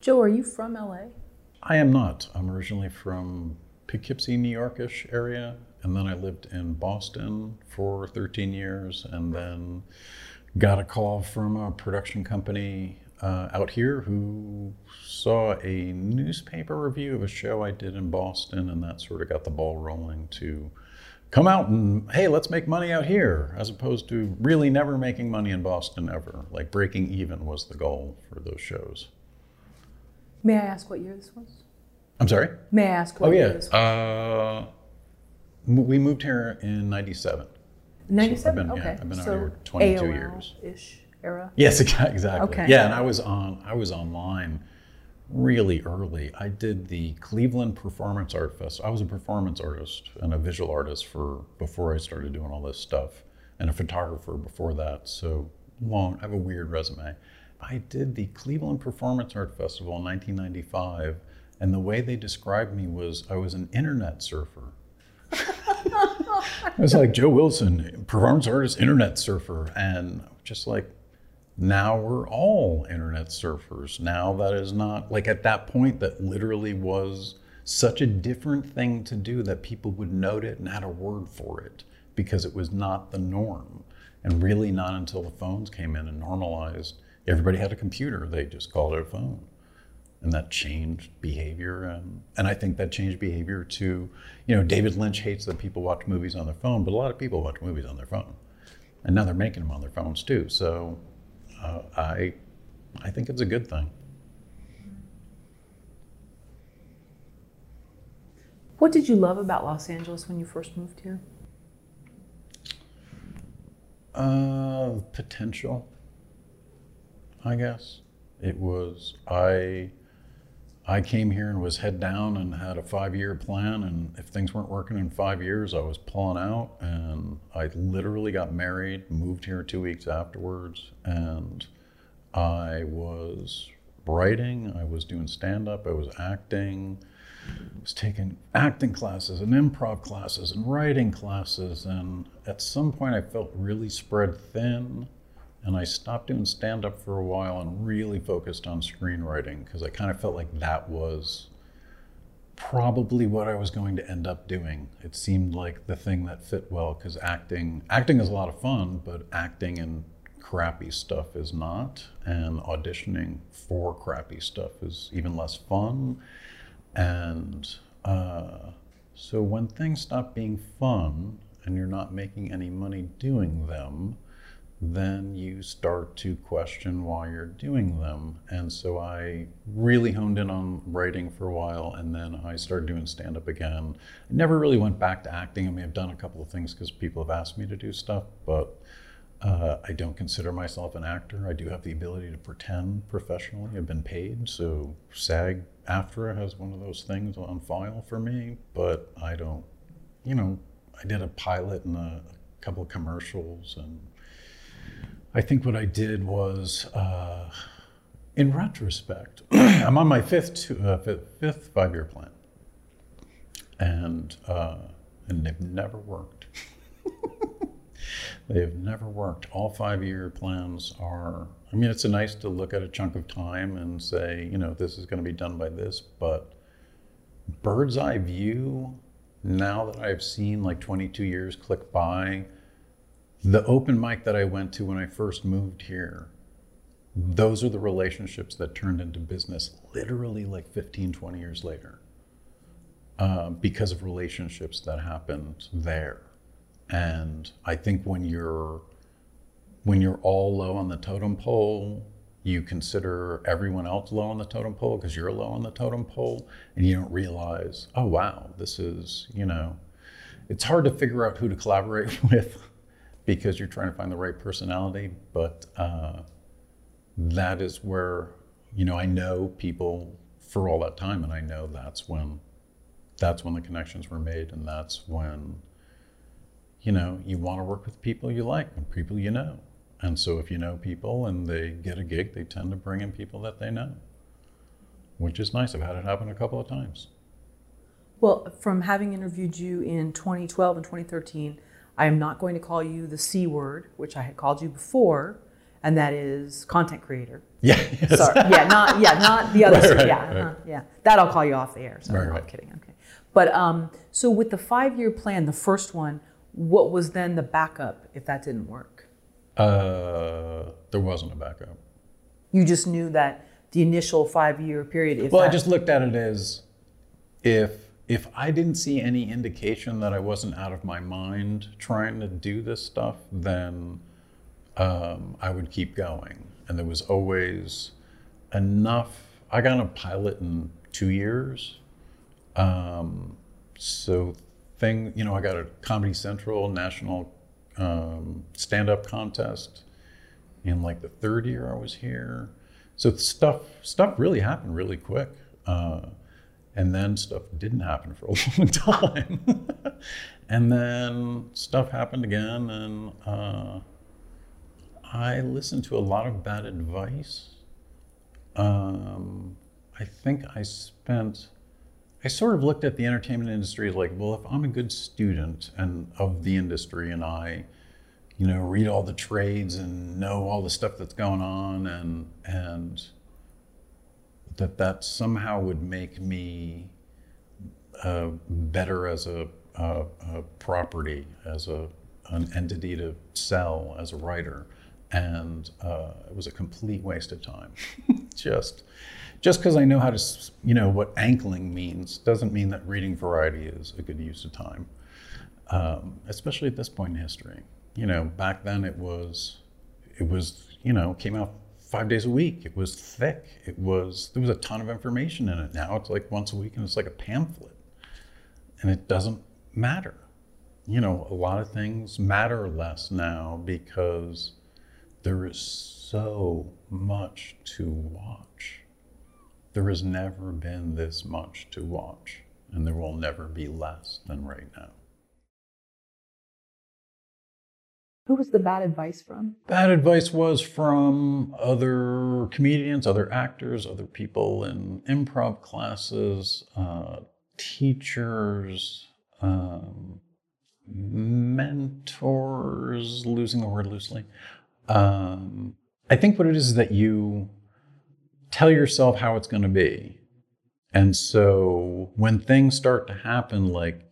Joe, are you from LA? I am not. I'm originally from Poughkeepsie, New Yorkish area, and then I lived in Boston for 13 years, and then got a call from a production company uh, out here who saw a newspaper review of a show I did in Boston, and that sort of got the ball rolling to come out and hey, let's make money out here, as opposed to really never making money in Boston ever. Like breaking even was the goal for those shows. May I ask what year this was? I'm sorry. May I ask what Oh year yeah, this was? uh, we moved here in '97. 97? been- yeah, okay. I've been out so here 22 AOL years. ish era. Yes, exactly. Okay. Yeah, and I was on I was online really early. I did the Cleveland Performance Art Fest. I was a performance artist and a visual artist for before I started doing all this stuff, and a photographer before that. So long. I have a weird resume. I did the Cleveland Performance Art Festival in 1995, and the way they described me was I was an internet surfer. I was like Joe Wilson, performance artist, internet surfer, and just like now we're all internet surfers. Now that is not like at that point that literally was such a different thing to do that people would note it and had a word for it because it was not the norm. And really not until the phones came in and normalized, everybody had a computer, they just called it a phone. And that changed behavior. And, and I think that changed behavior to, you know, David Lynch hates that people watch movies on their phone, but a lot of people watch movies on their phone. And now they're making them on their phones too. So uh, I, I think it's a good thing. What did you love about Los Angeles when you first moved here? Uh, potential, I guess. It was I. I came here and was head down and had a five-year plan, and if things weren't working in five years, I was pulling out. And I literally got married, moved here two weeks afterwards, and I was writing, I was doing stand-up, I was acting, I was taking acting classes and improv classes and writing classes. And at some point, I felt really spread thin. And I stopped doing stand up for a while and really focused on screenwriting because I kind of felt like that was probably what I was going to end up doing. It seemed like the thing that fit well because acting acting is a lot of fun, but acting in crappy stuff is not, and auditioning for crappy stuff is even less fun. And uh, so when things stop being fun and you're not making any money doing them, then you start to question why you're doing them. And so I really honed in on writing for a while, and then I started doing stand up again. I never really went back to acting. I mean, I've done a couple of things because people have asked me to do stuff, but uh, I don't consider myself an actor. I do have the ability to pretend professionally. I've been paid, so SAG AFTRA has one of those things on file for me, but I don't, you know, I did a pilot and a, a couple of commercials and I think what I did was, uh, in retrospect, I'm on my fifth, two, uh, fifth, fifth five-year plan, and uh, and they've never worked. they have never worked. All five-year plans are. I mean, it's nice to look at a chunk of time and say, you know, this is going to be done by this, but bird's eye view. Now that I've seen like 22 years click by the open mic that I went to when I first moved here, those are the relationships that turned into business literally like 15, 20 years later uh, because of relationships that happened there. And I think when you're when you're all low on the totem pole, you consider everyone else low on the totem pole because you're low on the totem pole, and you don't realize, oh wow, this is you know, it's hard to figure out who to collaborate with because you're trying to find the right personality. But uh, that is where, you know, I know people for all that time, and I know that's when, that's when the connections were made, and that's when, you know, you want to work with people you like and people you know. And so if you know people and they get a gig, they tend to bring in people that they know, which is nice. I've had it happen a couple of times. Well, from having interviewed you in 2012 and 2013, I am not going to call you the C word, which I had called you before, and that is content creator. Yeah. yes. Sorry, yeah, not yeah, not the other. Right, right, yeah, right. uh-huh, yeah. That I'll call you off the air. So Right, no, I'm kidding. Okay, but um, so with the five-year plan, the first one, what was then the backup if that didn't work? Uh, there wasn't a backup. You just knew that the initial five-year period. Well, I just looked at it as if if I didn't see any indication that I wasn't out of my mind trying to do this stuff, then um, I would keep going. And there was always enough. I got a pilot in two years. Um, so thing, you know, I got a Comedy Central national um, stand-up contest in like the third year I was here. So stuff stuff really happened really quick, uh, and then stuff didn't happen for a long time, and then stuff happened again, and uh, I listened to a lot of bad advice. Um, I think I spent. I sort of looked at the entertainment industry as like, well, if I'm a good student and of the industry, and I you know, read all the trades and know all the stuff that's going on, and and that that somehow would make me uh, better as a, a, a property, as a an entity to sell, as a writer, and uh, it was a complete waste of time. just just because I know how to, you know, what ankling means doesn't mean that reading variety is a good use of time um, especially at this point in history. You know, back then it was, it was, you know, came out five days a week. It was thick. It was there was a ton of information in it. Now it's like once a week and it's like a pamphlet, and it doesn't matter. You know, a lot of things matter less now because there is so much to watch. There has never been this much to watch, and there will never be less than right now. Who was the bad advice from? Bad advice was from other comedians, other actors, other people in improv classes, uh, teachers, um, mentors, losing the word loosely. Um, I think what it is is that you tell yourself how it's going to be. And so when things start to happen, like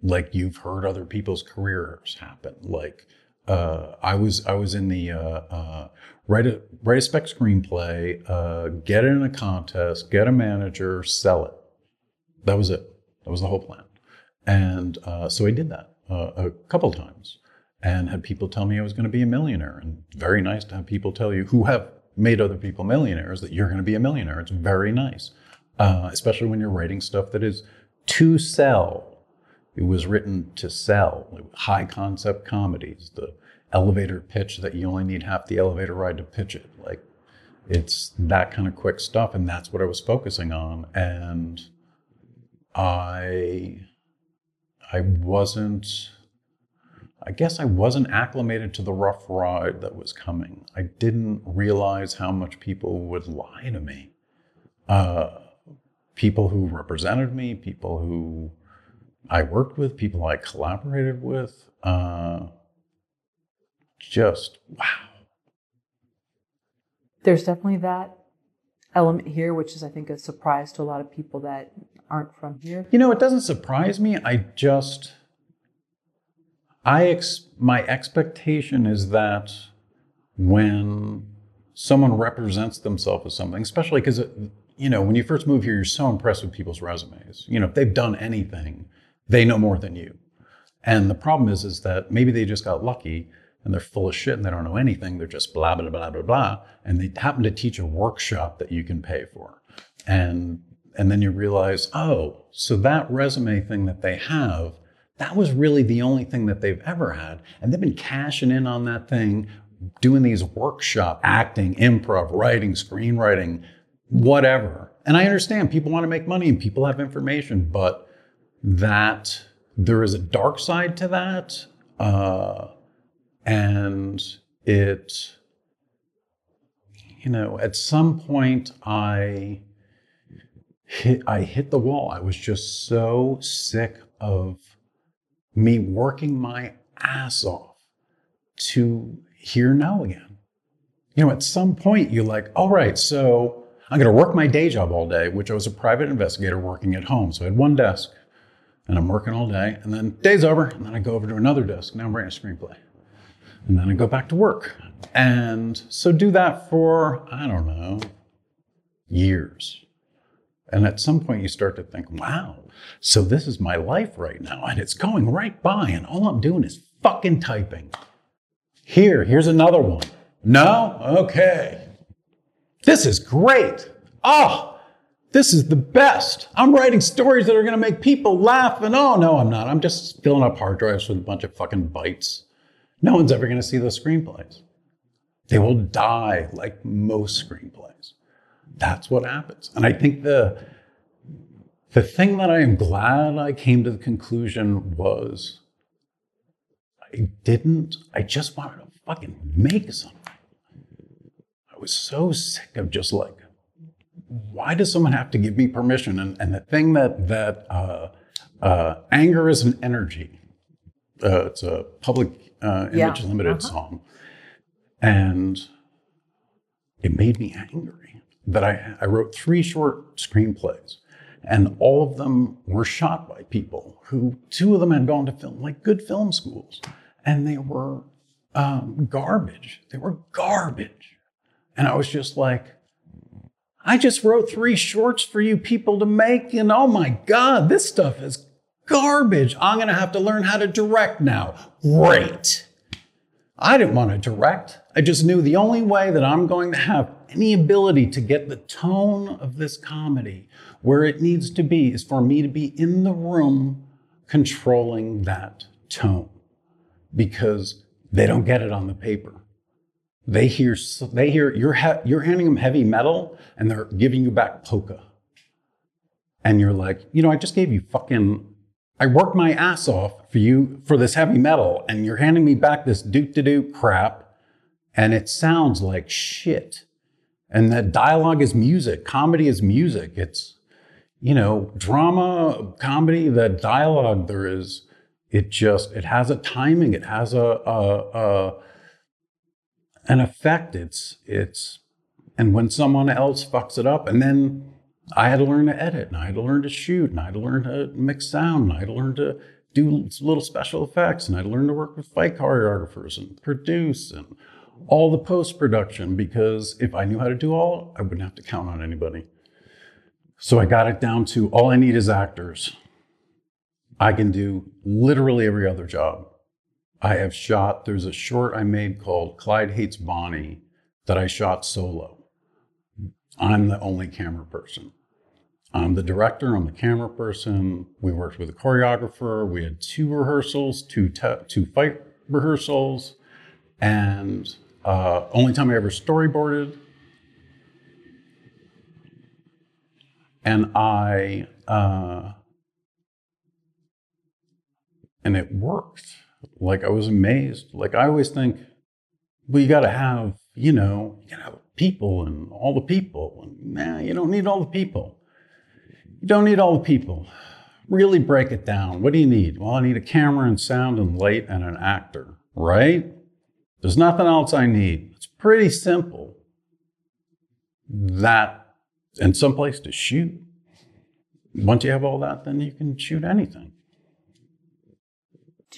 like you've heard other people's careers happen, like uh, I was I was in the uh, uh, write a write a spec screenplay, uh, get it in a contest, get a manager, sell it. That was it. That was the whole plan. And uh, so I did that uh, a couple times, and had people tell me I was going to be a millionaire. And very nice to have people tell you who have made other people millionaires that you're going to be a millionaire. It's very nice, especially when you're writing stuff that is to sell. It was written to sell. High concept comedies, the elevator pitch that you only need half the elevator ride to pitch it. Like it's that kind of quick stuff, and that's what I was focusing on. And I, I wasn't. I guess I wasn't acclimated to the rough ride that was coming. I didn't realize how much people would lie to me. Uh, people who represented me, people who I worked with, people I collaborated with. Uh, just wow. There's definitely that element here, which is, I think, a surprise to a lot of people that aren't from here. You know, it doesn't surprise me. I just, I ex- my expectation is that when someone represents themselves as something, especially because you know when you first move here, you're so impressed with people's resumes. You know, if they've done anything, they know more than you. And the problem is, is that maybe they just got lucky and they're full of shit and they don't know anything. They're just blah blah blah blah blah, and they happen to teach a workshop that you can pay for, and and then you realize, oh, so that resume thing that they have, that was really the only thing that they've ever had, and they've been cashing in on that thing, doing these workshop acting, improv, writing, screenwriting, whatever. And I understand people want to make money and people have information, but that there is a dark side to that. Uh, and it, you know, at some point I hit, I hit the wall. I was just so sick of me working my ass off to hear no again. you know, at some point you're like, all right, so I'm going to work my day job all day, which I was a private investigator working at home. So I had one desk and I'm working all day and then day's over and then I go over to another desk. Now I'm writing a screenplay and then I go back to work. And so do that for, I don't know, years. And at some point you start to think, wow, so this is my life right now and it's going right by and all I'm doing is fucking typing. Here, here's another one. No? Okay. This is great. Oh, this is the best. I'm writing stories that are going to make people laugh. And oh, no, I'm not. I'm just filling up hard drives with a bunch of fucking bytes. No one's ever going to see those screenplays. They will die like most screenplays. That's what happens. And I think the, the thing that I am glad I came to the conclusion was I didn't, I just wanted to fucking make something. I was so sick of just like, why does someone have to give me permission? And, and the thing that that uh, uh, anger is an energy. Uh, it's a public uh, image Yeah. limited Uh-huh. song, and it made me angry that I I wrote three short screenplays, and all of them were shot by people who two of them had gone to film like good film schools, and they were um, garbage. They were garbage. And I was just like, I just wrote three shorts for you people to make, and oh my God, this stuff is garbage. I'm gonna have to learn how to direct now. Great. I didn't want to direct. I just knew the only way that I'm going to have any ability to get the tone of this comedy where it needs to be is for me to be in the room controlling that tone because they don't get it on the paper. They hear they hear you're he- you're handing them heavy metal and they're giving you back polka. And you're like, you know, I just gave you fucking I worked my ass off for you for this heavy metal and you're handing me back this doot to doot crap and it sounds like shit. And that dialogue is music, comedy is music. It's you know, drama, comedy, that dialogue there is it just it has a timing, it has a, a, a an effect. It's it's and when someone else fucks it up, and then I had to learn to edit, and I had to learn to shoot, and I had to learn to mix sound, and I had to learn to do little special effects, and I had to learn to work with fight choreographers and produce and all the post production because if I knew how to do all, I wouldn't have to count on anybody. So I got it down to all I need is actors. I can do literally every other job. I have shot, there's a short I made called Clyde Hates Bonnie that I shot solo. I'm the only camera person. I'm the director, I'm the camera person. We worked with a choreographer. We had two rehearsals, two, te- two fight rehearsals, and uh, only time I ever storyboarded. And I, uh, and it worked. Like I was amazed. Like I always think, well, you got to have, you know, you have people and all the people. And nah, you don't need all the people. You don't need all the people. Really break it down. What do you need? Well, I need a camera and sound and light and an actor, right? There's nothing else I need. It's pretty simple. That and someplace to shoot. Once you have all that, then you can shoot anything.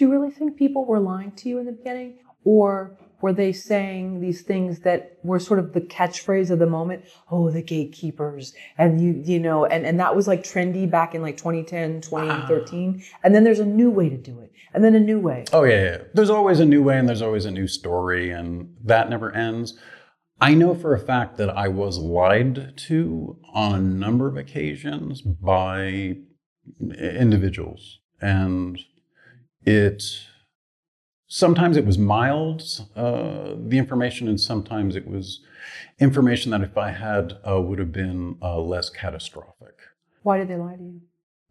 Do you really think people were lying to you in the beginning? Or were they saying these things that were sort of the catchphrase of the moment? Oh, the gatekeepers. And you, you know, and, and that was like trendy back in like 2010, 2013. Ah. And then there's a new way to do it. And then a new way. Oh yeah, yeah. There's always a new way and there's always a new story and that never ends. I know for a fact that I was lied to on a number of occasions by individuals and it sometimes it was mild uh, the information and sometimes it was information that if i had uh, would have been uh, less catastrophic Why did they lie to you?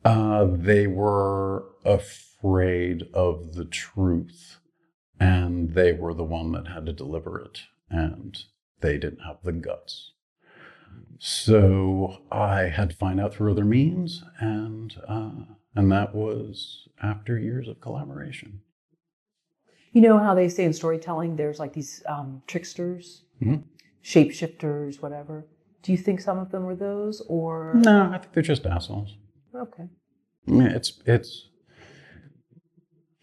uh, they were afraid of the truth and they were the one that had to deliver it and they didn't have the guts so i had to find out through other means and uh, and that was after years of collaboration You know how they say in storytelling, there's like these um, tricksters. Mhm. shapeshifters, whatever. Do you think some of them were those, or No, I think they're just assholes. okay? I mean, it's it's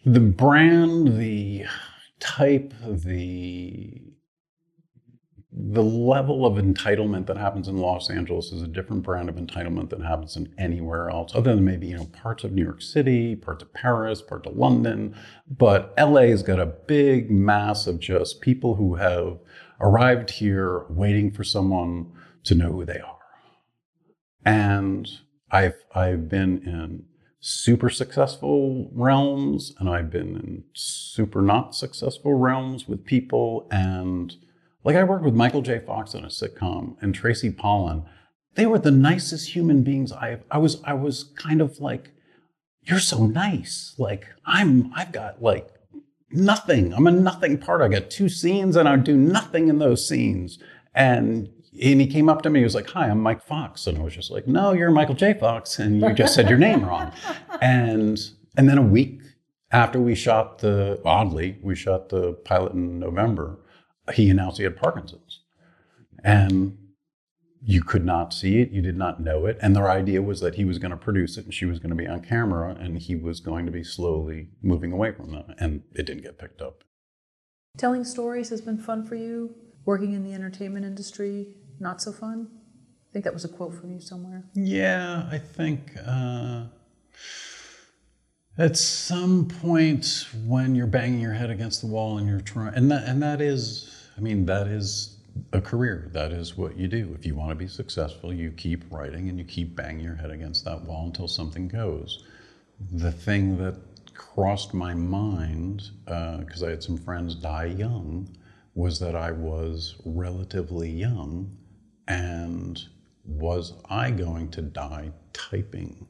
the brand, the type, the the level of entitlement that happens in Los Angeles is a different brand of entitlement than happens in anywhere else, other than maybe you know parts of New York City, parts of Paris, parts of London. But LA's got a big mass of just people who have arrived here waiting for someone to know who they are. And I've I've been in super successful realms and I've been in super not successful realms with people and like I worked with Michael J. Fox on a sitcom and Tracy Pollan. They were the nicest human beings I I was I was kind of like you're so nice. Like I'm I've got like nothing. I'm a nothing part. I got two scenes and I do nothing in those scenes. And and he came up to me. He was like, "Hi, I'm Mike Fox," and I was just like, "No, you're Michael J. Fox, and you just said your name wrong." And and then a week after we shot the oddly we shot the pilot in November, he announced he had Parkinson's, and you could not see it, you did not know it, and their idea was that he was going to produce it, and she was going to be on camera, and he was going to be slowly moving away from them, and it didn't get picked up. Telling stories has been fun for you. Working in the entertainment industry, not so fun. I think that was a quote from you somewhere. Yeah, I think uh, at some point when you're banging your head against the wall and you're trying, and that and that is, I mean, that is a career. That is what you do. If you want to be successful, you keep writing and you keep banging your head against that wall until something goes. The thing that crossed my mind uh, because I had some friends die young was that I was relatively young and was I going to die typing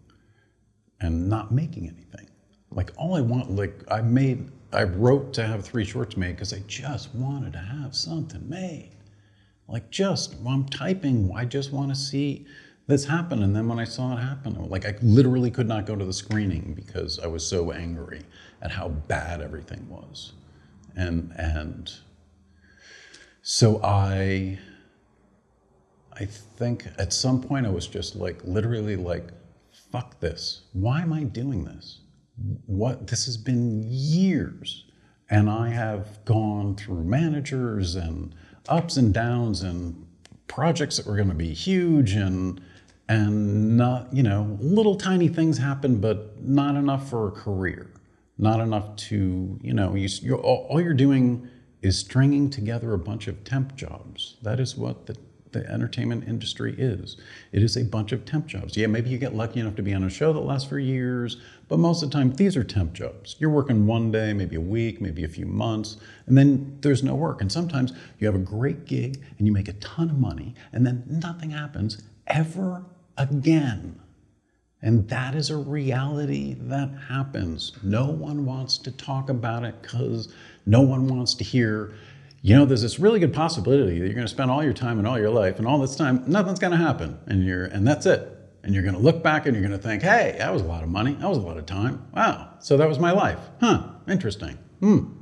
and not making anything? Like all I want, like I made, I wrote to have three shorts made because I just wanted to have something made. Like just, I'm typing, I just want to see this happen. And then when I saw it happen, like I literally could not go to the screening because I was so angry at how bad everything was. And, and so I, I think at some point I was just like, literally like, fuck this. Why am I doing this? What, this has been years. And I have gone through managers and ups and downs and projects that were going to be huge and, and not, you know, little tiny things happen, but not enough for a career. Not enough to, you know, you, you're, all, all you're doing is stringing together a bunch of temp jobs. That is what the, the entertainment industry is. It is a bunch of temp jobs. Yeah, maybe you get lucky enough to be on a show that lasts for years, but most of the time, these are temp jobs. You're working one day, maybe a week, maybe a few months, and then there's no work. And sometimes you have a great gig and you make a ton of money, and then nothing happens ever again. And that is a reality that happens. No one wants to talk about it because no one wants to hear, you know, there's this really good possibility that you're going to spend all your time and all your life and all this time, nothing's going to happen. And you're, and that's it. And you're going to look back and you're going to think, hey, that was a lot of money. That was a lot of time. Wow. So that was my life. Huh. Interesting. Hmm.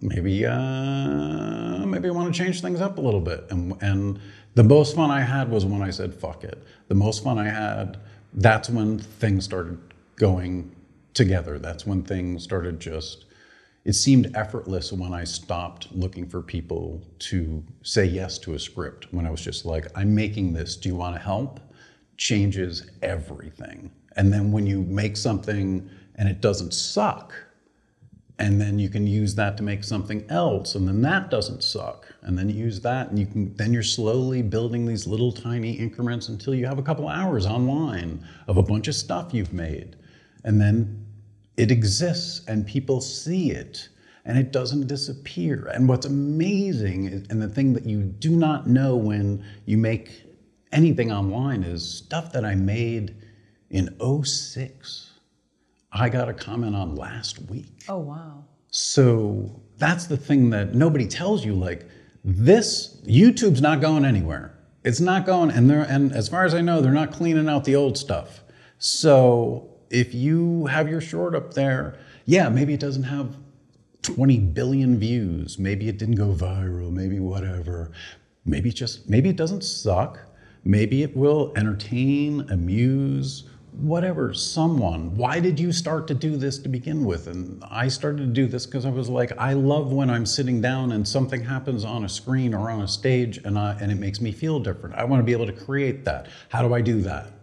Maybe, uh, maybe I want to change things up a little bit. And, and the most fun I had was when I said, fuck it. The most fun I had that's when things started going together. That's when things started just, it seemed effortless when I stopped looking for people to say yes to a script. When I was just like, I'm making this, do you want to help? Changes everything. And then when you make something and it doesn't suck, and then you can use that to make something else and then that doesn't suck and then you use that and you can then you're slowly building these little tiny increments until you have a couple hours online of a bunch of stuff you've made and then it exists and people see it and it doesn't disappear and what's amazing is, and the thing that you do not know when you make anything online is stuff that i made in 06 I got a comment on last week. Oh, wow. So that's the thing that nobody tells you. Like this, YouTube's not going anywhere. It's not going, and they're, and as far as I know, they're not cleaning out the old stuff. So if you have your short up there, yeah, maybe it doesn't have 20 billion views. Maybe it didn't go viral. Maybe whatever. maybe just maybe it doesn't suck. Maybe it will entertain, amuse, whatever, someone. Why did you start to do this to begin with? And I started to do this because I was like, I love when I'm sitting down and something happens on a screen or on a stage and, I, and it makes me feel different. I want to be able to create that. How do I do that?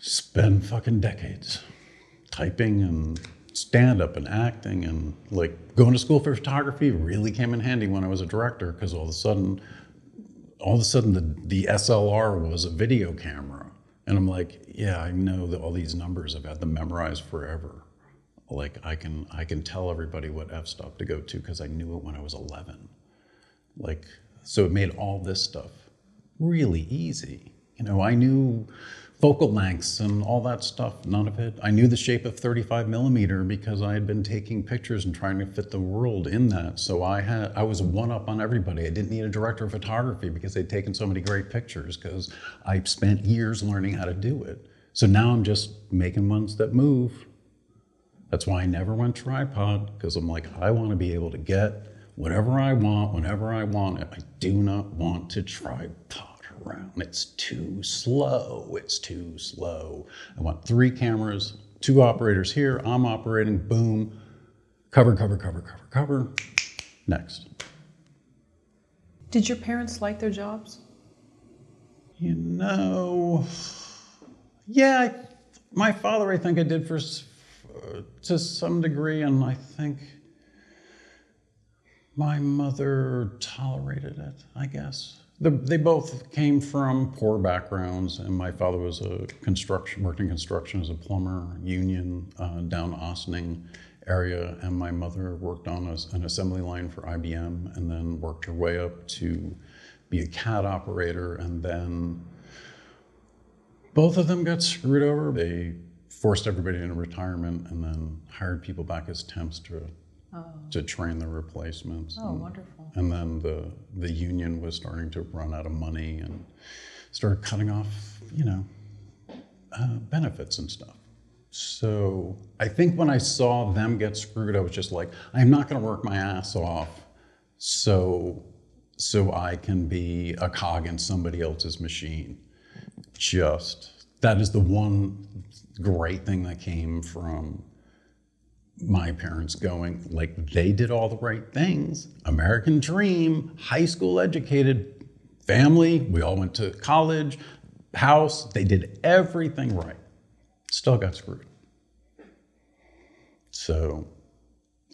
Spend fucking decades typing and stand up and acting and like going to school for photography really came in handy when I was a director because all of a sudden all of a sudden the, the SLR was a video camera. And I'm like, yeah, I know that all these numbers. I've had them memorized forever. Like I can I can tell everybody what f stop to go to because I knew it when I was 11. Like so it made all this stuff really easy. You know, I knew focal lengths and all that stuff. None of it. I knew the shape of 35 millimeter because I had been taking pictures and trying to fit the world in that. So I had I was one up on everybody. I didn't need a director of photography because they'd taken so many great pictures because I spent years learning how to do it. So now I'm just making ones that move. That's why I never went tripod because I'm like I want to be able to get whatever I want whenever I want it. I do not want to tripod around. It's too slow. It's too slow. I want three cameras, two operators here. I'm operating, boom, cover, cover, cover, cover, cover. Next. Did your parents like their jobs? You know, yeah, my father, I think I did for uh, to some degree, and I think my mother tolerated it, I guess. The, they both came from poor backgrounds, and my father was a construction, worked in construction as a plumber, union uh, down Ossining area, and my mother worked on a, an assembly line for IBM, and then worked her way up to be a CAD operator, and then both of them got screwed over. They forced everybody into retirement, and then hired people back as temps to oh. to train the replacements. Oh, and, wonderful. And then the, the union was starting to run out of money and started cutting off, you know, uh, benefits and stuff. So I think when I saw them get screwed, I was just like, I'm not going to work my ass off so so I can be a cog in somebody else's machine. Just that is the one great thing that came from my parents going like they did all the right things. American dream high school educated family we all went to college house they did everything right. Still got screwed. So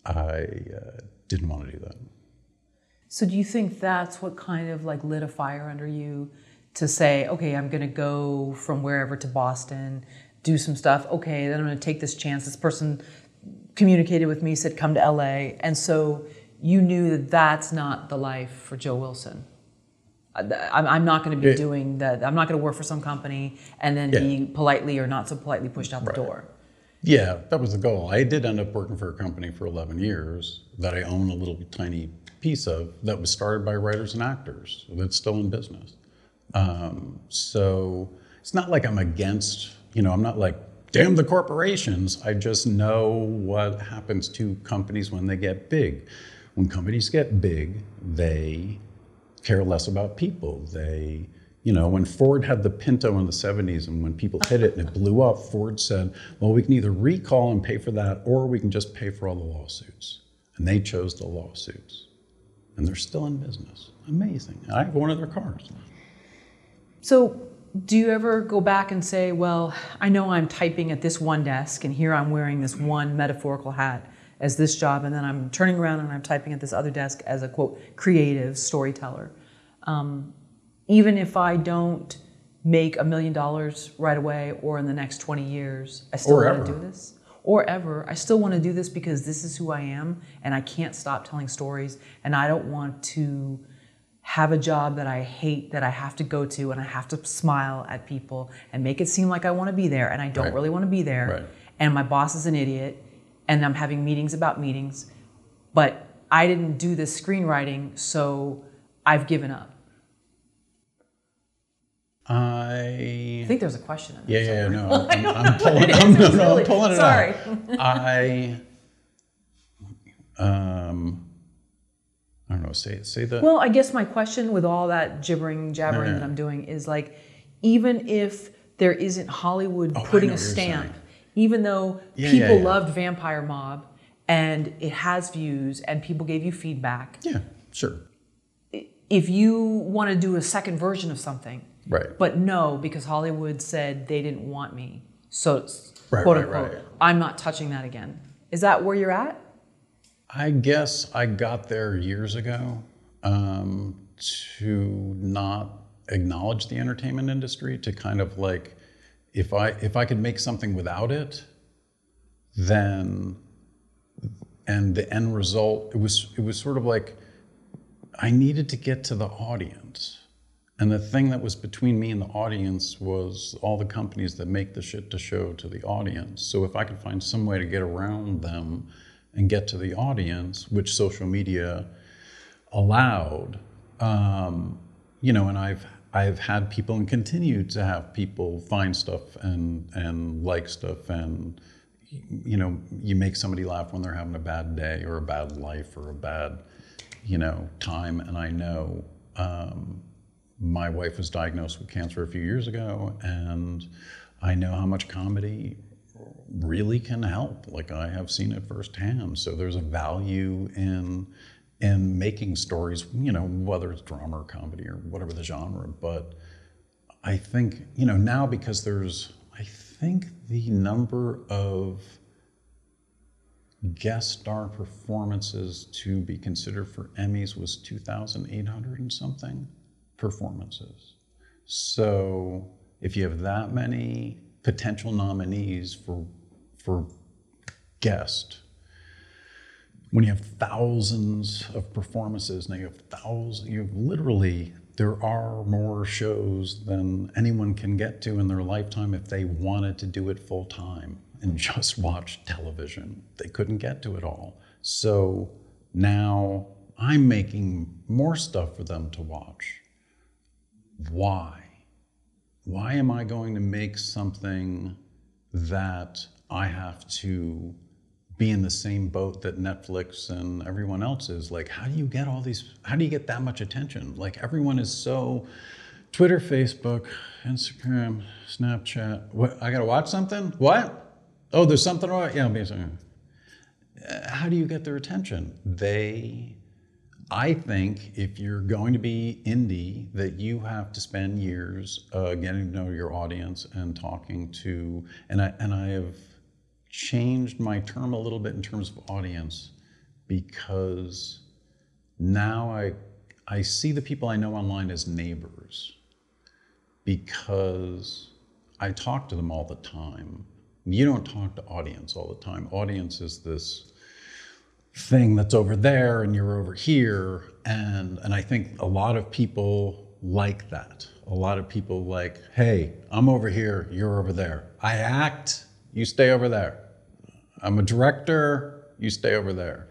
i uh, didn't want to do that. So do you think that's what kind of like lit a fire under you to say okay i'm going to go from wherever to boston do some stuff. Okay then i'm going to take this chance. This person communicated with me, said, come to LA. And so you knew that that's not the life for Joe Wilson. I'm not going to be doing that. I'm not going to work for some company and then yeah. be politely or not so politely pushed out the right. door. Yeah, that was the goal. I did end up working for a company for 11 years that I own a little tiny piece of that was started by writers and actors that's still in business. Um, so it's not like I'm against, you know, I'm not like damn the corporations. I just know what happens to companies when they get big. When companies get big, they care less about people. They, you know, when Ford had the Pinto in the 70s and when people hit it and it blew up, Ford said, well, we can either recall and pay for that or we can just pay for all the lawsuits. And they chose the lawsuits. And they're still in business. Amazing. I have one of their cars. So do you ever go back and say, well, I know I'm typing at this one desk and here I'm wearing this one metaphorical hat as this job, and then I'm turning around and I'm typing at this other desk as a quote, creative storyteller. Um, even if I don't make a million dollars right away or in the next 20 years, I still want to do this. Or ever, I still want to do this because this is who I am and I can't stop telling stories and I don't want to have a job that I hate that I have to go to and I have to smile at people and make it seem like I want to be there and I don't right. really want to be there. Right. And my boss is an idiot and I'm having meetings about meetings. But I didn't do this screenwriting, so I've given up. I, I think there's a question. yeah, yeah, yeah, no, I'm, I'm pulling, I'm, no, no, really, I'm pulling it sorry. out. I, um, I don't know. Say say the. Well, I guess my question with all that gibbering, jabbering that I'm doing is like, even if there isn't Hollywood Oh, putting a stamp, even though Yeah, people yeah, yeah. loved Vampire Mob and it has views and people gave you feedback, yeah, sure. if you want to do a second version of something, Right. but no, because Hollywood said they didn't want me, so Right, quote right, unquote, right. I'm not touching that again. Is that where you're at? I guess I got there years ago um, to not acknowledge the entertainment industry. To kind of like, if I if I could make something without it, then and the end result it was it was sort of like I needed to get to the audience. And the thing that was between me and the audience was all the companies that make the shit to show to the audience. So if I could find some way to get around them and get to the audience, which social media allowed, um, you know, and I've I've had people and continue to have people find stuff and and like stuff and you know you make somebody laugh when they're having a bad day or a bad life or a bad you know time. And I know um, my wife was diagnosed with cancer a few years ago and I know how much comedy really can help. Like I have seen it firsthand. So there's a value in in making stories, you know, whether it's drama or comedy or whatever the genre. But I think, you know, now because there's I think the number of guest star performances to be considered for Emmys was 2,800 and something performances. So if you have that many potential nominees for for guest, when you have thousands of performances, now you have thousands, you have literally there are more shows than anyone can get to in their lifetime if they wanted to do it full time and just watch television. They couldn't get to it all. So now I'm making more stuff for them to watch. Why? Why am I going to make something that I have to be in the same boat that Netflix and everyone else is? Like, how do you get all these, how do you get that much attention? Like, everyone is so Twitter, Facebook, Instagram, Snapchat. What? I got to watch something? What? Oh, there's something wrong? Yeah, I'll be. Uh, How do you get their attention? They I think if you're going to be indie, that you have to spend years uh, getting to know your audience and talking to, and I and I have changed my term a little bit in terms of audience because now I I see the people I know online as neighbors because I talk to them all the time. You don't talk to audience all the time. Audience is this thing that's over there and you're over here and and I think a lot of people like that. A lot of people like, "Hey, I'm over here, you're over there. I act, you stay over there. I'm a director, you stay over there."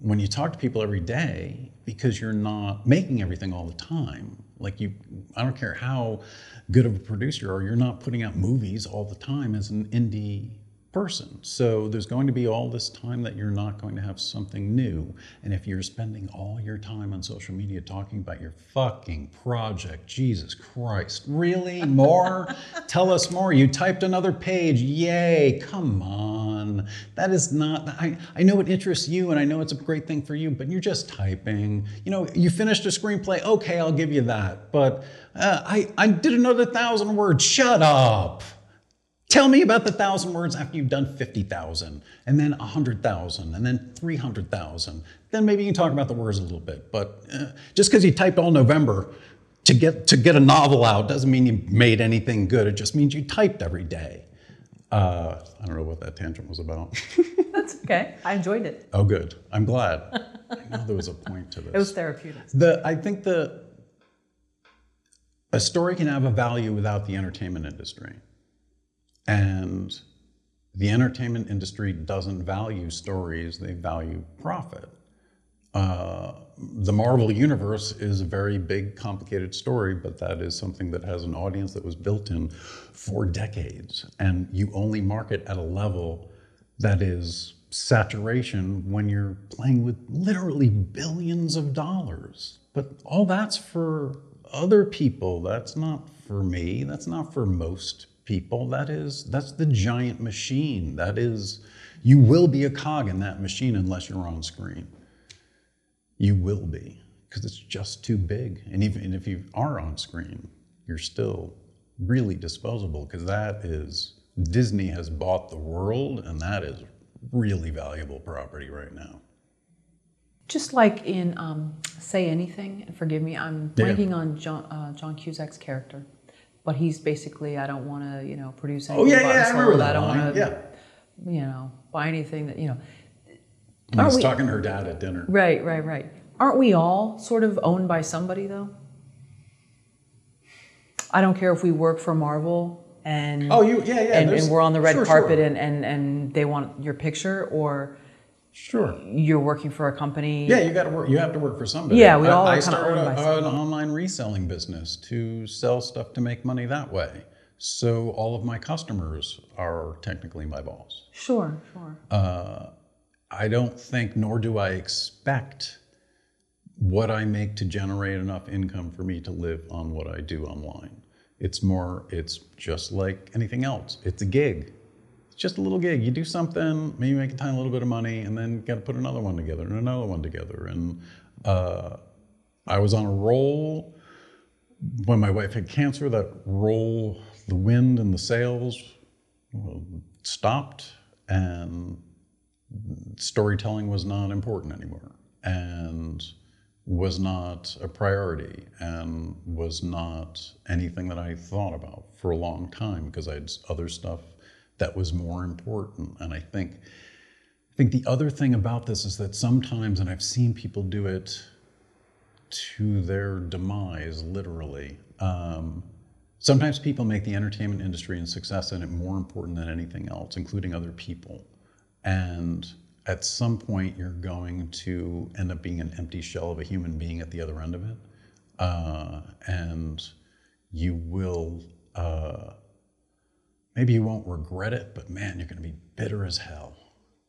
When you talk to people every day because you're not making everything all the time, like you I don't care how good of a producer you are, you're not putting out movies all the time as an indie person. So there's going to be all this time that you're not going to have something new. And if you're spending all your time on social media talking about your fucking project, Jesus Christ, really? More? Tell us more. You typed another page. Yay. Come on. That is not, I, I know it interests you and I know it's a great thing for you, but you're just typing. You know, you finished a screenplay. Okay, I'll give you that. But uh, I, I did another thousand words. Shut up. Tell me about the thousand words after you've done 50,000, and then 100,000, and then 300,000. Then maybe you can talk about the words a little bit. But uh, just because you typed all November to get, to get a novel out doesn't mean you made anything good. It just means you typed every day. Uh, I don't know what that tangent was about. That's okay. I enjoyed it. oh, good. I'm glad. I know there was a point to this. It was therapeutic. The I think the a story can have a value without the entertainment industry. And the entertainment industry doesn't value stories, they value profit. Uh, the Marvel Universe is a very big, complicated story, but that is something that has an audience that was built in for decades. And you only market at a level that is saturation when you're playing with literally billions of dollars. But all that's for other people. That's not for me. That's not for most people. That is that's the giant machine. That is you will be a cog in that machine unless you're on screen. You will be because it's just too big. And even if you are on screen, you're still really disposable because that is Disney has bought the world and that is really valuable property right now. Just like in um, Say Anything, and forgive me, I'm Yeah. on John, uh, John Cusack's character, but he's basically, I don't want to, you know, produce Oh anything yeah, bought and yeah, I remember that don't want to, Yeah, you know, buy anything that, you know. I was we- talking to her dad at dinner. Right, right, right. Aren't we all sort of owned by somebody though? I don't care if we work for Marvel and Oh, you, yeah, yeah. and, and we're on the red sure, carpet Sure. And, and and they want your picture or sure. you're working for a company. Yeah, you got to work. You have to work for somebody. Yeah, we all I kinda started a- an online reselling business to sell stuff to make money that way. So all of my customers are technically my boss. Sure, sure. Uh, I don't think, nor do I expect what I make to generate enough income for me to live on what I do online. It's more, it's just like anything else. It's a gig. It's just a little gig. You do something, maybe make a tiny little bit of money, and then got to put another one together and another one together. And uh, I was on a roll when my wife had cancer. That roll, the wind and the sails stopped, and storytelling was not important anymore and was not a priority and was not anything that I thought about for a long time because I had other stuff that was more important. And I think I think the other thing about this is that sometimes, and I've seen people do it to their demise, literally. Um, sometimes people make the entertainment industry and success in it more important than anything else, including other people. And at some point, you're going to end up being an empty shell of a human being at the other end of it. Uh, and you will, uh, maybe you won't regret it, but man, you're going to be bitter as hell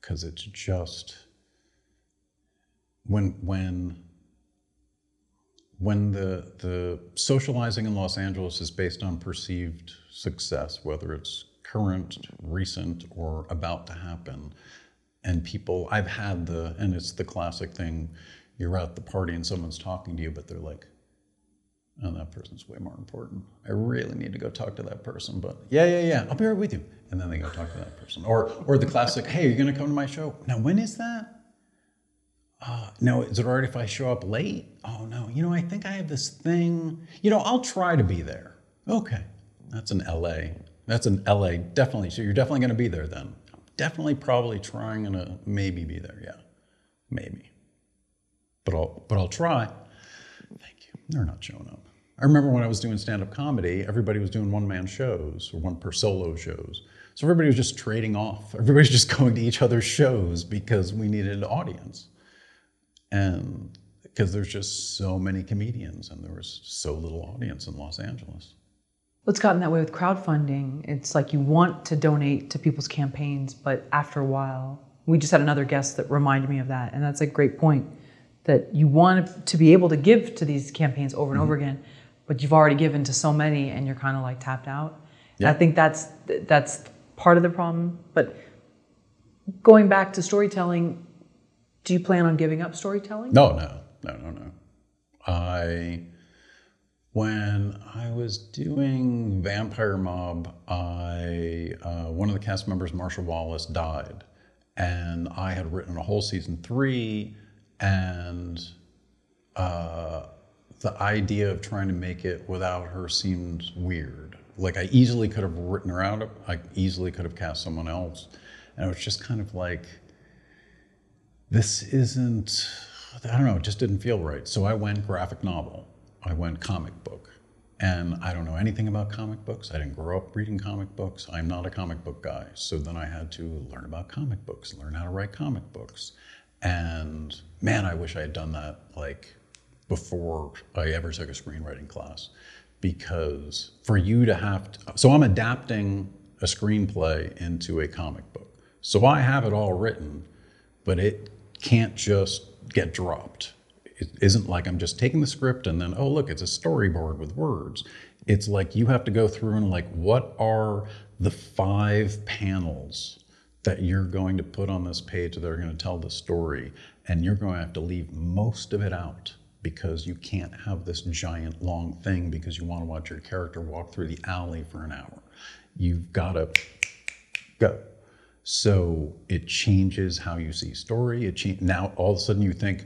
because it's just when, when, when the, the socializing in Los Angeles is based on perceived success, whether it's current, recent, or about to happen, and people, I've had the, and it's the classic thing, you're at the party and someone's talking to you, but they're like, oh, that person's way more important. I really need to go talk to that person, but yeah, yeah, yeah, I'll be right with you. And then they go talk to that person. Or, or the classic, hey, you're gonna come to my show. Now, when is that? Uh, no, is it all right if I show up late? Oh, no, you know, I think I have this thing. You know, I'll try to be there. Okay, that's an LA. That's an LA, definitely. So you're definitely gonna be there then. Definitely probably trying to maybe be there, yeah, maybe. But I'll, but I'll try. Thank you. They're not showing up. I remember when I was doing stand up comedy, everybody was doing one man shows or one per solo shows. So everybody was just trading off. Everybody's just going to each other's shows because we needed an audience. And because there's just so many comedians and there was so little audience in Los Angeles. Well, it's gotten that way with crowdfunding. It's like you want to donate to people's campaigns, but after a while, we just had another guest that reminded me of that, and that's a great point. That you want to be able to give to these campaigns over and over mm-hmm. again, but you've already given to so many, and you're kind of like tapped out. And I think that's that's part of the problem. But going back to storytelling, do you plan on giving up storytelling? No, no, no, no, no. I, when I was doing Vampire Mob, I uh, one of the cast members, Marcia Wallace, died, and I had written a whole season three, and uh, the idea of trying to make it without her seemed weird. Like I easily could have written her out. I easily could have cast someone else, and it was just kind of like this isn't i don't know it just didn't feel right. So i went graphic novel. I went comic book. And i don't know anything about comic books. I didn't grow up reading comic books. I'm not a comic book guy. So then i had to learn about comic books learn how to write comic books. And man i wish i had done that like before i ever took a screenwriting class because for you to have to so i'm adapting a screenplay into a comic book so i have it all written but it can't just get dropped. It isn't like I'm just taking the script and then, oh, look, it's a storyboard with words. It's like you have to go through and, like, what are the five panels that you're going to put on this page that are going to tell the story? And you're going to have to leave most of it out because you can't have this giant long thing because you want to watch your character walk through the alley for an hour. You've got to go. So it changes how you see story. It cha- now all of a sudden you think,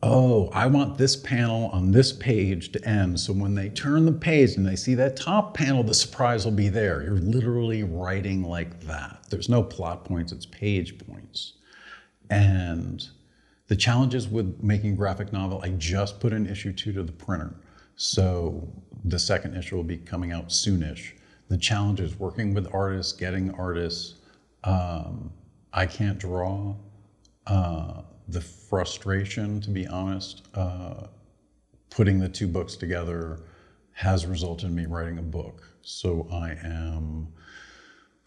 oh, I want this panel on this page to end. So when they turn the page and they see that top panel, the surprise will be there. You're literally writing like that. There's no plot points, it's page points. And the challenges with making graphic novel, I just put an issue two to the printer. So the second issue will be coming out soonish. The challenge is working with artists, getting artists. Um, I can't draw. Uh, the frustration, to be honest, uh, putting the two books together has resulted in me writing a book. So I am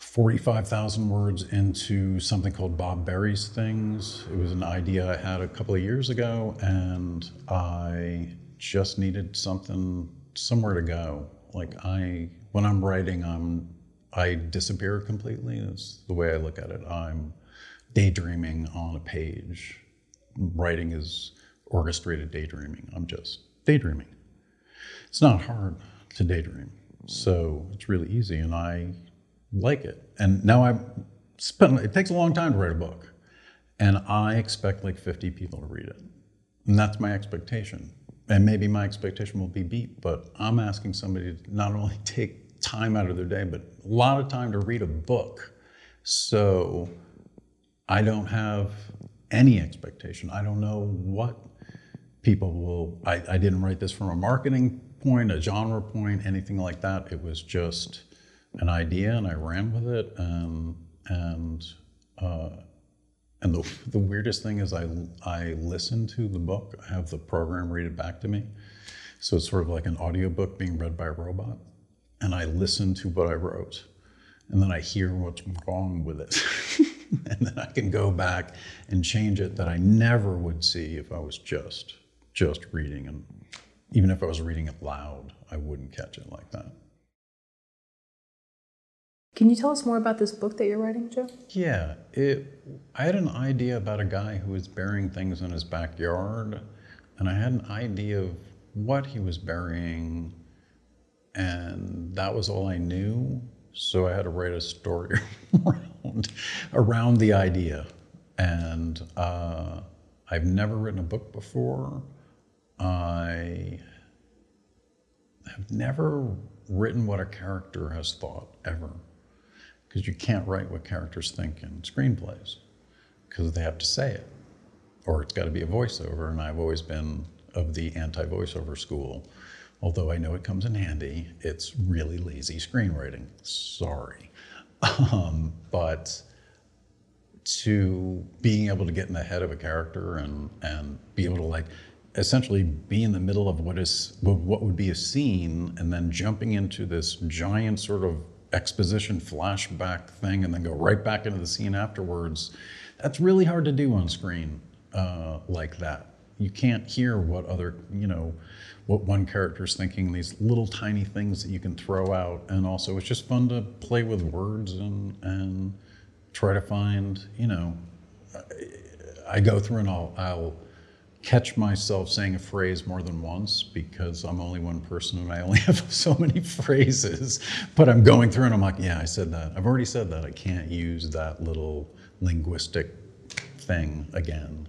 45,000 words into something called Bob Buries Things. It was an idea I had a couple of years ago, and I just needed something, somewhere to go. Like I, when I'm writing, I'm, I disappear completely. That's the way I look at it. I'm daydreaming on a page. Writing is orchestrated daydreaming. I'm just daydreaming. It's not hard to daydream, so it's really easy, and I like it. And now I spent, it takes a long time to write a book. And I expect like 50 people to read it. And that's my expectation. And maybe my expectation will be beat, but I'm asking somebody to not only take time out of their day, but a lot of time to read a book. So I don't have any expectation. I don't know what people will, I, I didn't write this from a marketing point, a genre point, anything like that. It was just, an idea and I ran with it. And and uh, and the, the weirdest thing is I I listen to the book. I have the program read it back to me, so it's sort of like an audiobook being read by a robot. And I listen to what I wrote, and then I hear what's wrong with it. and then I can go back and change it that I never would see if I was just just reading and even if I was reading it loud, I wouldn't catch it like that. Can you tell us more about this book that you're writing, Joe? Yeah, it, I had an idea about a guy who was burying things in his backyard, and I had an idea of what he was burying, and that was all I knew. So I had to write a story around, around the idea. And uh, I've never written a book before. I have never written what a character has thought ever because you can't write what characters think in screenplays because they have to say it or it's got to be a voiceover and i've always been of the anti-voiceover school. Although i know it comes in handy it's really lazy screenwriting. Sorry. Um, but to being able to get in the head of a character and and be able to like essentially be in the middle of what is what would be a scene and then jumping into this giant sort of exposition flashback thing and then go right back into the scene afterwards. That's really hard to do on screen uh, like that. You can't hear what other, you know, what one character's thinking, these little tiny things that you can throw out. And also, it's just fun to play with words and, and try to find, you know, I go through and I'll, I'll catch myself saying a phrase more than once because I'm only one person and I only have so many phrases. But I'm going through and I'm like, yeah, I said that. I've already said that. I can't use that little linguistic thing again.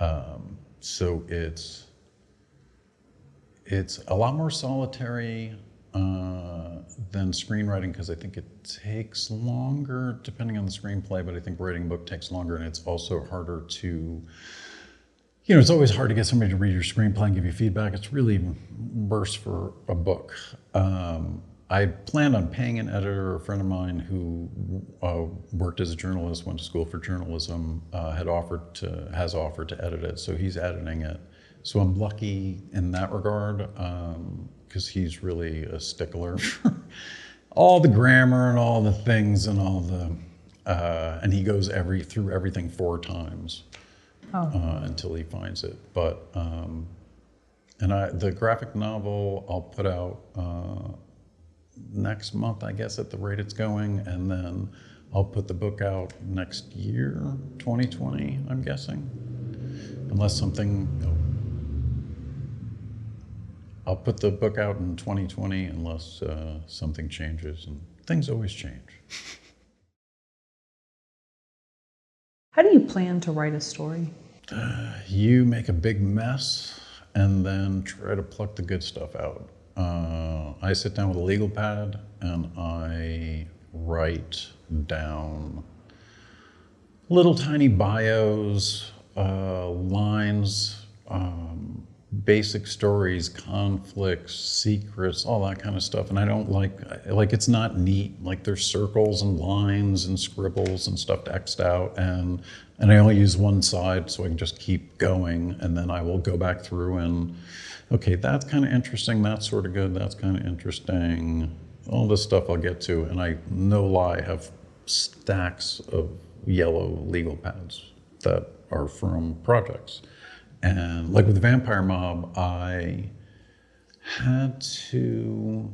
Um, so it's it's a lot more solitary uh, than screenwriting because I think it takes longer, depending on the screenplay. But I think writing a book takes longer, and it's also harder to you know, it's always hard to get somebody to read your screenplay and give you feedback. It's really worse for a book. Um, I planned on paying an editor, a friend of mine who uh, worked as a journalist, went to school for journalism, uh, had offered to, has offered to edit it, so he's editing it. So I'm lucky in that regard because um, he's really a stickler all the grammar and all the things and all the, uh, and he goes every through everything four times. Uh, until he finds it. But um, and I the graphic novel I'll put out uh, next month, I guess, at the rate it's going, and then I'll put the book out next year, 2020, I'm guessing, unless something. I'll put the book out in 2020 unless uh, something changes, and things always change. How do you plan to write a story? You make a big mess and then try to pluck the good stuff out. Uh, I sit down with a legal pad and I write down little tiny bios, uh, lines, um, basic stories, conflicts, secrets, all that kind of stuff. And I don't like like it's not neat. Like there's circles and lines and scribbles and stuff xed out, and and I only use one side so I can just keep going, and then I will go back through and okay, that's kind of interesting. That's sort of good. That's kind of interesting. All this stuff I'll get to, and I no lie have stacks of yellow legal pads that are from projects. And like with the Vampire Mob, I had to.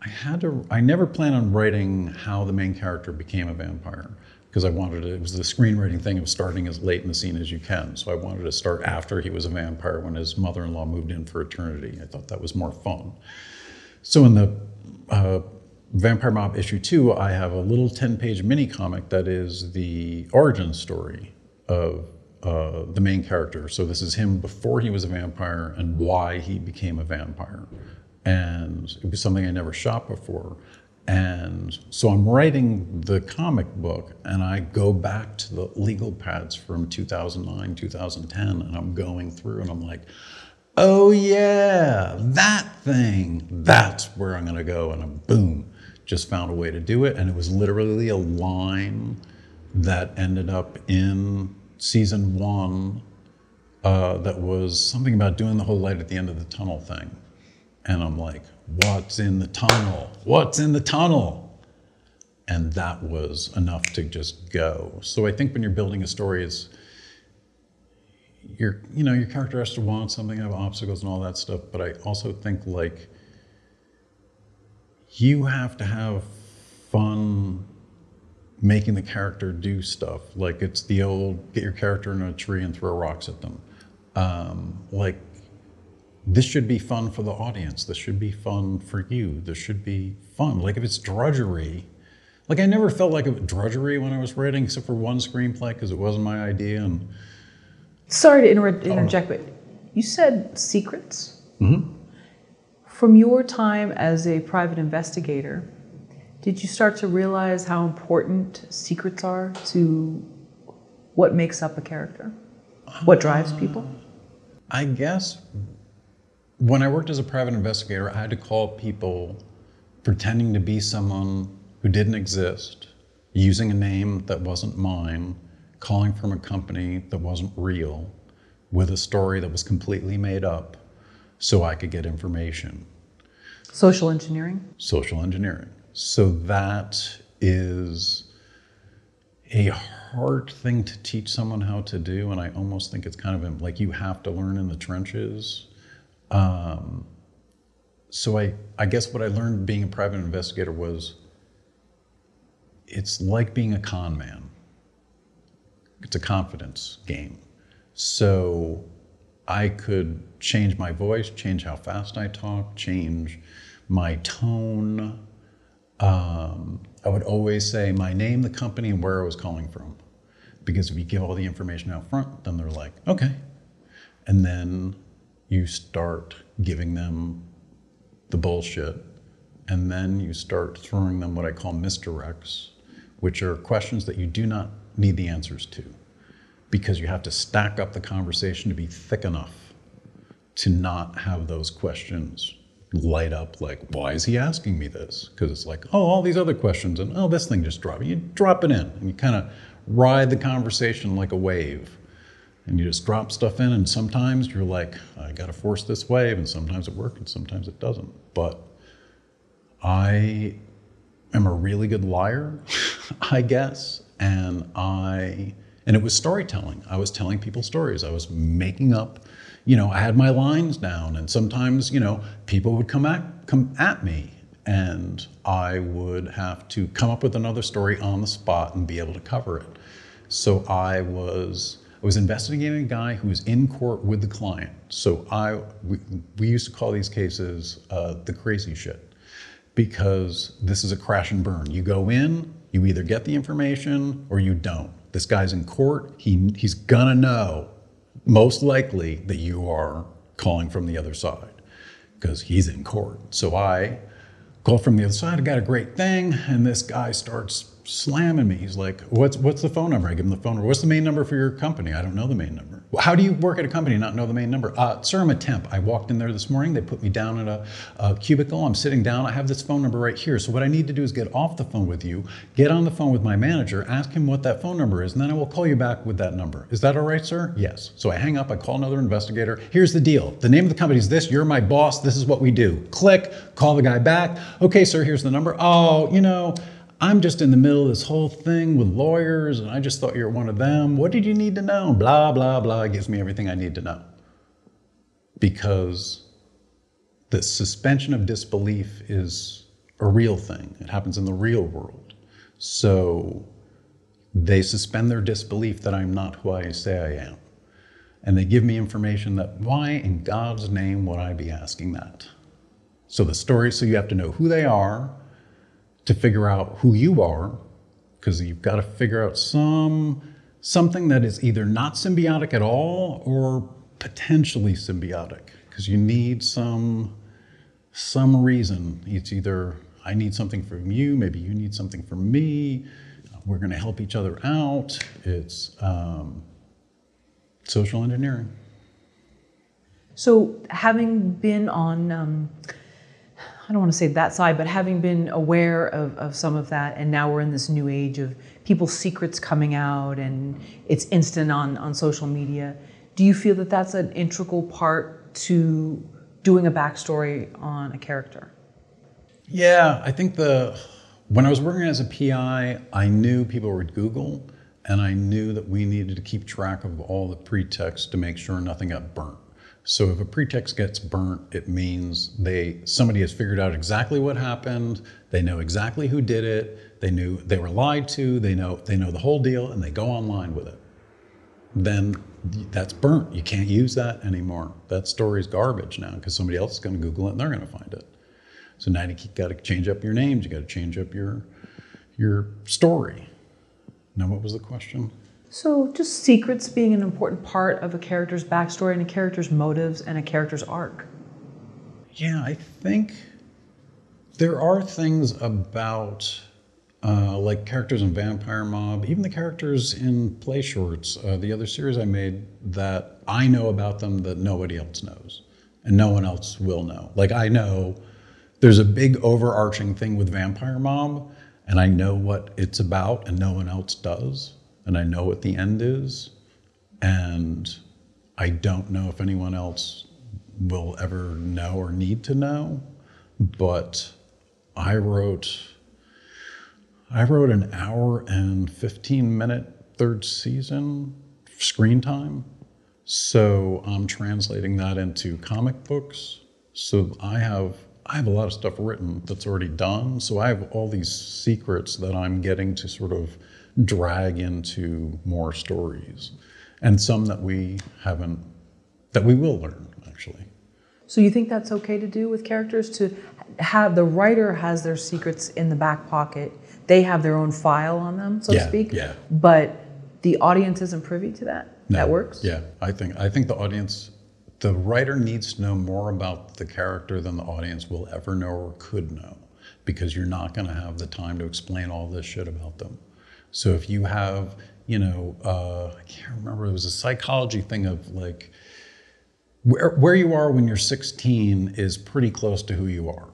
I had to. I never planned on writing how the main character became a vampire because I wanted to. It was the screenwriting thing of starting as late in the scene as you can. So I wanted to start after he was a vampire when his mother-in-law moved in for eternity. I thought that was more fun. So in the uh, Vampire Mob issue two, I have a little 10 page mini comic that is the origin story of uh, the main character. So this is him before he was a vampire and why he became a vampire. And it was something I never shot before. And so I'm writing the comic book and I go back to the legal pads from 2009, 2010, and I'm going through and I'm like, oh yeah, that thing, that's where I'm gonna go. And I'm boom, just found a way to do it. And it was literally a line that ended up in season one uh, that was something about doing the whole light at the end of the tunnel thing. And I'm like, what's in the tunnel? What's in the tunnel? And that was enough to just go. So I think when you're building a story, it's your you know your character has to want something, have obstacles and all that stuff. But I also think like you have to have fun making the character do stuff. Like it's the old get your character in a tree and throw rocks at them. Um, like this should be fun for the audience. This should be fun for you. This should be fun. Like if it's drudgery, like I never felt like it was drudgery when I was writing, except for one screenplay because it wasn't my idea. And Sorry to inter- interject, but you said secrets. From your time as a private investigator, did you start to realize how important secrets are to what makes up a character? What drives um, people? I guess when I worked as a private investigator, I had to call people pretending to be someone who didn't exist, using a name that wasn't mine, calling from a company that wasn't real, with a story that was completely made up, so I could get information. Social engineering? Social engineering. So that is a hard thing to teach someone how to do, and I almost think it's kind of like you have to learn in the trenches. Um, so I, I guess what I learned being a private investigator was it's like being a con man. It's a confidence game. So I could change my voice, change how fast I talk, change my tone. Um, I would always say my name, the company, and where I was calling from. Because if you give all the information out front, then they're like, okay. And then you start giving them the bullshit. And then you start throwing them what I call misdirects, which are questions that you do not need the answers to because you have to stack up the conversation to be thick enough to not have those questions light up like, why is he asking me this? Because it's like, oh, all these other questions, and oh, this thing just dropped. You drop it in, and you kind of ride the conversation like a wave. And you just drop stuff in, and sometimes you're like, I got to force this wave, and sometimes it works, and sometimes it doesn't. But I am a really good liar, I guess, and I And it was storytelling. I was telling people stories. I was making up, you know, I had my lines down, and sometimes, you know, people would come at come at me, and I would have to come up with another story on the spot and be able to cover it. So I was I was investigating a guy who was in court with the client. So I we, we used to call these cases uh, the crazy shit because this is a crash and burn. You go in, you either get the information or you don't. This guy's in court. He, he's gonna know, most likely, that you are calling from the other side because he's in court. So I call from the other side. I got a great thing, and this guy starts slamming me. He's like, "What's what's the phone number?" I give him the phone number. What's the main number for your company? I don't know the main number. How do you work at a company and not know the main number? Uh, sir, I'm a temp. I walked in there this morning. They put me down in a, a, cubicle. I'm sitting down. I have this phone number right here. So what I need to do is get off the phone with you, get on the phone with my manager, ask him what that phone number is, and then I will call you back with that number. Is that all right, sir? Yes. So I hang up. I call another investigator. Here's the deal. The name of the company is this. You're my boss. This is what we do. Click. Call the guy back. Okay, sir. Here's the number. Oh, you know. I'm just in the middle of this whole thing with lawyers, and I just thought you were one of them. What did you need to know? Blah, blah, blah. It gives me everything I need to know. Because the suspension of disbelief is a real thing, it happens in the real world. So they suspend their disbelief that I'm not who I say I am. And they give me information that, why in God's name would I be asking that? So the story, so you have to know who they are to figure out who you are, because you've got to figure out some something that is either not symbiotic at all or potentially symbiotic, because you need some some reason. It's either I need something from you, maybe you need something from me. We're going to help each other out. It's um, social engineering. So, having been on um, I don't want to say that side, but having been aware of, of some of that, and now we're in this new age of people's secrets coming out and it's instant on, on social media. Do you feel that that's an integral part to doing a backstory on a character? Yeah, I think the when I was working as a PI, I knew people would Google, and I knew that we needed to keep track of all the pretext to make sure nothing got burnt. So if a pretext gets burnt, it means they somebody has figured out exactly what happened. They know exactly who did it. They knew they were lied to. They know they know the whole deal, and they go online with it. Then that's burnt. You can't use that anymore. That story's garbage now because somebody else is going to Google it and they're going to find it. So now you got to change up your names. You got to change up your your story. Now, what was the question? So, just secrets being an important part of a character's backstory and a character's motives and a character's arc. Yeah, I think there are things about uh, like characters in Vampire Mob, even the characters in Play Shorts, uh, the other series I made, that I know about them that nobody else knows and no one else will know. Like, I know there's a big overarching thing with Vampire Mob, and I know what it's about, and no one else does and I know what the end is, and I don't know if anyone else will ever know or need to know, but I wrote I wrote an hour and 15 minute third season screen time. So I'm translating that into comic books. So I have I have a lot of stuff written that's already done. So I have all these secrets that I'm getting to sort of drag into more stories, and some that we haven't, that we will learn actually. So you think that's okay to do with characters to have the writer has their secrets in the back pocket, they have their own file on them, so yeah, to speak. Yeah. But the audience isn't privy to that. No, that works. Yeah, I think I think the audience, the writer needs to know more about the character than the audience will ever know or could know, because you're not going to have the time to explain all this shit about them. So if you have, you know, uh, I can't remember, it was a psychology thing of like, where, where you are when you're 16 is pretty close to who you are.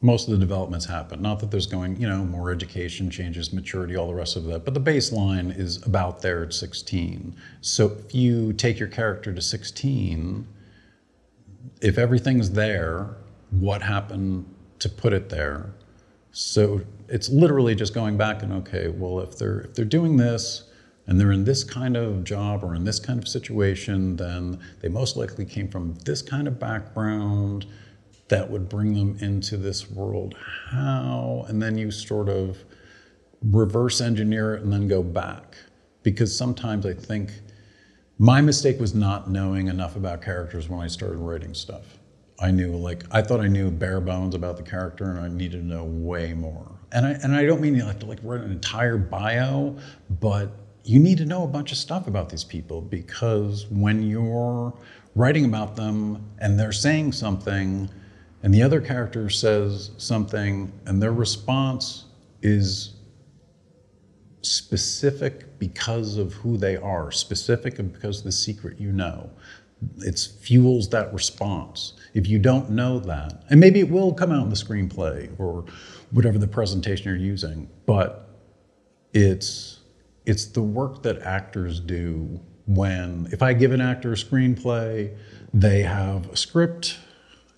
Most of the developments happen. Not that there's going, you know, more education, changes, maturity, all the rest of that, but the baseline is about there at 16. So if you take your character to 16, if everything's there, what happened to put it there? So it's literally just going back and okay, well, if they're if they're doing this, and they're in this kind of job or in this kind of situation, then they most likely came from this kind of background that would bring them into this world. How? And then you sort of reverse engineer it and then go back. Because sometimes I think my mistake was not knowing enough about characters when I started writing stuff. I knew like I thought I knew bare bones about the character and I needed to know way more. And I and I don't mean you have to like write an entire bio, but you need to know a bunch of stuff about these people because when you're writing about them and they're saying something and the other character says something and their response is specific because of who they are, specific because of the secret you know. It fuels that response. If you don't know that, and maybe it will come out in the screenplay or whatever the presentation you're using, but it's it's the work that actors do when if I give an actor a screenplay, they have a script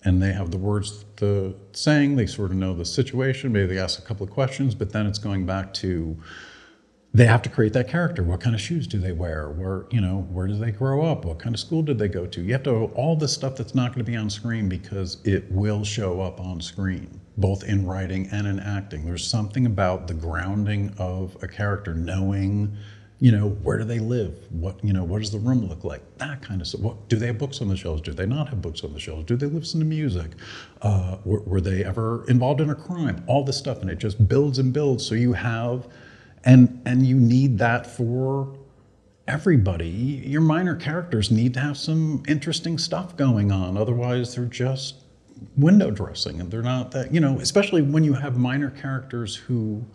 and they have the words the saying, they sort of know the situation, maybe they ask a couple of questions, but then it's going back to they have to create that character. What kind of shoes do they wear? Where you know where do they grow up? What kind of school did they go to? You have to all the stuff that's not going to be on screen because it will show up on screen, both in writing and in acting. There's something about the grounding of a character, knowing, you know, where do they live? What you know, what does the room look like? That kind of stuff. What do they have books on the shelves? Do they not have books on the shelves? Do they listen to music? Uh, were, were they ever involved in a crime? All this stuff, and it just builds and builds. So you have and and you need that for everybody your minor characters need to have some interesting stuff going on otherwise they're just window dressing and they're not that you know especially when you have minor characters who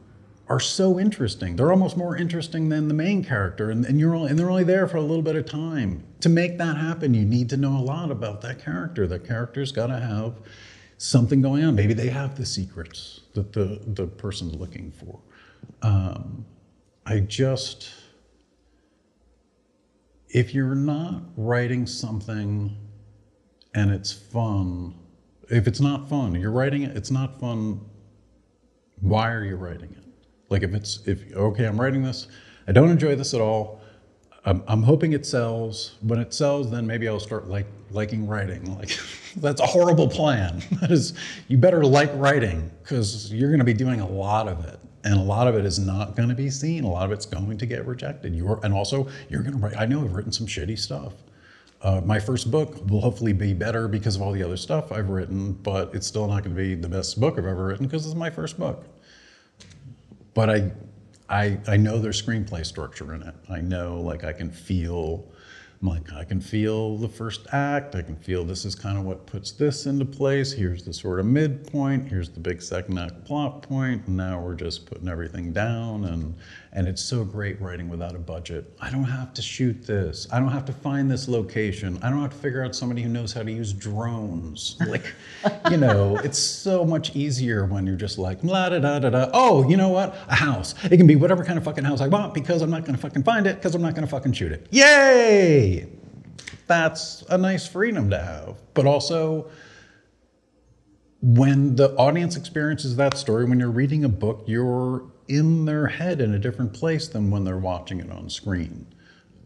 are so interesting. They're almost more interesting than the main character and, and you're only, and they're only there for a little bit of time. To make that happen you need to know a lot about that character. That character's got to have something going on. Maybe they have the secrets that the the person's looking for. Um, I just, if you're not writing something and it's fun, if it's not fun, you're writing it, it's not fun, why are you writing it? Like if it's, if, okay, I'm writing this, I don't enjoy this at all, I'm, I'm hoping it sells. When it sells, then maybe I'll start like liking writing. Like that's a horrible plan. That is, you better like writing because you're going to be doing a lot of it and a lot of it is not going to be seen. A lot of it's going to get rejected. You're, and also, you're going to write. I know I've written some shitty stuff. Uh, my first book will hopefully be better because of all the other stuff I've written, but it's still not going to be the best book I've ever written because it's my first book. But I, I, I know there's screenplay structure in it. I know, like, I can feel I'm like, I can feel the first act. I can feel this is kind of what puts this into place. Here's the sort of midpoint. Here's the big second act plot point. And now we're just putting everything down. And, and it's so great writing without a budget. I don't have to shoot this. I don't have to find this location. I don't have to figure out somebody who knows how to use drones. Like, you know, it's so much easier when you're just like, la da da da da. Oh, you know what? A house. It can be whatever kind of fucking house I want because I'm not to fucking find it because I'm not to fucking shoot it. Yay! that's a nice freedom to have. But also, when the audience experiences that story, when you're reading a book, you're in their head in a different place than when they're watching it on screen.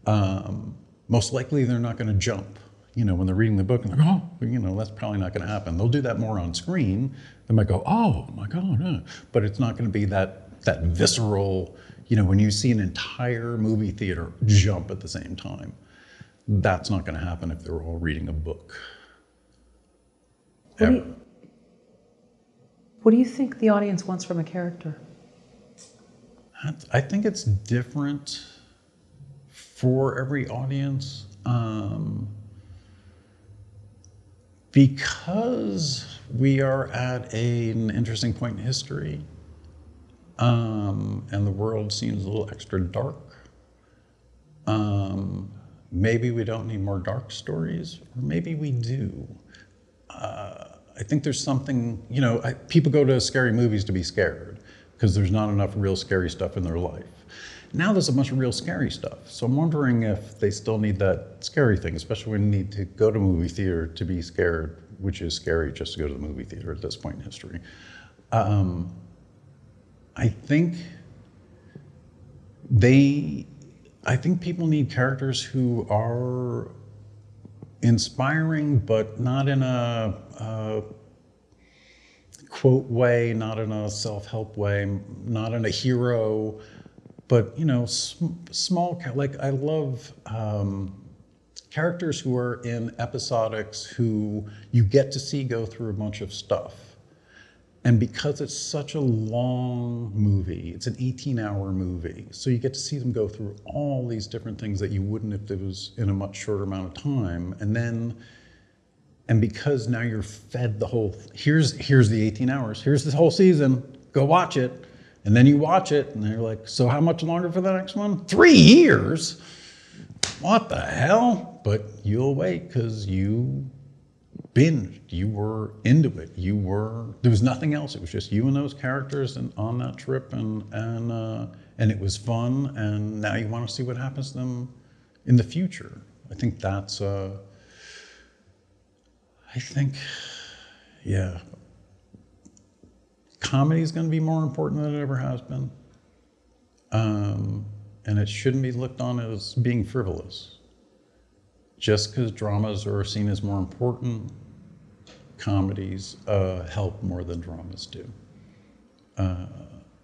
Um, most likely, they're not going to jump. You know, when they're reading the book and they're, like, oh, you know, that's probably not going to happen. They'll do that more on screen. They might go, oh my God, but it's not going to be that that visceral. You know, when you see an entire movie theater jump at the same time. That's not going to happen if they're all reading a book. What do, you, what do you think the audience wants from a character? I think it's different for every audience. Um, because we are at a, an interesting point in history, um, and the world seems a little extra dark. Um, maybe we don't need more dark stories, or maybe we do. Uh, I think there's something, you know, I, people go to scary movies to be scared because there's not enough real scary stuff in their life. Now there's a bunch of real scary stuff. So I'm wondering if they still need that scary thing, especially when you need to go to movie theater to be scared, which is scary just to go to the movie theater at this point in history. Um, I think they I think people need characters who are inspiring, but not in a, a quote way, not in a self-help way, not in a hero, but you know, sm- small. Like I love um, characters who are in episodics who you get to see go through a bunch of stuff. And because it's such a long movie, it's an 18 hour movie, so you get to see them go through all these different things that you wouldn't if it was in a much shorter amount of time. And then, and because now you're fed the whole, here's, here's the 18 hours, here's this whole season, go watch it. And then you watch it, and they're like, so how much longer for the next one? Three years? What the hell? But you'll wait because you binged. You were into it. You were there was nothing else. It was just you and those characters and on that trip and and uh, and it was fun. And now you want to see what happens to them in the future. I think that's. Uh, I think, yeah. Comedy is going to be more important than it ever has been. Um, and it shouldn't be looked on as being frivolous just because dramas are seen as more important, comedies uh, help more than dramas do. Uh,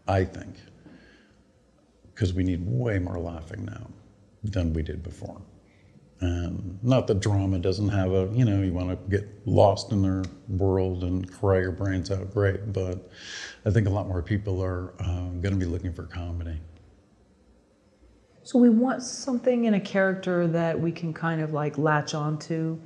I think. Because we need way more laughing now than we did before. And not that drama doesn't have a, you know, you want to get lost in their world and cry your brains out, great. But I think a lot more people are uh, going to be looking for comedy. So we want something in a character that we can kind of like latch onto,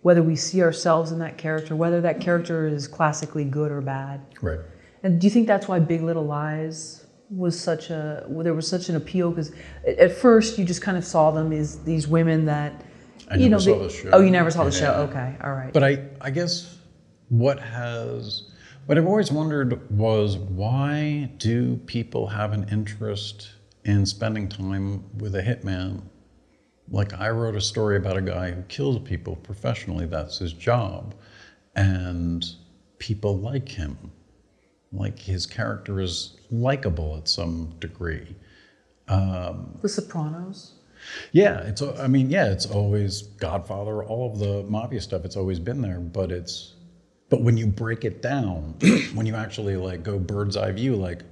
whether we see ourselves in that character, whether that character is classically good or bad. Right. And do you think that's why Big Little Lies was such a there was such an appeal? Because at first you just kind of saw them as these women that I you never know. saw they- the show. Oh, you never saw the show. Okay, all right. But I, I guess what has, what I've always wondered was why do people have an interest in spending time with a hitman? Like I wrote a story about a guy who kills people professionally, that's his job. And people like him. Like his character is likable at some degree. Um, the Sopranos. Yeah, it's. I mean, yeah, it's always Godfather, all of the mafia stuff. It's always been there, but it's. But when you break it down, when you actually like go bird's eye view, like,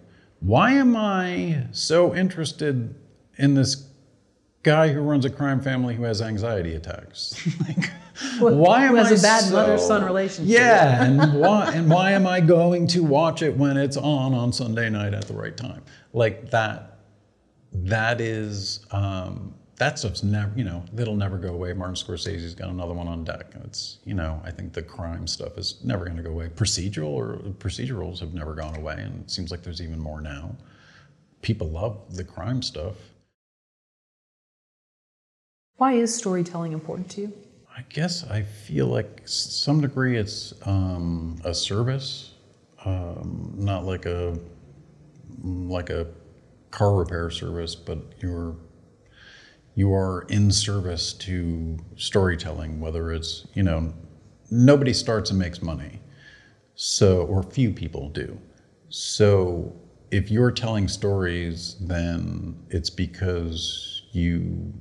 why am I so interested in this guy who runs a crime family who has anxiety attacks? like, why am has I a bad so- mother-son relationship. Yeah, and why and why am I going to watch it when it's on on Sunday night at the right time? Like that that is um, that stuff's never you know that'll never go away. Martin Scorsese's got another one on deck. It's you know I think the crime stuff is never going to go away. Procedural or procedurals have never gone away, and it seems like there's even more now. People love the crime stuff. Why is storytelling important to you? I guess I feel like some degree it's um, a service, um, not like a like a car repair service, but you're you are in service to storytelling. Whether it's you know nobody starts and makes money, so or few people do. So if you're telling stories, then it's because you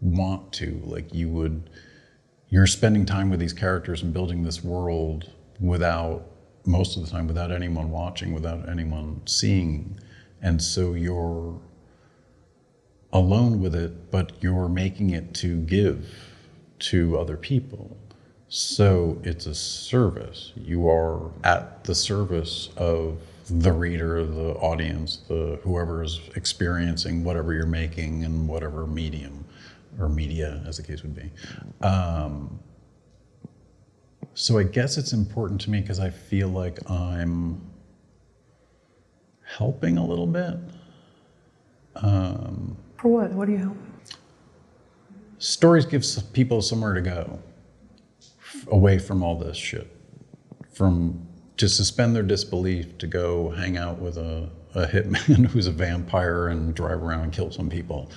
want to. Like you would you're spending time with these characters and building this world without most of the time without anyone watching without anyone seeing. And so you're alone with it but you're making it to give to other people. So it's a service. You are at the service of the reader the audience the whoever is experiencing whatever you're making in whatever medium or media as the case would be um, so I guess it's important to me because I feel like I'm helping a little bit. For what? What do you help? Stories give people somewhere to go away from all this shit. From to suspend their disbelief to go hang out with a, a hitman who's a vampire and drive around and kill some people.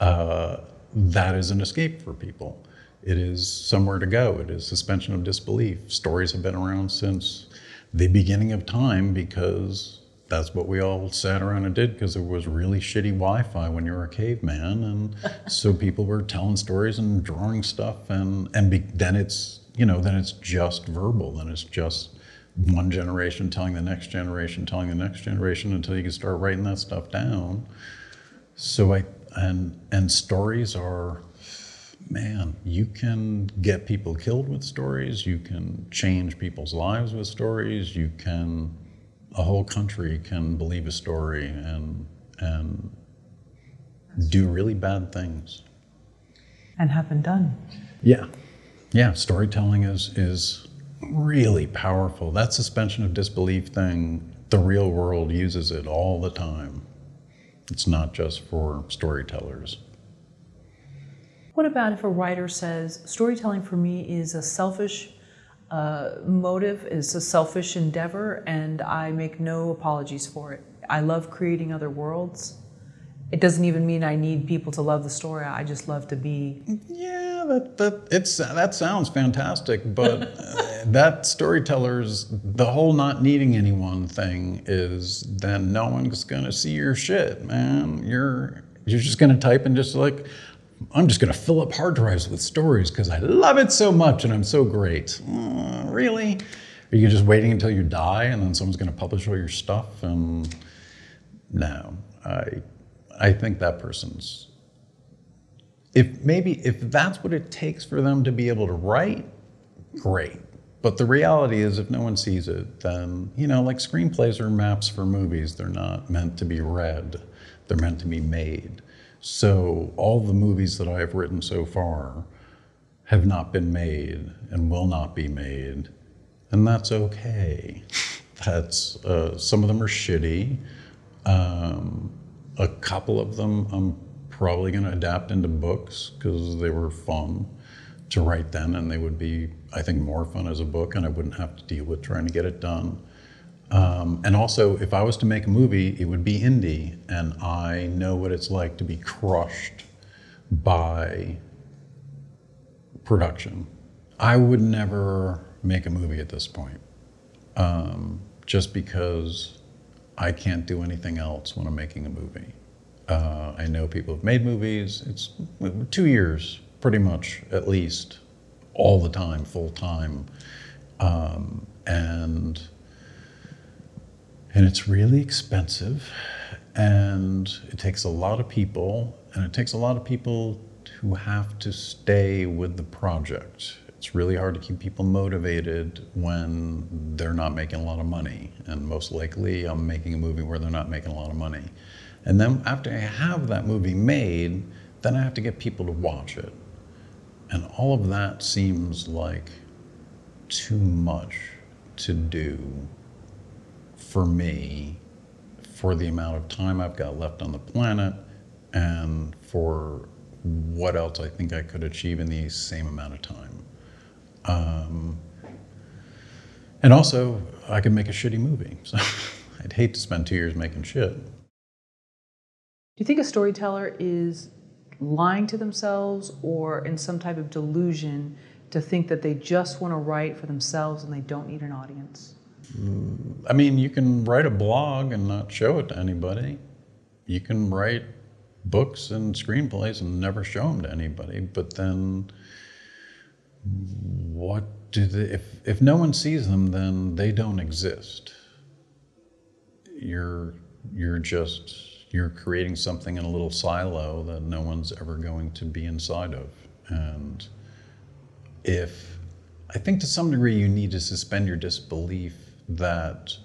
Uh, that is an escape for people. It is somewhere to go. It is suspension of disbelief. Stories have been around since the beginning of time because that's what we all sat around and did because it was really shitty Wi-Fi when you were a caveman, and so people were telling stories and drawing stuff, and and be, then it's you know then it's just verbal, then it's just one generation telling the next generation, telling the next generation until you can start writing that stuff down. So I and and stories are man, you can get people killed with stories, you can change people's lives with stories, you can a whole country can believe a story and and do really bad things. And have been done. Yeah. Yeah, storytelling is is really powerful. That suspension of disbelief thing, the real world uses it all the time. It's not just for storytellers. What about if a writer says, storytelling for me is a selfish uh, motive, is a selfish endeavor, and I make no apologies for it? I love creating other worlds. It doesn't even mean I need people to love the story. I just love to be. Yeah, that that it's that sounds fantastic, but uh, that storytellers the whole not needing anyone thing is then no one's gonna see your shit, man. You're you're just gonna type and just like I'm just going to fill up hard drives with stories because I love it so much and I'm so great. Uh, really? Are you just waiting until you die and then someone's going to publish all your stuff? And no, I, I think that person's. If maybe if that's what it takes for them to be able to write, great. But the reality is, if no one sees it, then you know, like screenplays are maps for movies. They're not meant to be read; they're meant to be made. So all the movies that I have written so far have not been made and will not be made, and that's okay. That's uh, some of them are shitty. Um, a couple of them I'm probably going to adapt into books because they were fun to write then, and they would be, I think, more fun as a book, and I wouldn't have to deal with trying to get it done. Um, and also, if I was to make a movie, it would be indie, and I know what it's like to be crushed by production. I would never make a movie at this point, um, just because I can't do anything else when I'm making a movie. Uh, I know people have made movies. It's two years, pretty much, at least, all the time, full time, um, and and it's really expensive. And it takes a lot of people and it takes a lot of people who have to stay with the project. It's really hard to keep people motivated when they're not making a lot of money. And most likely i'm making a movie where they're not making a lot of money and then after i have that movie made then i have to get people to watch it and all of that seems like too much to do for me for the amount of time I've got left on the planet and for what else I think I could achieve in the same amount of time. Um, and also, I could make a shitty movie. So I'd hate to spend two years making shit. Do you think a storyteller is lying to themselves or in some type of delusion to think that they just want to write for themselves and they don't need an audience? Mm, I mean, you can write a blog and not show it to anybody. You can write books and screenplays and never show them to anybody. But then, what do they? If if no one sees them, then they don't exist. You're you're just you're creating something in a little silo that no one's ever going to be inside of. And if I think to some degree you need to suspend your disbelief that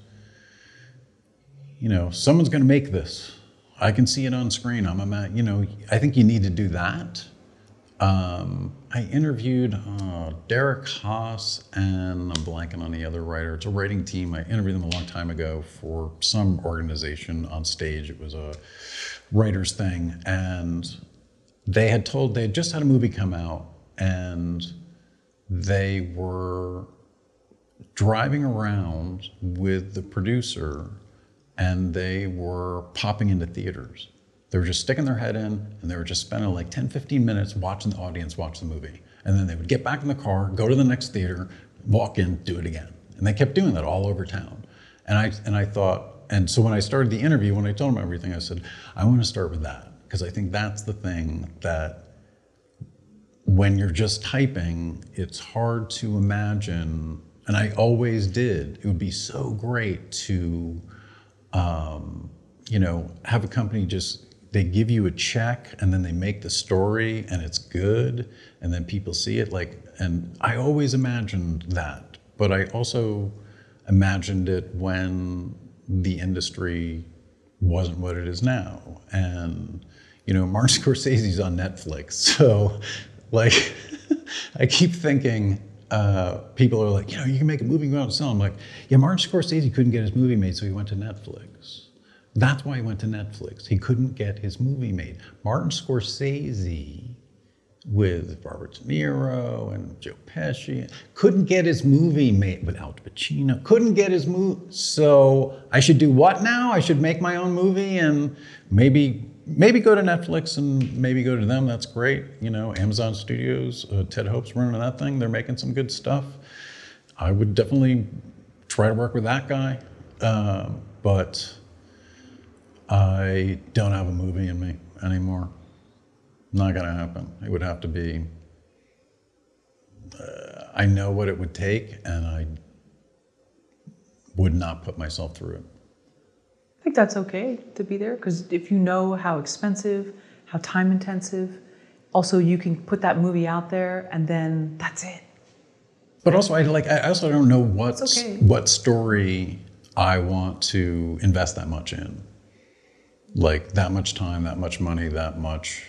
you know someone's going to make this i can see it on screen i'm a man. you know i think you need to do that um, i interviewed uh, derek haas and i'm blanking on the other writer. It's a writing team. I interviewed them a long time ago for some organization on stage. It was a writers thing. And they had told they had just had a movie come out and they were driving around with the producer and they were popping into theaters. They were just sticking their head in and they were just spending like 10, 15 minutes watching the audience watch the movie. And then they would get back in the car, go to the next theater, walk in, do it again. And they kept doing that all over town. And I, and I thought, and so when I started the interview, when I told him everything, I said, I want to start with that because I think that's the thing that when you're just typing, it's hard to imagine, and I always did, it would be so great to, um, you know, have a company just, they give you a check and then they make the story and it's good and then people see it. Like, and I always imagined that, but I also imagined it when the industry wasn't what it is now. And, you know, Martin Scorsese's on Netflix. So, like, I keep thinking, uh, people are like, you know, you can make a movie go out and sell. I'm like, yeah, Martin Scorsese couldn't get his movie made, so he went to Netflix. That's why he went to Netflix. He couldn't get his movie made. Martin Scorsese with Robert De Niro and Joe Pesci. Couldn't get his movie made with Al Pacino. Couldn't get his movie. So I should do what now? I should make my own movie and maybe maybe go to Netflix and maybe go to them. That's great. You know, Amazon Studios. Uh, Ted Hope's running that thing. They're making some good stuff. I would definitely try to work with that guy, uh, but I don't have a movie in me anymore. Not going to happen. It would have to be. Uh, I know what it would take, and I would not put myself through it. I think that's okay to be there because if you know how expensive, how time intensive, also you can put that movie out there and then that's it. But also, I like. I also don't know what okay. what story I want to invest that much in. Like that much time, that much money, that much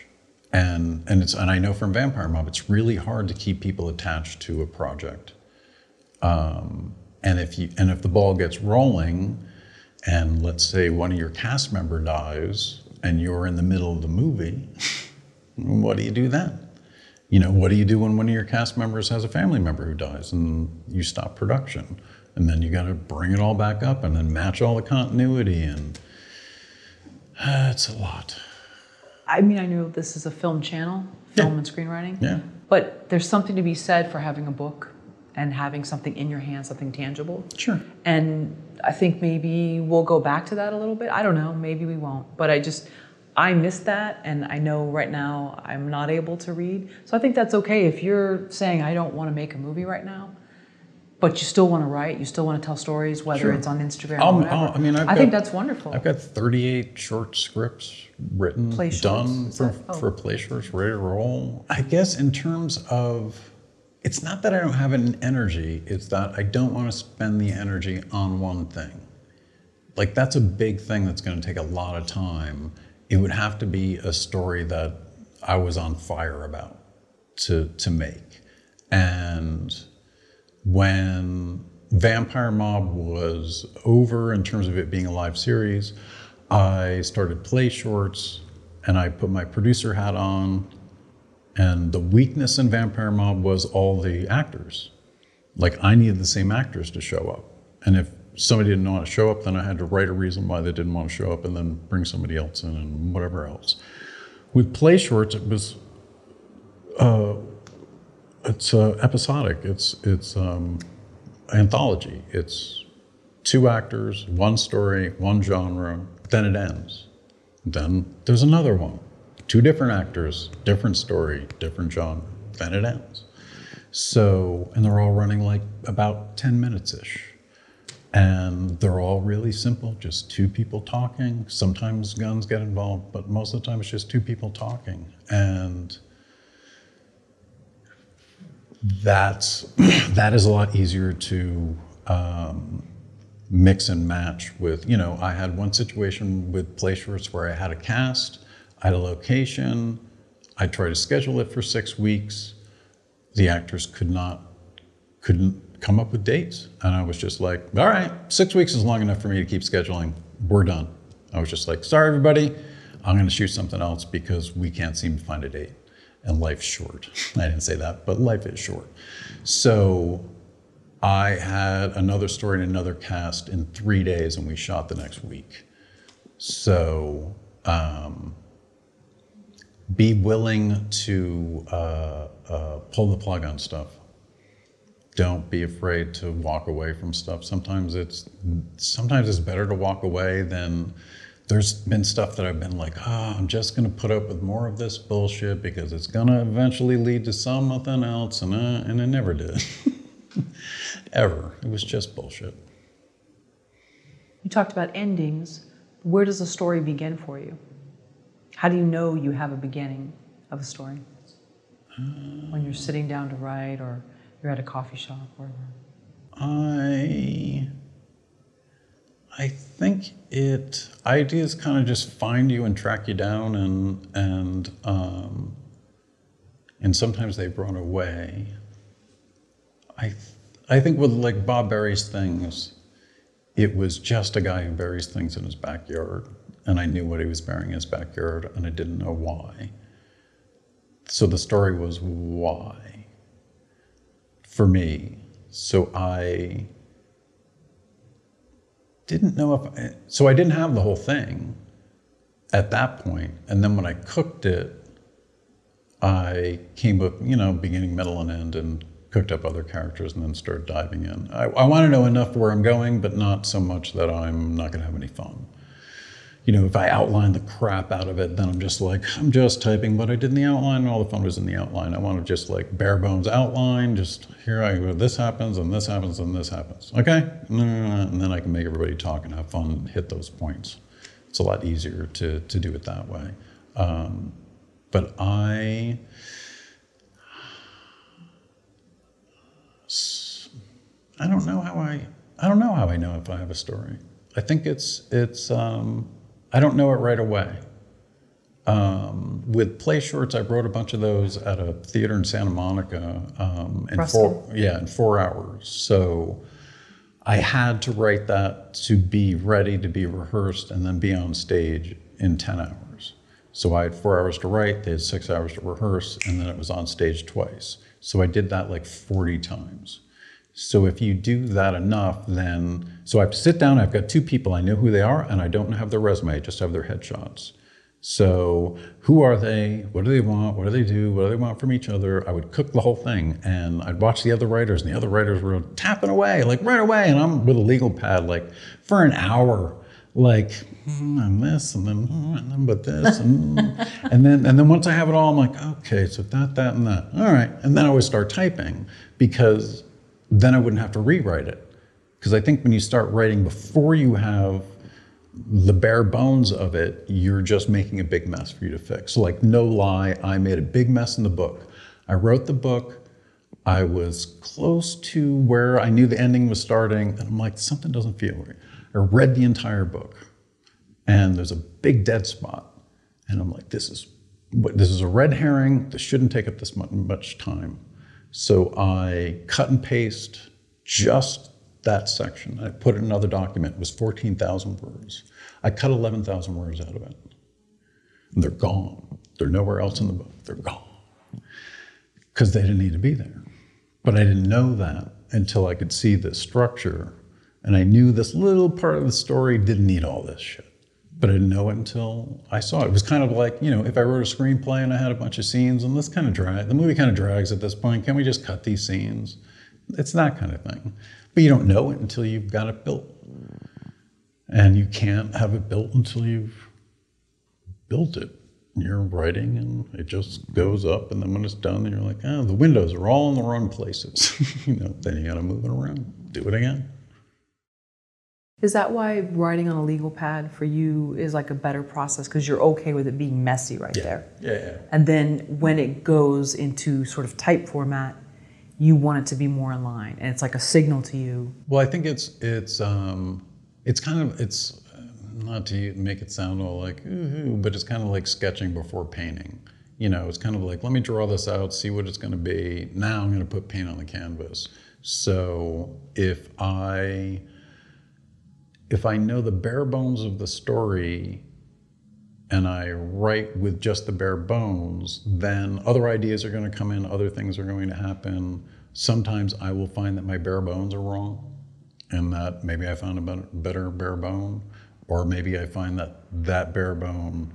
and and it's and I know from Vampire Mob, it's really hard to keep people attached to a project. Um, and if you and if the ball gets rolling, and let's say one of your cast member dies, and you're in the middle of the movie, what do you do then? You know, what do you do when one of your cast members has a family member who dies, and you stop production, and then you got to bring it all back up, and then match all the continuity, and uh, it's a lot. I mean, I know this is a film channel, film yeah. and screenwriting. Yeah. But there's something to be said for having a book and having something in your hand, something tangible. Sure. And I think maybe we'll go back to that a little bit. I don't know. Maybe we won't. But I just, I miss that. And I know right now I'm not able to read. So I think that's okay. If you're saying, I don't want to make a movie right now, but you still want to write, you still want to tell stories, whether sure. it's on Instagram or um, whatever. I'll, i mean, I've i got, think that's wonderful. I've got 38 short scripts written, done for, oh. for play shorts, ready to roll. I guess in terms of, it's not that I don't have an energy, it's that I don't want to spend the energy on one thing. Like that's a big thing that's going to take a lot of time. It would have to be a story that I was on fire about to, to make. And when Vampire Mob was over in terms of it being a live series, I started play shorts and I put my producer hat on. And the weakness in Vampire Mob was all the actors. Like I needed the same actors to show up. And if somebody didn't want to show up, then I had to write a reason why they didn't want to show up and then bring somebody else in and whatever else. With play shorts, it was uh, it's uh, episodic. It's it's um, anthology. It's two actors, one story, one genre. Then it ends. Then there's another one, two different actors, different story, different genre. Then it ends. So and they're all running like about ten minutes ish. And they're all really simple, just two people talking. Sometimes guns get involved, but most of the time it's just two people talking. And that's that is a lot easier to um, mix and match with. You know, I had one situation with play shorts where I had a cast, I had a location, I tried to schedule it for six weeks. The actors could not couldn't come up with dates, and I was just like, all right, six weeks is long enough for me to keep scheduling. We're done. I was just like, sorry, everybody, I'm going to shoot something else because we can't seem to find a date and life's short. I didn't say that, but life is short. So I had another story and another cast in three days, and we shot the next week. So um, be willing to uh, uh, pull the plug on stuff. don't be afraid to walk away from stuff. Sometimes it's sometimes it's better to walk away than there's been stuff that I've been like, oh, I'm just gonna put up with more of this bullshit because it's gonna eventually lead to something else, and uh, and it never did. Ever. It was just bullshit. You talked about endings. Where does a story begin for you? How do you know you have a beginning of a story? when you're sitting down to write or you're at a coffee shop or I I think it ideas kind of just find you and track you down and and um, and sometimes they've run away. I I think with like Bob buries things, it was just a guy who buries things in his backyard, and I knew what he was burying in his backyard, and I didn't know why. So the story was why for me. So I didn't know if, I, so I didn't have the whole thing at that point. And then when I cooked it, I came up, you know, beginning, middle, and end, and cooked up other characters and then started diving in. I, I want to know enough where I'm going, but not so much that I'm not going to have any fun. You know, if I outline the crap out of it, then I'm just like, I'm just typing what I did in the outline, all the fun was in the outline. I want to just like bare bones outline, just here I go, this happens, and this happens, and this happens. Okay? And then I can make everybody talk and have fun, and hit those points. It's a lot easier to, to do it that way. Um, but I, I don't know how I, I don't know how I know if I have a story. I think it's, it's, um, I don't know it right away. Um, with play shorts, I wrote a bunch of those at a theater in Santa Monica um, in four, yeah, in four hours. So I had to write that to be ready to be rehearsed and then be on stage in 10 hours. So I had four hours to write, they had six hours to rehearse, and then it was on stage twice. So I did that like 40 times. So if you do that enough, then, so I sit down, I've got two people, I know who they are, and I don't have their resume, I just have their headshots. So who are they? What do they want? What do they do? What do they want from each other? I would cook the whole thing and I'd watch the other writers and the other writers were tapping away, like right away. And I'm with a legal pad, like for an hour, like, hmm, and this and then, hmm, and then but this and, and then and then once I have it all, I'm like, okay, so that, that, and that. All right. And then I would start typing because then I wouldn't have to rewrite it. Because I think when you start writing before you have the bare bones of it, you're just making a big mess for you to fix. So, like, no lie, I made a big mess in the book. I wrote the book. I was close to where I knew the ending was starting, and I'm like, something doesn't feel right. I read the entire book, and there's a big dead spot, and I'm like, this is this is a red herring. This shouldn't take up this much time. So I cut and paste just that section. I put it in another document. It was 14,000 words. I cut 11,000 words out of it. And they're gone. They're nowhere else in the book. They're gone. Because they didn't need to be there. But I didn't know that until I could see the structure. And I knew this little part of the story didn't need all this shit. But I didn't know it until I saw it. It was kind of like, you know, if I wrote a screenplay and I had a bunch of scenes, and this kind of drag, the movie kind of drags at this point. Can we just cut these scenes? It's that kind of thing. But you don't know it until you've got it built. And you can't have it built until you've built it. You're writing and it just goes up, and then when it's done, you're like, oh, the windows are all in the wrong places. you know, then you got to move it around, do it again. Is that why writing on a legal pad for you is like a better process because you're okay with it being messy right yeah. there? Yeah, yeah. And then when it goes into sort of type format, you want it to be more in line, and it's like a signal to you. Well, I think it's it's um, it's kind of it's not to make it sound all like ooh, but it's kind of like sketching before painting. You know, it's kind of like let me draw this out, see what it's going to be. Now I'm going to put paint on the canvas. So if I if I know the bare bones of the story and I write with just the bare bones, then other ideas are going to come in, other things are going to happen. Sometimes I will find that my bare bones are wrong and that maybe I found a better bare bone, or maybe I find that that bare bone.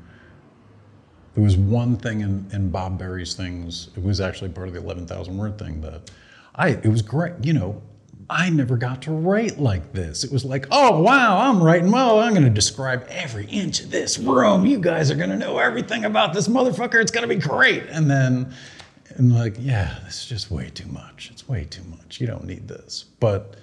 There was one thing in, in Bob Buries things, it was actually part of the 11,000 word thing that I it was great. You know, I never got to write like this. It was like, oh wow, I'm writing. Well, I'm going to describe every inch of this room. You guys are going to know everything about this motherfucker. It's going to be great. And then, and like, yeah, this is just way too much. It's way too much. You don't need this. But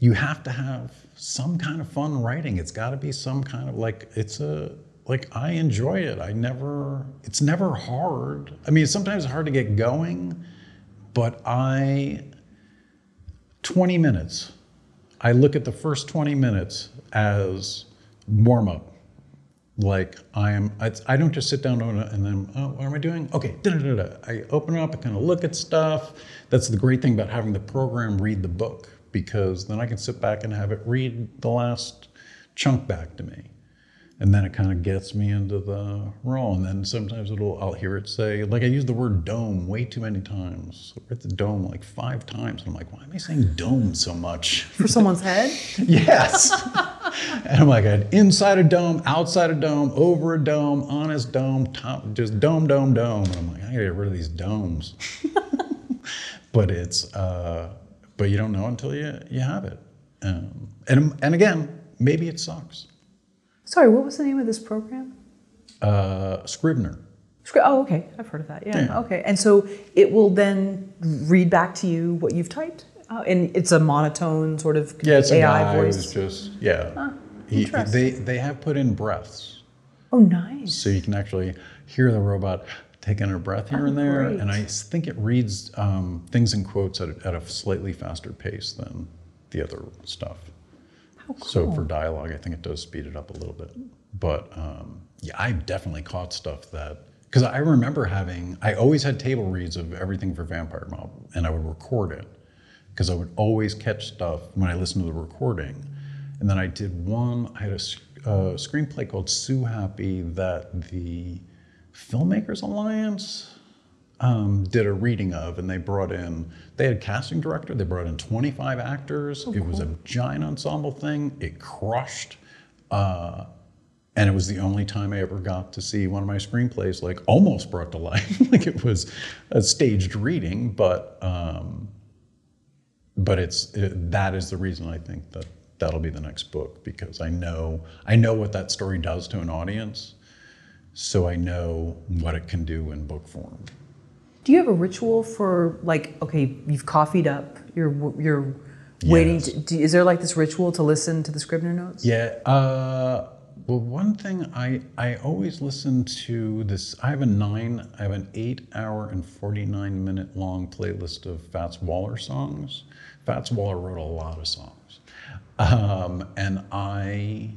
you have to have some kind of fun writing. It's got to be some kind of like it's a like I enjoy it. I never. It's never hard. I mean, sometimes it's hard to get going, but I 20 minutes. I look at the first 20 minutes as warm up. Like I am, I, I don't just sit down and then, oh, what am I doing? Okay, da, da, da, I open up, I kind of look at stuff. That's the great thing about having the program read the book because then I can sit back and have it read the last chunk back to me and then it kind of gets me into the role. And then sometimes it'll I'll hear it say like I use the word dome way too many times. I read the dome like five times. And I'm like, why am I saying dome so much? For someone's head? yes. and I'm like, inside a dome, outside a dome, over a dome, on his dome, top, just dome, dome, dome. And I'm like, I gotta get rid of these domes. but it's uh, but you don't know until you you have it. Um, and and again, maybe it sucks Sorry, what was the name of this program? Uh, Scrivener. Oh, okay. I've heard of that. Yeah. yeah. Okay. And so it will then read back to you what you've typed, uh, and it's a monotone sort of yeah, it's AI a guy voice. just yeah. Huh, he, they they have put in breaths. Oh, nice. So you can actually hear the robot taking a breath here oh, and there, great. and I think it reads um, things in quotes at at a slightly faster pace than the other stuff. Cool. So for dialogue, I think it does speed it up a little bit. But um, yeah, I've definitely caught stuff that because I remember having I always had table reads of everything for Vampire Mob, and I would record it because I would always catch stuff when I listened to the recording. And then I did one. I had a, a screenplay called Sue Happy that the Filmmakers Alliance um, did a reading of, and they brought in, they had a casting director, they brought in 25 actors. Oh, it was a giant ensemble thing. It crushed. Uh, and it was the only time I ever got to see one of my screenplays like almost brought to life. like it was a staged reading, but um, but it's it, that is the reason I think that that'll be the next book because I know I know what that story does to an audience, so I know what it can do in book form. Do you have a ritual for like, okay, you've coffeeed up, you're you're waiting. Yes. To, do, is there like this ritual to listen to the Scrivener notes? Yeah. Uh, well, one thing I I always listen to this. I have a nine. I have an eight-hour and forty-nine minute long playlist of Fats Waller songs. Fats Waller wrote a lot of songs, um, and I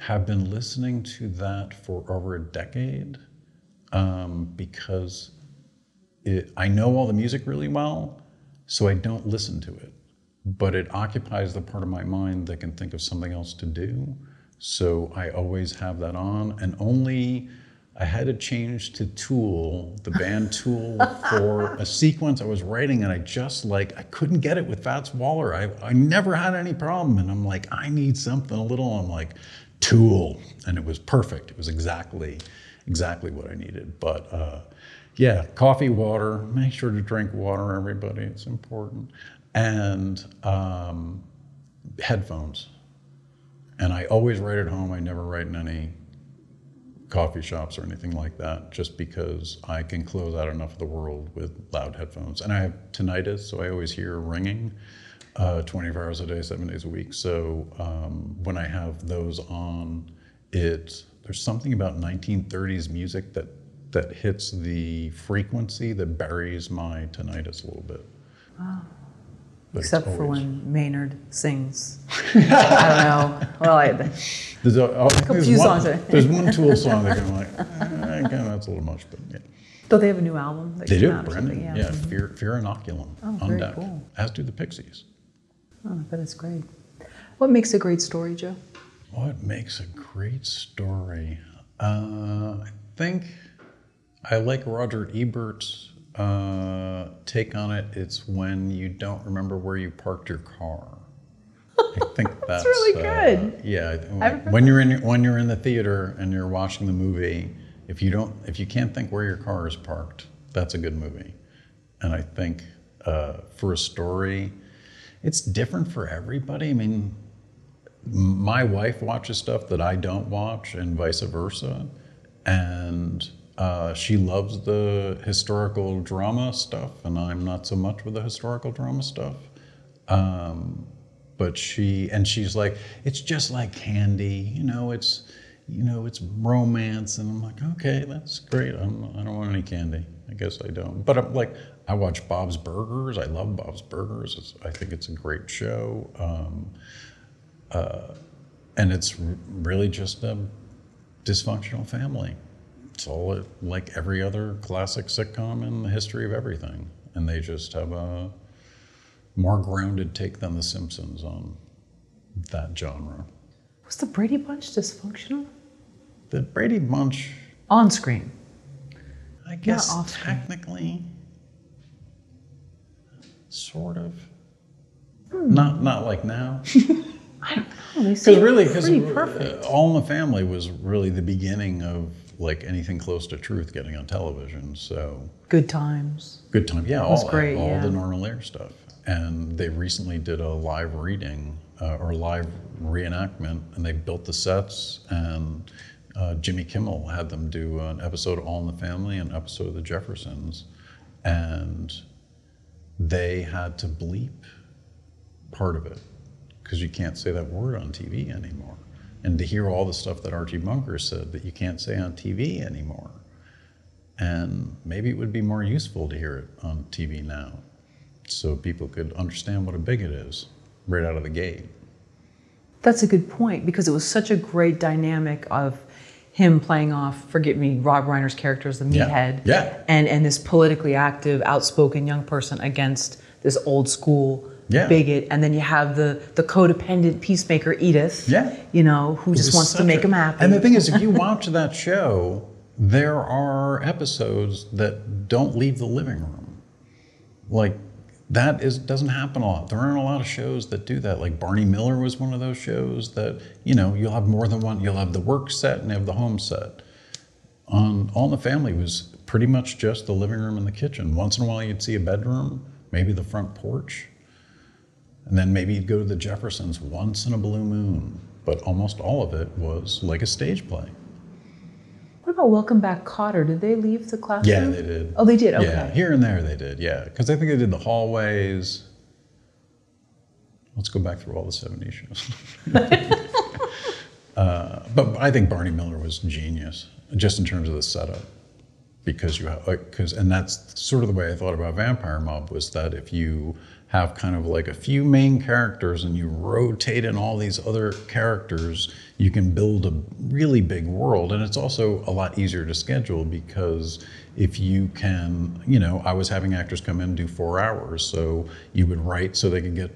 have been listening to that for over a decade um, because it, I know all the music really well, so I don't listen to it. But it occupies the part of my mind that can think of something else to do. So I always have that on, and only I had to change to Tool, the band Tool, for a sequence I was writing, and I just like I couldn't get it with Fats Waller. I, I never had any problem, and I'm like I need something a little. I'm like Tool, and it was perfect. It was exactly exactly what I needed. But uh, yeah, coffee, water. Make sure to drink water, everybody. It's important. And um, headphones. And I always write at home. I never write in any coffee shops or anything like that, just because I can close out enough of the world with loud headphones. And I have tinnitus, so I always hear ringing. Uh, 24 hours a day, seven days a week. So um, when I have those on, it there's something about 1930s music that that hits the frequency that buries my tinnitus a little bit. Wow. But Except for when Maynard sings. I don't know. Well, I, there's a, oh, there's one, there's one Tool song that I'm like, eh, that's a little much, but yeah. Don't they have a new album? they do, Brendan. Yeah, yeah mm-hmm. Fear, Fear Inoculum oh, on very deck. Cool. As do the Pixies. Oh, I bet it's great. What makes a great story, Joe? What makes a great story? Uh, I think I like Roger Ebert's uh, take on it. It's when you don't remember where you parked your car. I think that's, that's really good. Uh, yeah, when you're in when you're in the theater and you're watching the movie, if you don't if you can't think where your car is parked, that's a good movie. And I think uh, for a story, it's different for everybody. I mean, my wife watches stuff that I don't watch, and vice versa. And uh, she loves the historical drama stuff, and I'm not so much with the historical drama stuff. Um, but she and she's like, it's just like candy, you know. It's you know, it's romance, and I'm like, okay, that's great. I'm, I don't want any candy. I guess I don't. But I'm like, I watch Bob's Burgers. I love Bob's Burgers. It's, I think it's a great show. Um, uh, and it's really just a dysfunctional family. It's all like every other classic sitcom in the history of everything. And they just have a more grounded take than The Simpsons on that genre. Was the Brady Bunch dysfunctional? The Brady Bunch, On screen. I guess off-screen. technically, sort of. Not not like now. I don't know. Because really, because perfect. All in the Family was really the beginning of like anything close to truth getting on television. So Good times. good times. yeah, was all, great, all yeah. the Norman Lear stuff. And they recently did a live reading uh, or live reenactment, and they built the sets. And uh, Jimmy Kimmel had them do an episode of All in the Family, and an episode of The Jeffersons, and they had to bleep part of it because you can't say that word on TV anymore. And to hear all the stuff that Archie Bunker said that you can't say on TV anymore. And maybe it would be more useful to hear it on TV now so people could understand what a bigot is right out of the gate. That's a good point because it was such a great dynamic of him playing off, forget me, Rob Reiner's character as the Yeah. meathead. Yeah. And and this politically active, outspoken young person against this old school Yeah. bigot. And then you have the the codependent peacemaker Edith. Yeah. You know, who just wants to make a- him happy. And the thing is, if you watch that show, there are episodes that don't leave the living room. Like that is doesn't happen a lot. There aren't a lot of shows that do that. Like Barney Miller was one of those shows that you know you'll have more than one. You'll have the work set and you have the home set. On All in the Family was pretty much just the living room and the kitchen. Once in a while you'd see a bedroom, maybe the front porch. And then maybe you'd go to the Jeffersons once in a blue moon, but almost all of it was like a stage play. what about Welcome Back Kotter? Did they leave the classroom? Yeah, they did. Oh, they did. Okay. Yeah, here and there they did. Yeah, because I think they did the hallways. Let's go back through all the '70s shows. uh, but I think Barney Miller was genius, just in terms of the setup, because you have because and that's sort of the way I thought about Vampire Mob was that if you have kind of like a few main characters and you rotate in all these other characters, you can build a really big world. And it's also a lot easier to schedule because if you can, you know, I was having actors come in and do four hours. So you would write so they could get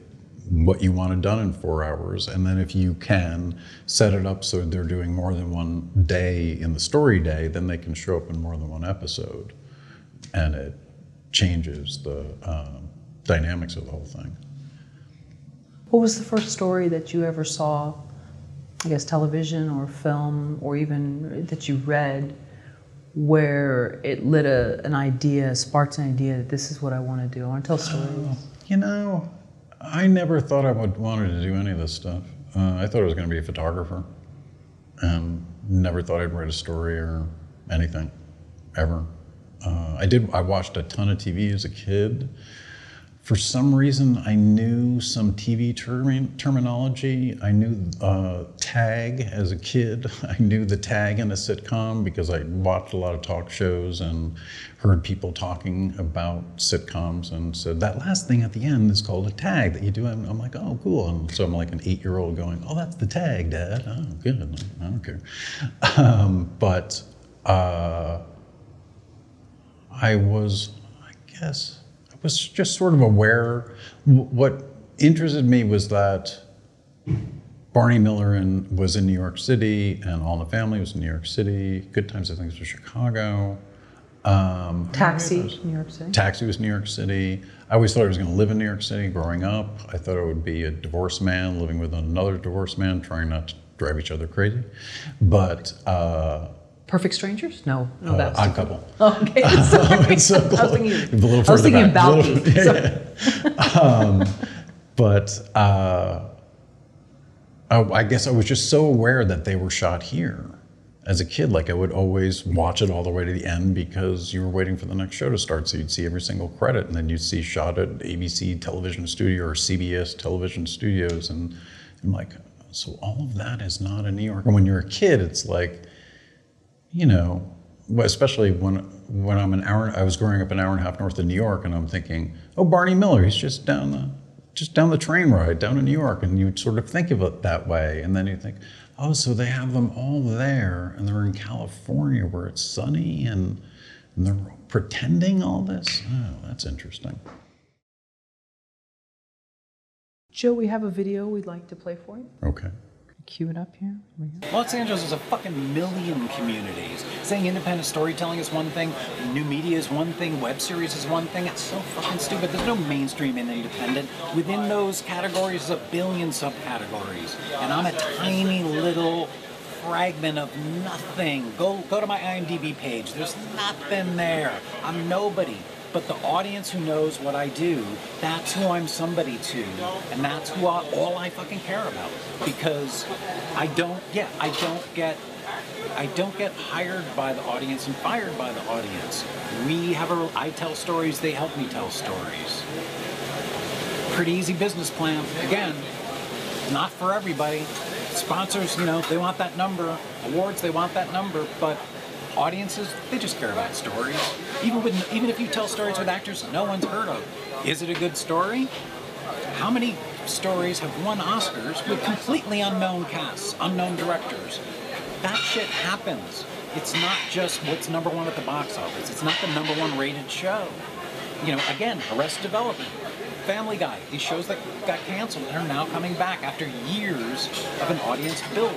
what you wanted done in four hours. And then if you can set it up so they're doing more than one day in the story day, then they can show up in more than one episode. And it changes the um, dynamics of the whole thing. What was the first story that you ever saw, I guess television or film or even that you read, where it lit a, an idea, sparked an idea that this is what I want to do? I want to tell stories. You know, I never thought I would wanted to do any of this stuff. Uh, I thought I was going to be a photographer, and never thought I'd write a story or anything, ever. Uh, I did. I watched a ton of TV as a kid. For some reason, I knew some TV termi- terminology. I knew uh, tag as a kid. I knew the tag in a sitcom because I watched a lot of talk shows and heard people talking about sitcoms and said that last thing at the end is called a tag that you do. And I'm like, oh, cool. And so I'm like an eight-year-old going, oh, that's the tag, Dad. Oh, good. I don't care. Um, but uh, I was, I guess, was just sort of aware. What interested me was that Barney Miller in, was in New York City, and All in the Family was in New York City. Good Times, I think, was Chicago. Um, Taxi, New York City. Taxi was New York City. I always thought I was going to live in New York City growing up. I thought I would be a divorced man living with another divorced man, trying not to drive each other crazy. But uh, Perfect Strangers? No, no, Uh, that's Odd Couple. okay. Sorry. It's so I was close. thinking, A little I was thinking back. Balki. little- yeah, yeah. Um, but uh, I, I guess I was just so aware that they were shot here. As a kid, like I would always watch it all the way to the end because you were waiting for the next show to start. So you'd see every single credit, and then you'd see shot at ABC television studio or CBS television studios, and I'm like, so all of that is not in New York. And when you're a kid, it's like, you know, especially when when I'm an hour, I was growing up an hour and a half north of New York, and I'm thinking, oh, Barney Miller, he's just down the just down the train ride down to New York, and you sort of think of it that way, and then you think, oh, so they have them all there, and they're in California where it's sunny, and, and they're pretending all this. Oh, that's interesting. Joe, we have a video we'd like to play for you. Okay. Cue it up here. Los Angeles is a fucking million communities. Saying independent storytelling is one thing, new media is one thing, web series is one thing. It's so fucking stupid. There's no mainstream and independent. Within those categories, there's a billion subcategories. And I'm a tiny little fragment of nothing. Go go to my IMDb page. There's nothing there. I'm nobody. But the audience who knows what I do, that's who I'm somebody to. And that's who I, all I fucking care about. Because I don't, yeah, I don't get I don't get hired by the audience and fired by the audience. We have a I tell stories, they help me tell stories. Pretty easy business plan. Again, not for everybody. Sponsors, you know, they want that number. Awards, they want that number, but audiences, they just care about stories. Even with even if you tell stories with actors no one's heard of. Is it a good story? How many stories have won Oscars with completely unknown casts, unknown directors? That shit happens. It's not just what's number one at the box office. It's not the number one rated show. You know, again, Arrested Development, Family Guy, these shows that got canceled and are now coming back after years of an audience build.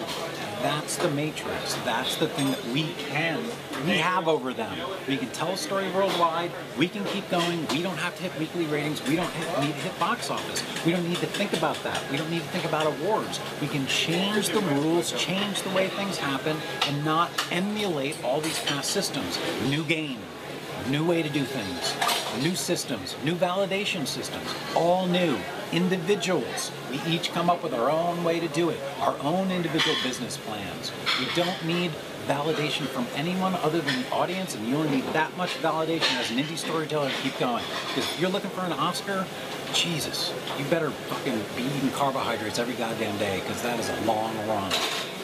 That's the matrix. That's the thing that we can, we have over them. We can tell a story worldwide. We can keep going. We don't have to hit weekly ratings. We don't hit, need to hit box office. We don't need to think about that. We don't need to think about awards. We can change the rules, change the way things happen, and not emulate all these past systems. New game, new way to do things, new systems, new validation systems, all new. Individuals, we each come up with our own way to do it, our own individual business plans. We don't need validation from anyone other than the audience, and you only need that much validation as an indie storyteller to keep going. Because if you're looking for an Oscar, Jesus, you better fucking be eating carbohydrates every goddamn day, because that is a long run,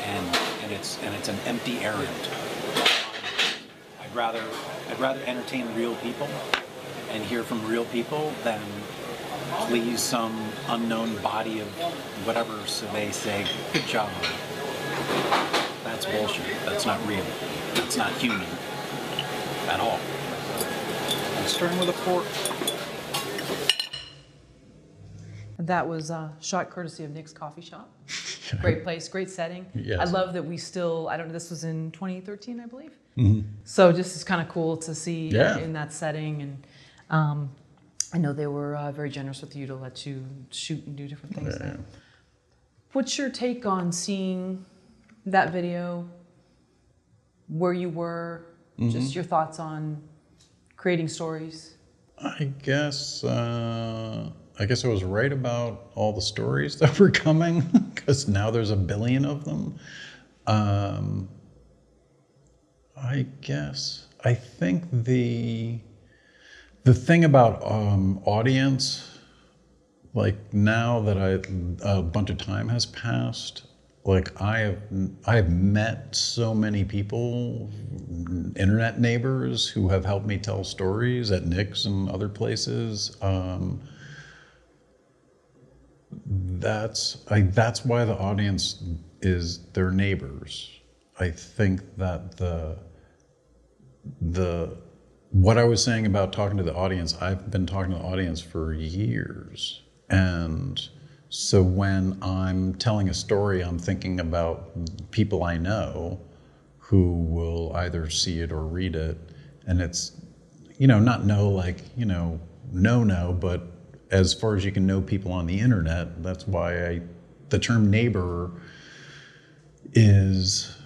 and and it's and it's an empty errand. I'd rather I'd rather entertain real people and hear from real people than please some unknown body of whatever so they say good job. That's bullshit. That's not real. That's not human at all. And starting with a fork. That was uh, shot courtesy of Nick's Coffee Shop. Great place, great setting. Yes. I love that we still, I don't know, this was in 2013, I believe. Mm-hmm. So just is kind of cool to see Yeah. in that setting. And um, I know they were uh, very generous with you to let you shoot and do different things there. What's your take on seeing that video, where you were, Mm-hmm. just your thoughts on creating stories? I guess uh, I guess I was right about all the stories that were coming because now there's a billion of them. Um, I guess I think the the thing about um, audience, like now that I a bunch of time has passed, like I have I have met so many people, internet neighbors who have helped me tell stories at Nick's and other places. Um, that's I, that's why the audience is their neighbors. I think that the the what I was saying about talking to the audience, I've been talking to the audience for years. And so when I'm telling a story, I'm thinking about people I know who will either see it or read it. And it's, you know, not know like, you know, no, no, but as far as you can know people on the internet, that's why I, the term neighbor is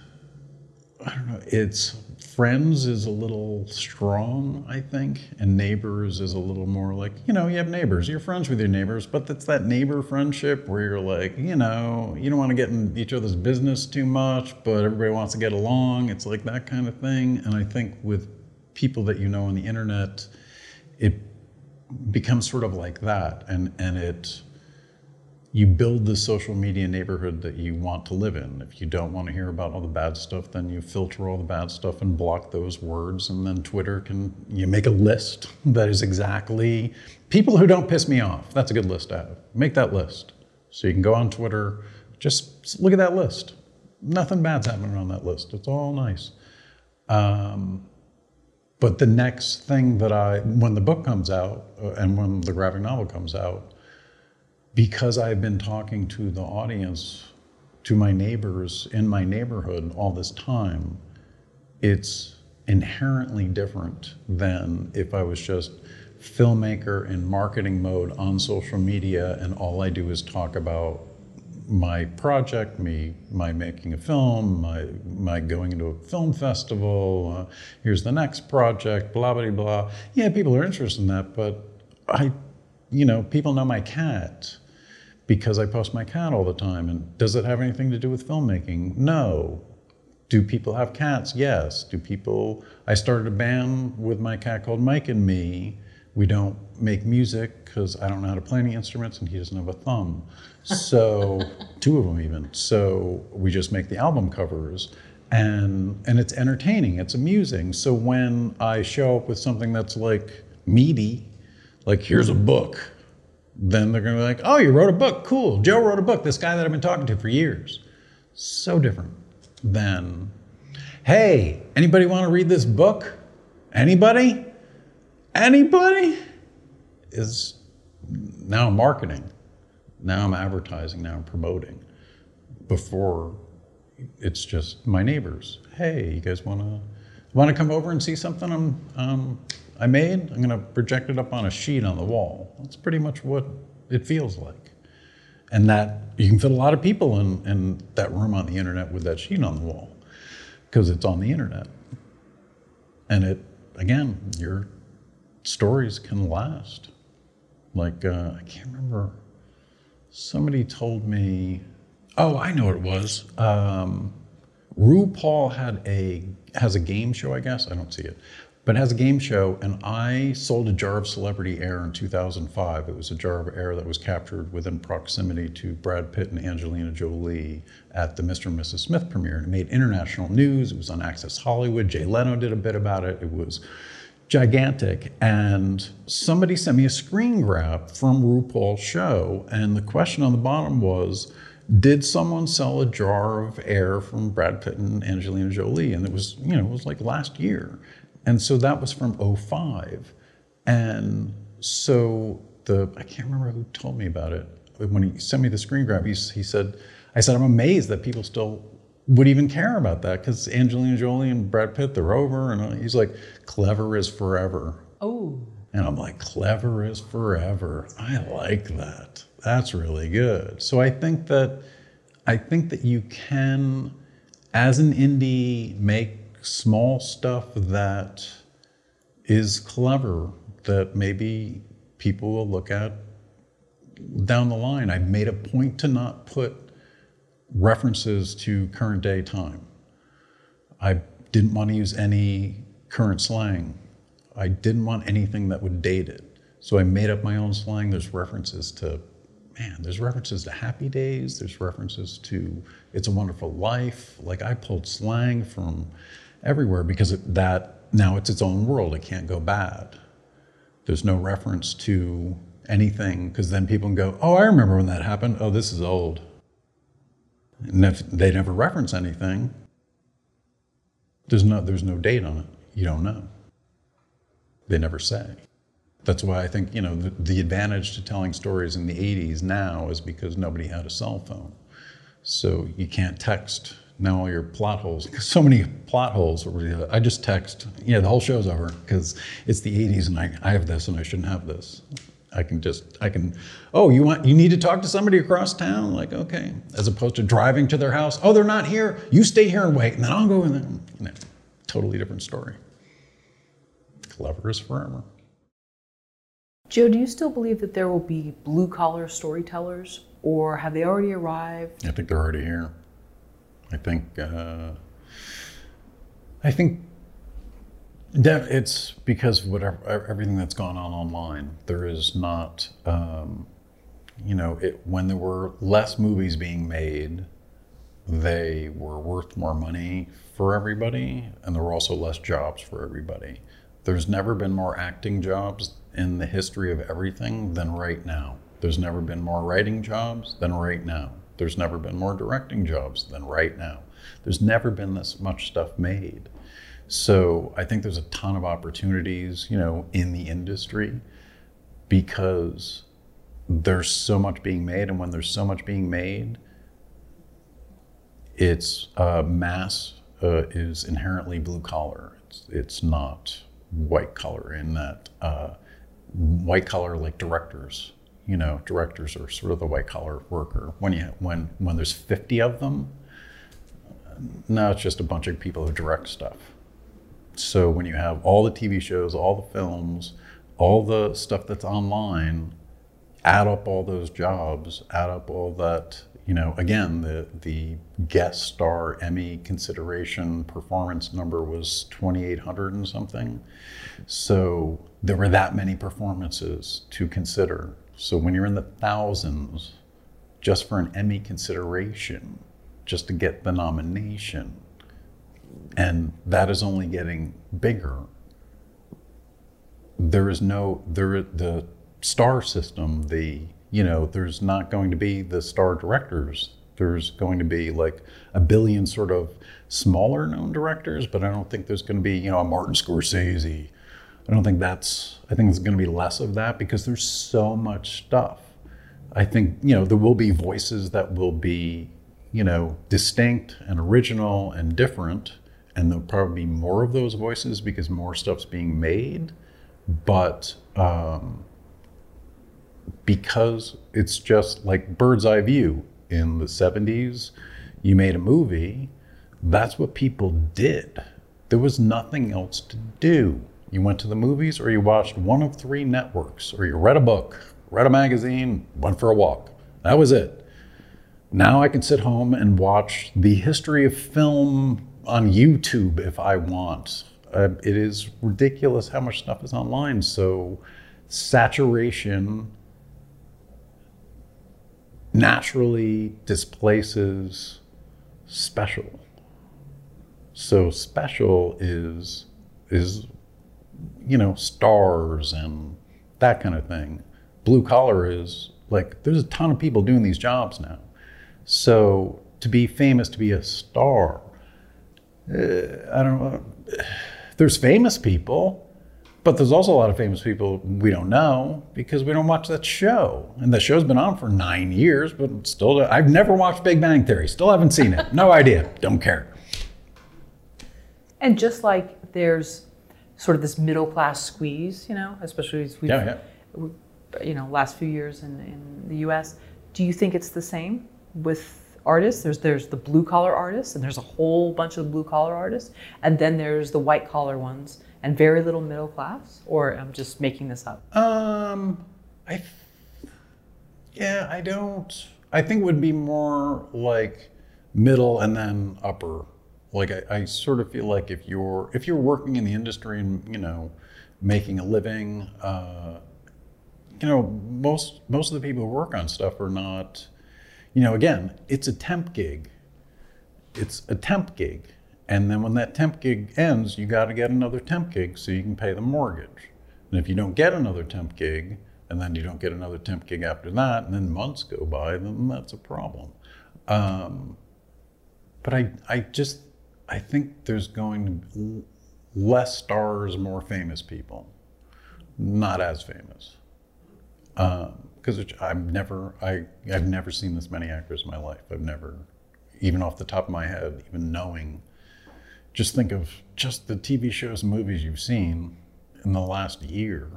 I don't know. It's friends is a little strong, I think, and neighbors is a little more like you know you have neighbors, you're friends with your neighbors, but it's that neighbor friendship where you're like you know you don't want to get in each other's business too much, but everybody wants to get along. It's like that kind of thing, and I think with people that you know on the internet, it becomes sort of like that, and and it you build the social media neighborhood that you want to live in. If you don't want to hear about all the bad stuff, then you filter all the bad stuff and block those words. And then Twitter can, you make a list that is exactly people who don't piss me off. That's a good list to have. Make that list. So you can go on Twitter, just look at that list. Nothing bad's happening on that list. It's all nice. Um, but the next thing that I, when the book comes out uh, and when the graphic novel comes out, because I've been talking to the audience, to my neighbors in my neighborhood all this time, it's inherently different than if I was just filmmaker in marketing mode on social media and all I do is talk about my project, me, my making a film, my, my going into a film festival, uh, here's the next project, blah, blah, blah. Yeah, people are interested in that, but I, you know, people know my cat because I post my cat all the time. And does it have anything to do with filmmaking? No. Do people have cats? Yes. Do people? I started a band with my cat called Mike and me. We don't make music because I don't know how to play any instruments and he doesn't have a thumb. So, two of them even. So, we just make the album covers and and it's entertaining, it's amusing. So when I show up with something that's like meaty, like here's a book then they're going to be like, oh, you wrote a book. Cool. Joe wrote a book. This guy that I've been talking to for years. So different than, hey, anybody want to read this book? Anybody? Anybody? Is now marketing. Now I'm advertising. Now I'm promoting. Before, it's just my neighbors. Hey, you guys want to want to come over and see something I'm um, I made, I'm going to project it up on a sheet on the wall. That's pretty much what it feels like. And that you can fit a lot of people in, in that room on the internet with that sheet on the wall because it's on the internet. And it, again, your stories can last. Like, uh, I can't remember, somebody told me, oh, I know what it was. Um, RuPaul had a has a game show, I guess. I don't see it but has a game show. And I sold a jar of celebrity air in 2005. It was a jar of air that was captured within proximity to Brad Pitt and Angelina Jolie at the Mr. and Mrs. Smith premiere. And it made international news. It was on Access Hollywood. Jay Leno did a bit about it. It was gigantic. And somebody sent me a screen grab from RuPaul's show. And the question on the bottom was, did someone sell a jar of air from Brad Pitt and Angelina Jolie? And it was, you know, it was like last year. And so that was from 05. And so the, I can't remember who told me about it. When he sent me the screen grab, he, he said, I said, I'm amazed that people still would even care about that because Angelina Jolie and Brad Pitt, they're over. And he's like, clever is forever. Oh. And I'm like, clever is forever. I like that. That's really good. So I think that I think that you can, as an indie, make small stuff that is clever that maybe people will look at down the line. I made a point to not put references to current day time. I didn't want to use any current slang. I didn't want anything that would date it. So I made up my own slang. There's references to, man, there's references to Happy Days. There's references to It's a Wonderful Life. Like I pulled slang from everywhere because it, that now it's its own world. It can't go bad. There's no reference to anything because then people can go, oh, I remember when that happened. Oh, this is old. And if they never reference anything, there's no, there's no date on it. You don't know. They never say. That's why I think, you know, the, the advantage to telling stories in the 80s now is because nobody had a cell phone. So you can't text now all your plot holes. because So many plot holes. I just text, yeah, the whole show's over because it's the 80s and I, I have this and I shouldn't have this. I can just, I can, oh, you want, you need to talk to somebody across town? Like, okay. As opposed to driving to their house. Oh, they're not here. You stay here and wait, and then I'll go in there. You know, totally different story. Clever as forever. Joe, do you still believe that there will be blue collar storytellers, or have they already arrived? I think they're already here. I think, uh, I think that it's because whatever everything that's gone on online. There is not, um, you know, it, when there were less movies being made, they were worth more money for everybody, and there were also less jobs for everybody. There's never been more acting jobs in the history of everything than right now. There's never been more writing jobs than right now. There's never been more directing jobs than right now. There's never been this much stuff made. So I think there's a ton of opportunities, you know, in the industry because there's so much being made, and when there's so much being made, it's uh, mass uh, is inherently blue collar. It's, it's not white collar in that uh, white collar like directors. You know, directors are sort of the white collar worker. When you when when there's 50 of them, now it's just a bunch of people who direct stuff. So when you have all the TV shows, all the films, all the stuff that's online, add up all those jobs, add up all that, you know, again, the the guest star Emmy consideration performance number was 2800 and something. So there were that many performances to consider. So when you're in the thousands just for an Emmy consideration, just to get the nomination, and that is only getting bigger. There is no there the star system. The you know there's not going to be the star directors. There's going to be like a billion sort of smaller known directors, but I don't think there's going to be you know a Martin Scorsese. I don't think that's. I think there's going to be less of that because there's so much stuff. I think you know there will be voices that will be you know distinct and original and different and there'll probably be more of those voices because more stuff's being made. But um, because it's just like bird's eye view in the 70s, you made a movie, that's what people did. There was nothing else to do. You went to the movies or you watched one of three networks or you read a book, read a magazine, went for a walk. That was it. Now I can sit home and watch the history of film on YouTube if I want. Uh, it is ridiculous how much stuff is online. So saturation naturally displaces special. So special is is you know stars and that kind of thing. Blue collar is like there's a ton of people doing these jobs now. So to be famous, to be a star, uh, I don't know. There's famous people, but there's also a lot of famous people we don't know because we don't watch that show. And the show's been on for nine years, but still, I've never watched Big Bang Theory. Still haven't seen it. No idea. Don't care. And just like there's sort of this middle class squeeze, you know, especially as we've, Yeah, yeah. you know, last few years in, in the U.S. Do you think it's the same with artists. There's there's the blue collar artists, and there's a whole bunch of blue collar artists, and then there's the white collar ones, and very little middle class. Or I'm just making this up. Um, I, yeah, I don't. I think it would be more like middle and then upper. Like I, I sort of feel like if you're if you're working in the industry and you know making a living, uh, you know most most of the people who work on stuff are not you know, again, it's a temp gig. It's a temp gig. And then when that temp gig ends, you got to get another temp gig so you can pay the mortgage. And if you don't get another temp gig, and then you don't get another temp gig after that, and then months go by, then that's a problem. Um, but I, I just, I think there's going to be less stars, more famous people, not as famous. Um, because I've never I I've never seen this many actors in my life. I've never, even off the top of my head, even knowing. Just think of just the TV shows and movies you've seen in the last year.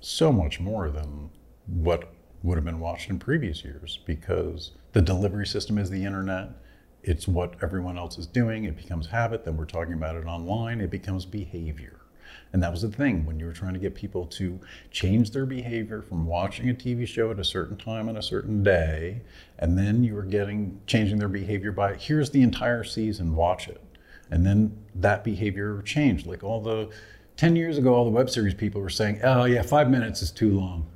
So much more than what would have been watched in previous years because the delivery system is the internet. It's what everyone else is doing. It becomes habit. Then we're talking about it online. It becomes behavior. And that was the thing when you were trying to get people to change their behavior from watching a TV show at a certain time on a certain day, and then you were getting changing their behavior by here's the entire season, watch it. And then that behavior changed. Like all the 10 years ago, all the web series people were saying, oh, yeah, five minutes is too long.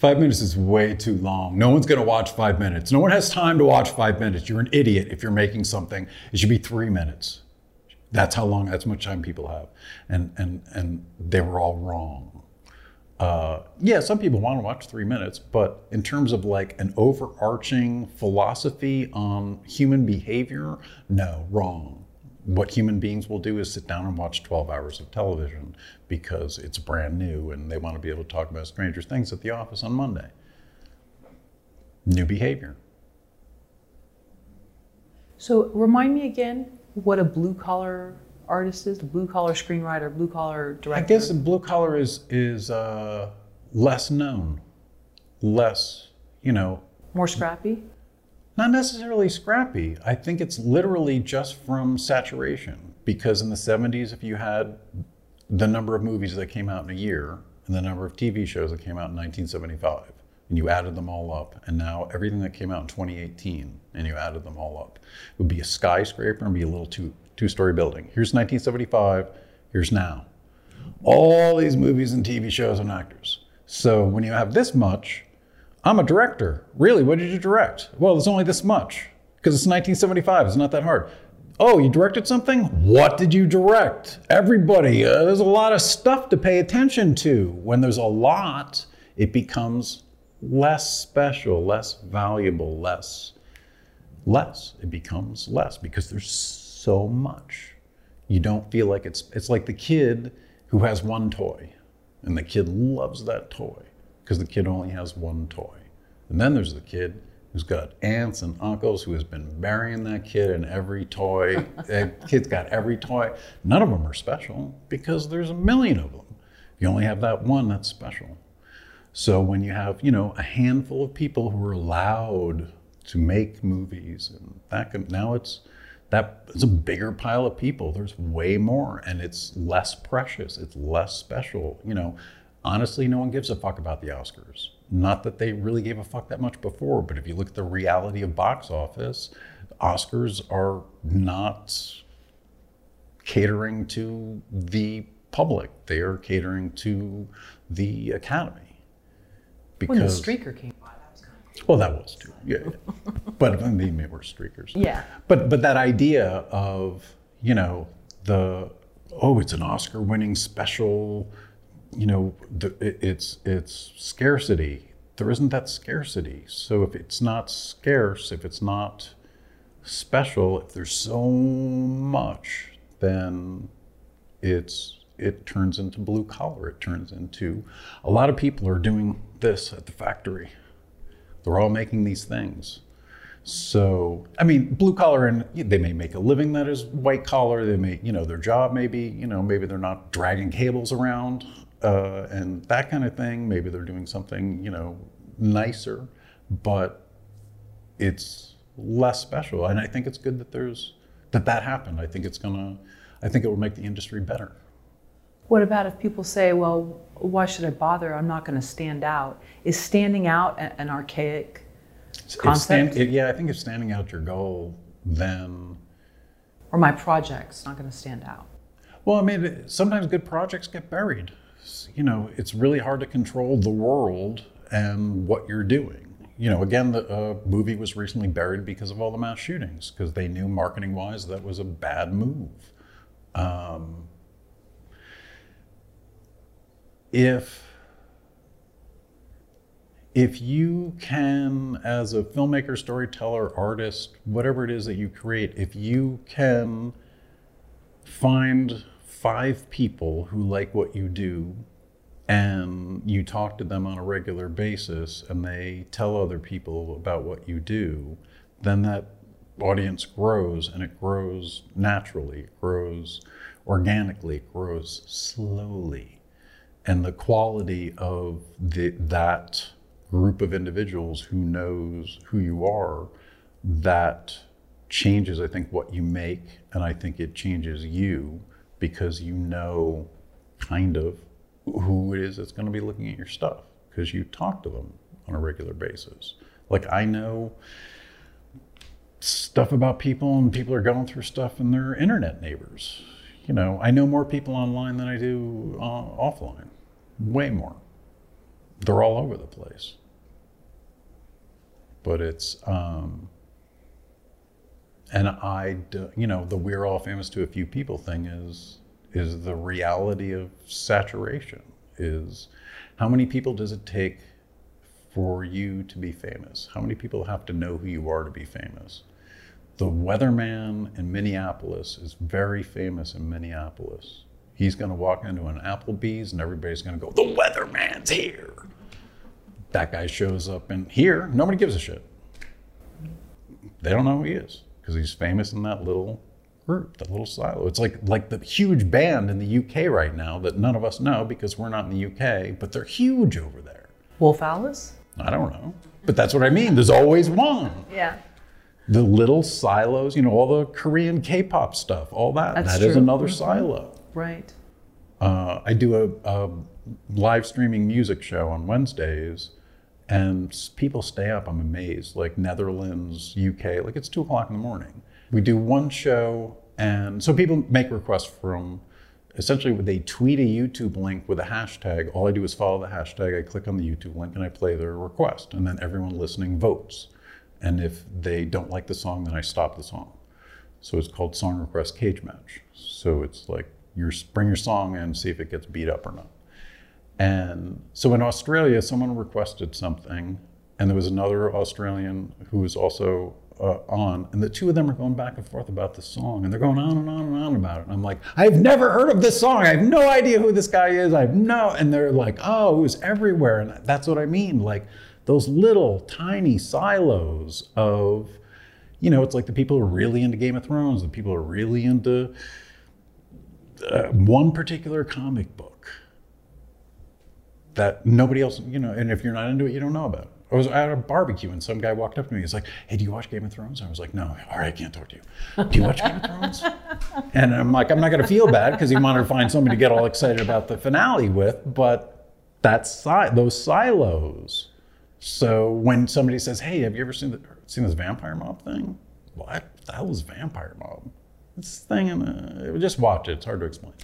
Five minutes is way too long. No one's to watch five minutes. No one has time to watch five minutes. You're an idiot if you're making something. It should be three minutes. That's how long, that's much time people have. And, and, and they were all wrong. Uh, yeah, some people want to watch three minutes, but in terms of like an overarching philosophy on human behavior, no, wrong. What human beings will do is sit down and watch 12 hours of television because it's brand new and they want to be able to talk about Stranger Things at the office on Monday. New behavior. So remind me again what a blue collar artist is, blue collar screenwriter, blue collar director. I guess blue collar is is uh, less known, less you know, more scrappy. Not necessarily scrappy. I think it's literally just from saturation. Because in the 70s, if you had the number of movies that came out in a year and the number of TV shows that came out in 1975, and you added them all up, and now everything that came out in 2018, and you added them all up, it would be a skyscraper and be a little two two story building. Here's 1975. Here's now. All these movies and TV shows and actors. So when you have this much, I'm a director. Really, what did you direct? Well, it's only this much because it's 1975. It's not that hard. Oh, you directed something? What did you direct? Everybody, uh, there's a lot of stuff to pay attention to. When there's a lot, it becomes less special, less valuable, less less. It becomes less because there's so much. You don't feel like it's it's like the kid who has one toy and the kid loves that toy because the kid only has one toy. And then there's the kid who's got aunts and uncles who has been burying that kid in every toy. that kid's got every toy. None of them are special because there's a million of them. If you only have that one, that's special. So when you have, you know, a handful of people who are allowed to make movies and that can, now it's that it's a bigger pile of people. There's way more and it's less precious. It's less special. You know, honestly, no one gives a fuck about the Oscars. Not that they really gave a fuck that much before, but if you look at the reality of box office, Oscars are not catering to the public. They are catering to the Academy. Because when the streaker came by, that was kind of well, that was too. Yeah, but I mean, they were streakers. Yeah. But but that idea of you know the oh, it's an Oscar-winning special you know, the, it's it's scarcity. There isn't that scarcity. So if it's not scarce, if it's not special, if there's so much, then it's it turns into blue collar. It turns into a lot of people are doing this at the factory. They're all making these things. So, I mean, blue collar, and they may make a living that is white collar. They may, you know, their job may be, you know, maybe they're not dragging cables around uh, and that kind of thing. Maybe they're doing something, you know, nicer, but it's less special. And I think it's good that there's that that happened. I think it's gonna. I think it will make the industry better. What about if people say, "Well, why should I bother? I'm not going to stand out." Is standing out an archaic concept? Stand, yeah, I think if standing out your goal, then or my project's not going to stand out. Well, I mean, sometimes good projects get buried you know, it's really hard to control the world and what you're doing. You know, again, the uh, movie was recently buried because of all the mass shootings, because they knew marketing wise that was a bad move. Um, if if you can, as a filmmaker, storyteller, artist, whatever it is that you create, if you can find five people who like what you do and you talk to them on a regular basis and they tell other people about what you do, then that audience grows and it grows naturally, it grows organically, it grows slowly. And the quality of the, that group of individuals who knows who you are, that changes, I think, what you make. And I think it changes you because you know kind of who it is that's going to be looking at your stuff because you talk to them on a regular basis. Like I know stuff about people and people are going through stuff and they're internet neighbors. You know, I know more people online than I do uh, offline, way more. They're all over the place. But it's, um, and I, you know, the we're all famous to a few people thing is is the reality of saturation. Is how many people does it take for you to be famous? How many people have to know who you are to be famous? The weatherman in Minneapolis is very famous in Minneapolis. He's going to walk into an Applebee's and everybody's going to go, The weatherman's here. That guy shows up in here, nobody gives a shit. They don't know who he is because he's famous in that little group, that little silo. It's like like the huge band in the UK right now that none of us know because we're not in the UK, but they're huge over there. Wolf Alice? I don't know. But that's what I mean. There's always one. Yeah. The little silos, you know, all the Korean K-pop stuff, all that. That's That is true. another silo. Right. Uh, I do a, a live streaming music show on Wednesdays, and people stay up. I'm amazed. Like Netherlands, UK, like it's two o'clock in the morning. We do one show, and so people make requests from. Essentially, they tweet a YouTube link with a hashtag. All I do is follow the hashtag. I click on the YouTube link and I play their request, and then everyone listening votes. And if they don't like the song, then I stop the song. So it's called Song Request Cage Match. So it's like you bring your song in, see if it gets beat up or not. And so in Australia, someone requested something, and there was another Australian who was also uh, on, and the two of them are going back and forth about the song, and they're going on and on and on about it. And I'm like, I've never heard of this song. I have no idea who this guy is. I have no, and they're like, oh, it was everywhere, and that's what I mean. Like those little tiny silos of, you know, it's like the people who are really into Game of Thrones, the people who are really into uh, one particular comic book that nobody else, you know, and if you're not into it, you don't know about it. I was at a barbecue and some guy walked up to me. He's like, "Hey, do you watch Game of Thrones?" I was like, "No." All right, I can't talk to you. Do you watch Game of Thrones? And I'm like, I'm not going to feel bad because he wanted to find somebody to get all excited about the finale with, but that's si- those silos. So when somebody says, "Hey, have you ever seen the, seen this Vampire Mob thing?" What the hell is Vampire Mob? It's this thing, in the, just watch it. It's hard to explain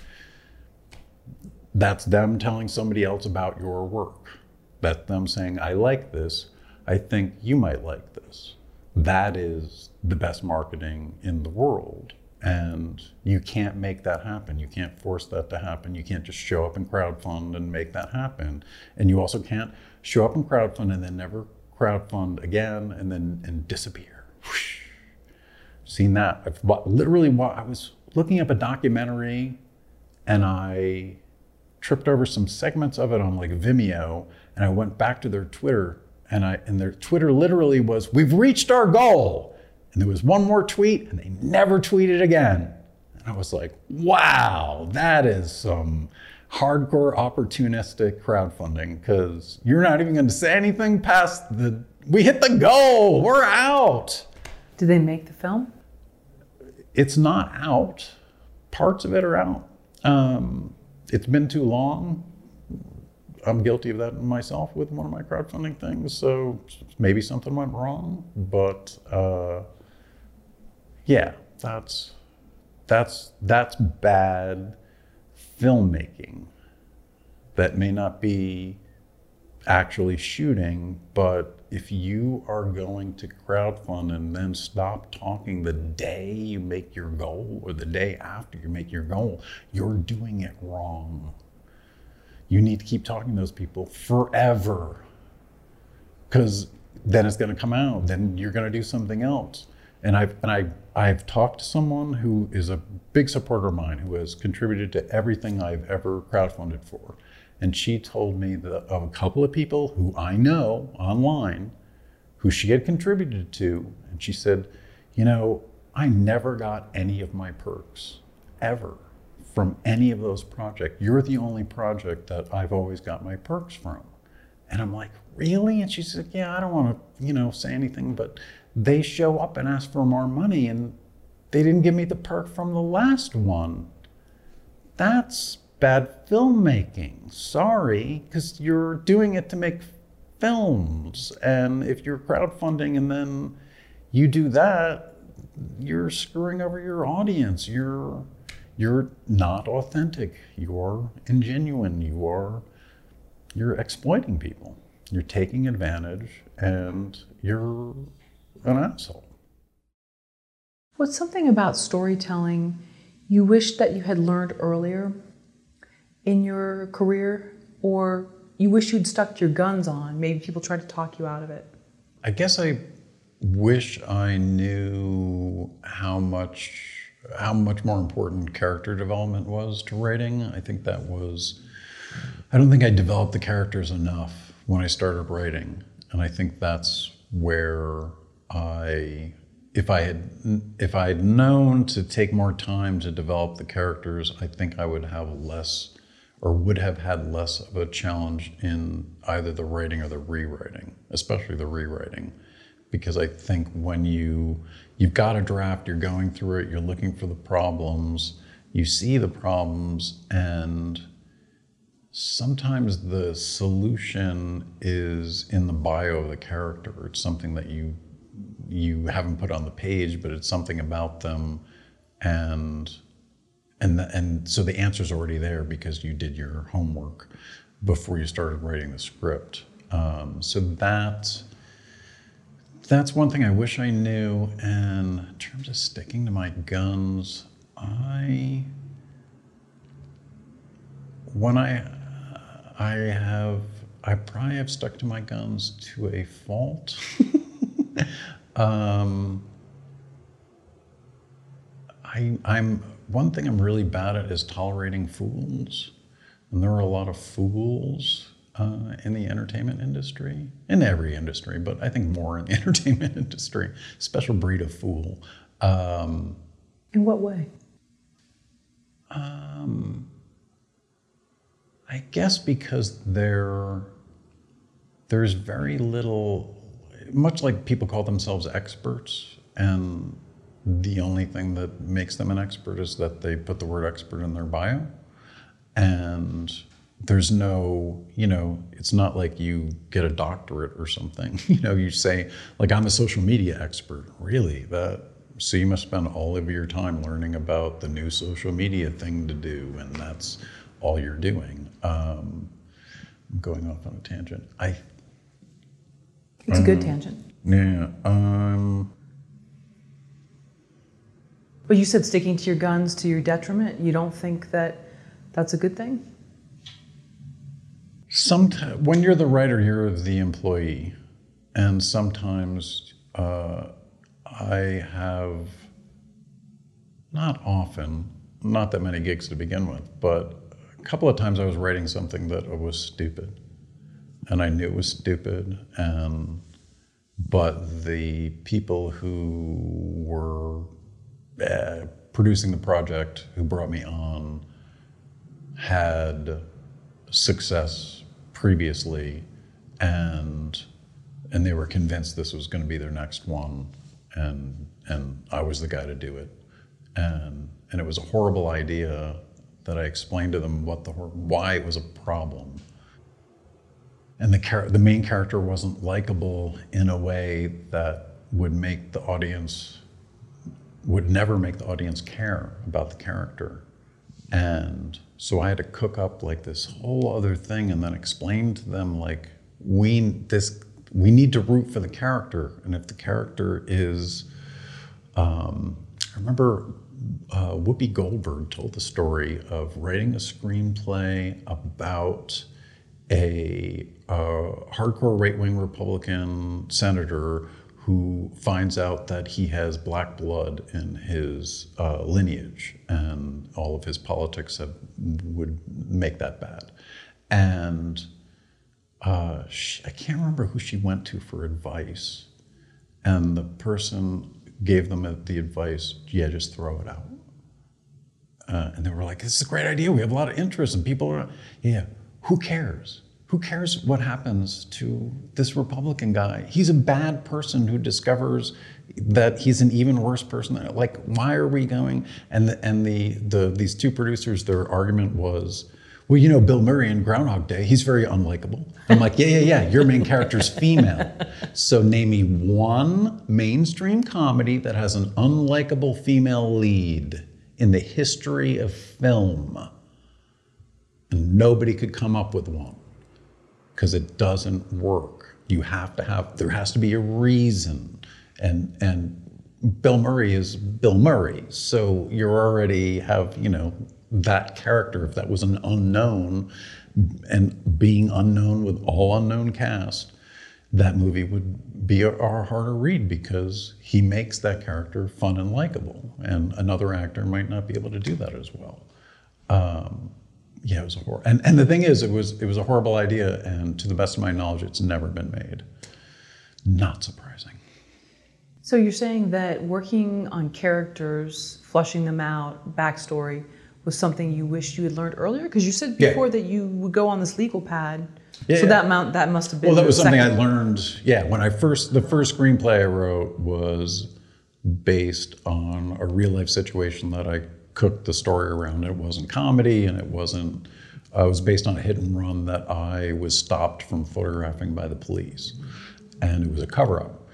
that's them telling somebody else about your work. That's them saying, I like this. I think you might like this. That is the best marketing in the world. And you can't make that happen. You can't force that to happen. You can't just show up and crowdfund and make that happen. And you also can't show up and crowdfund and then never crowdfund again and then and disappear. Whoosh. Seen that. I've literally, I was looking up a documentary and I tripped over some segments of it on like Vimeo, and I went back to their Twitter, and I and their Twitter literally was, "We've reached our goal," and there was one more tweet, and they never tweeted again. And I was like, "Wow, that is some hardcore opportunistic crowdfunding because you're not even going to say anything past the we hit the goal, we're out." Did they make the film? it's not out. Parts of it are out. Um, it's been too long. I'm guilty of that myself with one of my crowdfunding things. So maybe something went wrong, but uh, yeah, that's that's that's bad filmmaking. That may not be actually shooting, but if you are going to crowdfund and then stop talking the day you make your goal or the day after you make your goal, you're doing it wrong. You need to keep talking to those people forever because then it's going to come out. Then you're going to do something else. And I've and I I've talked to someone who is a big supporter of mine who has contributed to everything I've ever crowdfunded for, and she told me that of a couple of people who I know online, who she had contributed to, and she said, you know, I never got any of my perks ever from any of those projects. You're the only project that I've always got my perks from. And I'm like, really? And she said, yeah, I don't want to, you know, say anything, but they show up and ask for more money and they didn't give me the perk from the last one. That's bad filmmaking. Sorry, because you're doing it to make films. And if you're crowdfunding and then you do that, you're screwing over your audience. You're you're not authentic. You're ingenuine. You are you're exploiting people. You're taking advantage and you're an asshole. What's something about storytelling you wish that you had learned earlier in your career or you wish you'd stuck your guns on? Maybe people tried to talk you out of it. I guess I wish I knew how much how much more important character development was to writing. I think that was I don't think I developed the characters enough when I started writing. And I think that's where I if I had if I had known to take more time to develop the characters, I think I would have less or would have had less of a challenge in either the writing or the rewriting, especially the rewriting. Because I think when you you've got a draft, you're going through it, you're looking for the problems, you see the problems, and sometimes the solution is in the bio of the character. It's something that you you haven't put on the page, but it's something about them, and and the, and so the answer's already there because you did your homework before you started writing the script. Um, so that that's one thing I wish I knew. And in terms of sticking to my guns, I when I I have I probably have stuck to my guns to a fault. um, I, I'm one thing I'm really bad at is tolerating fools, and there are a lot of fools uh, in the entertainment industry, in every industry, but I think more in the entertainment industry. Special breed of fool. Um, in what way? Um, I guess because there, there's very little, much like people call themselves experts, and the only thing that makes them an expert is that they put the word expert in their bio. And there's no, you know, it's not like you get a doctorate or something. You know, you say, like, I'm a social media expert. Really? That so you must spend all of your time learning about the new social media thing to do, and that's all you're doing. Um, I'm going off on a tangent. I. It's a good tangent. Yeah. Um, but you said sticking to your guns to your detriment. You don't think that that's a good thing? Sometimes, when you're the writer, you're the employee, and sometimes uh, I have not often, not that many gigs to begin with, but a couple of times I was writing something that was stupid, and I knew it was stupid, and but the people who were uh, producing the project, who brought me on, had success previously, and and they were convinced this was going to be their next one, and and I was the guy to do it, and and it was a horrible idea that I explained to them what the why it was a problem. And the char- the main character wasn't likable in a way that would make the audience would never make the audience care about the character. And so I had to cook up like this whole other thing and then explain to them like we this we need to root for the character, and if the character is, um, I remember uh, Whoopi Goldberg told the story of writing a screenplay about a uh, hardcore right wing Republican senator who finds out that he has black blood in his uh, lineage and all of his politics have, would make that bad. And uh, she, I can't remember who she went to for advice. And the person gave them the advice yeah, just throw it out. Uh, and they were like, this is a great idea. We have a lot of interest and people are, yeah, who cares? Who cares what happens to this Republican guy? He's a bad person who discovers that he's an even worse person. Like, why are we going? And the, and the the these two producers, their argument was, well, you know, Bill Murray in Groundhog Day, he's very unlikable. I'm like, yeah, yeah, yeah. Your main character's female, so name me one mainstream comedy that has an unlikable female lead in the history of film, and nobody could come up with one because it doesn't work. You have to have there has to be a reason, and and Bill Murray is Bill Murray, so you already have you know that character. If that was an unknown, and being unknown with all unknown cast, that movie would be a, a harder read because he makes that character fun and likable, and another actor might not be able to do that as well. Um, yeah, it was a horror. And and the thing is, it was it was a horrible idea, and to the best of my knowledge, it's never been made. Not surprising. So you're saying that working on characters, flushing them out, backstory, was something you wish you had learned earlier? Because you said Yeah. before that you would go on this legal pad. Yeah, so yeah. that amount that must have been Well, that was something I learned. Yeah, when I first the first screenplay I wrote was based on a real life situation that I cooked the story around. It wasn't comedy, and it wasn't. Uh, it was based on a hit and run that I was stopped from photographing by the police, and it was a cover up,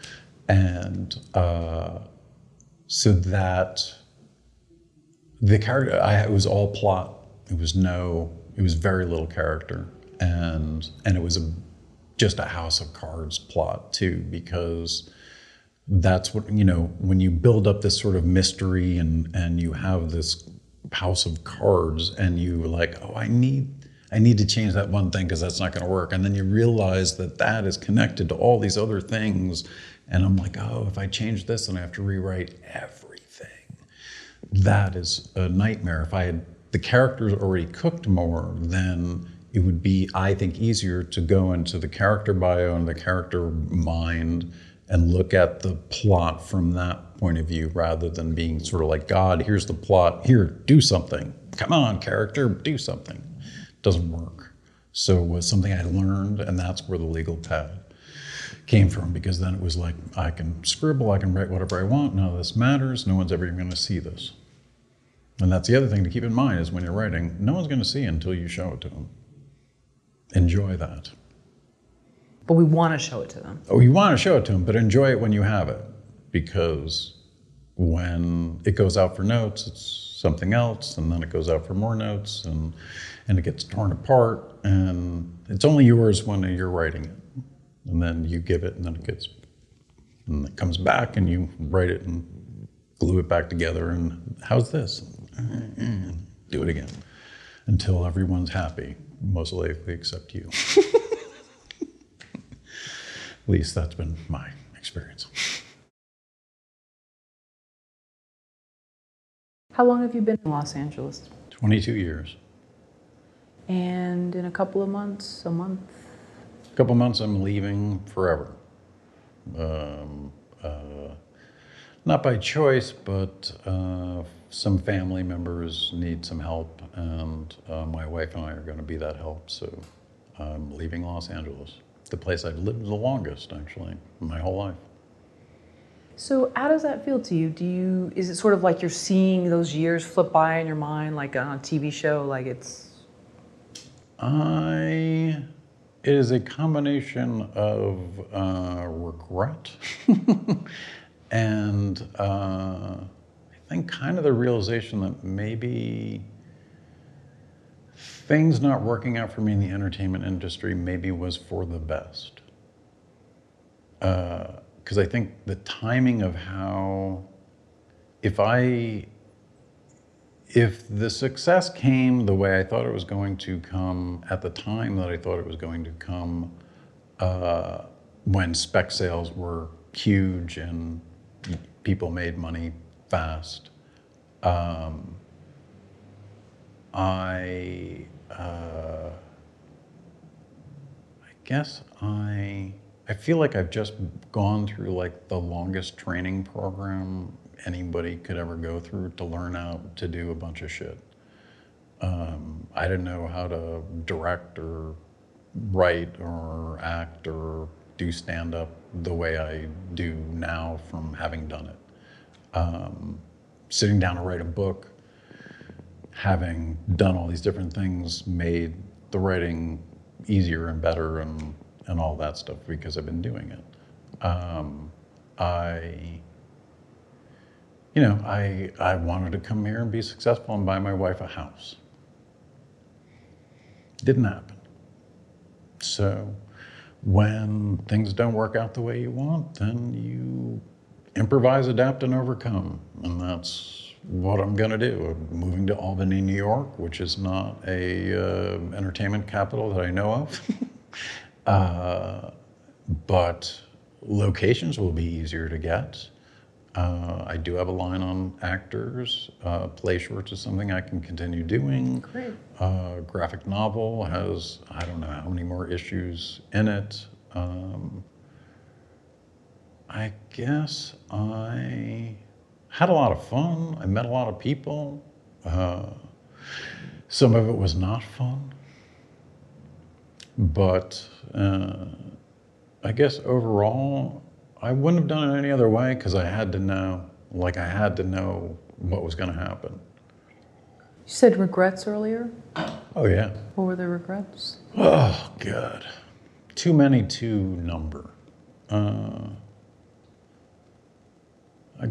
and uh, so that the character I, it was all plot it was no it was very little character and and it was a just a house of cards plot too because that's what you know when you build up this sort of mystery and and you have this house of cards and you like oh i need i need to change that one thing because that's not going to work. And then you realize that that is connected to all these other things. And i'm like oh if i change this then i have to rewrite everything. That is a nightmare. If I had the characters already cooked more, then it would be, I think, easier to go into the character bio and the character mind and look at the plot from that point of view rather than being sort of like, God, here's the plot, here, do something. Come on, character, do something. Doesn't work. So it was something I learned, and that's where the legal pad came from because then it was like I can scribble, I can write whatever I want. None of this matters. No one's ever even going to see this. And that's the other thing to keep in mind is when you're writing, no one's going to see until you show it to them. Enjoy that. But we want to show it to them. Oh, you want to show it to them, but enjoy it when you have it because when it goes out for notes, it's something else, and then it goes out for more notes, and and it gets torn apart, and it's only yours when you're writing it, and then you give it, and then it gets, and it comes back, and you write it and glue it back together, and how's this? Do it again until everyone's happy, most likely except you. At least that's been my experience. How long have you been in Los Angeles? 22 years. And in a couple of months, a month. A couple months, I'm leaving forever. Um, uh, not by choice, but uh, some family members need some help, and uh, my wife and I are going to be that help. So I'm leaving Los Angeles, the place I've lived the longest, actually, my whole life. So how does that feel to you? Do you is it sort of like you're seeing those years flip by in your mind, like on a TV show, like it's I it is a combination of uh, regret and uh, I think kind of the realization that maybe things not working out for me in the entertainment industry maybe was for the best. Because I think the timing of how, if I if the success came the way I thought it was going to come at the time that I thought it was going to come, uh, when spec sales were huge and people made money fast, um, I, uh, I guess I, I feel like I've just gone through like the longest training program anybody could ever go through to learn how to do a bunch of shit. Um, I didn't know how to direct or write or act or do stand up the way I do now from having done it. Um, sitting down to write a book, having done all these different things, made the writing easier and better and, and all that stuff because I've been doing it. Um, I, you know, I, I wanted to come here and be successful and buy my wife a house. Didn't happen. So when things don't work out the way you want, then you improvise, adapt, and overcome. And that's what I'm going to do. I'm moving to Albany, New York, which is not a uh, entertainment capital that I know of. uh, but locations will be easier to get. Uh, I do have a line on actors. Uh, play shorts is something I can continue doing. Great. Uh, graphic novel has, I don't know how many more issues in it. Um, I guess I had a lot of fun. I met a lot of people. Uh, some of it was not fun. But uh, I guess overall, I wouldn't have done it any other way because I had to know, like, I had to know what was going to happen. You said regrets earlier. Oh, yeah. What were the regrets? Oh, God. Too many to number. Uh,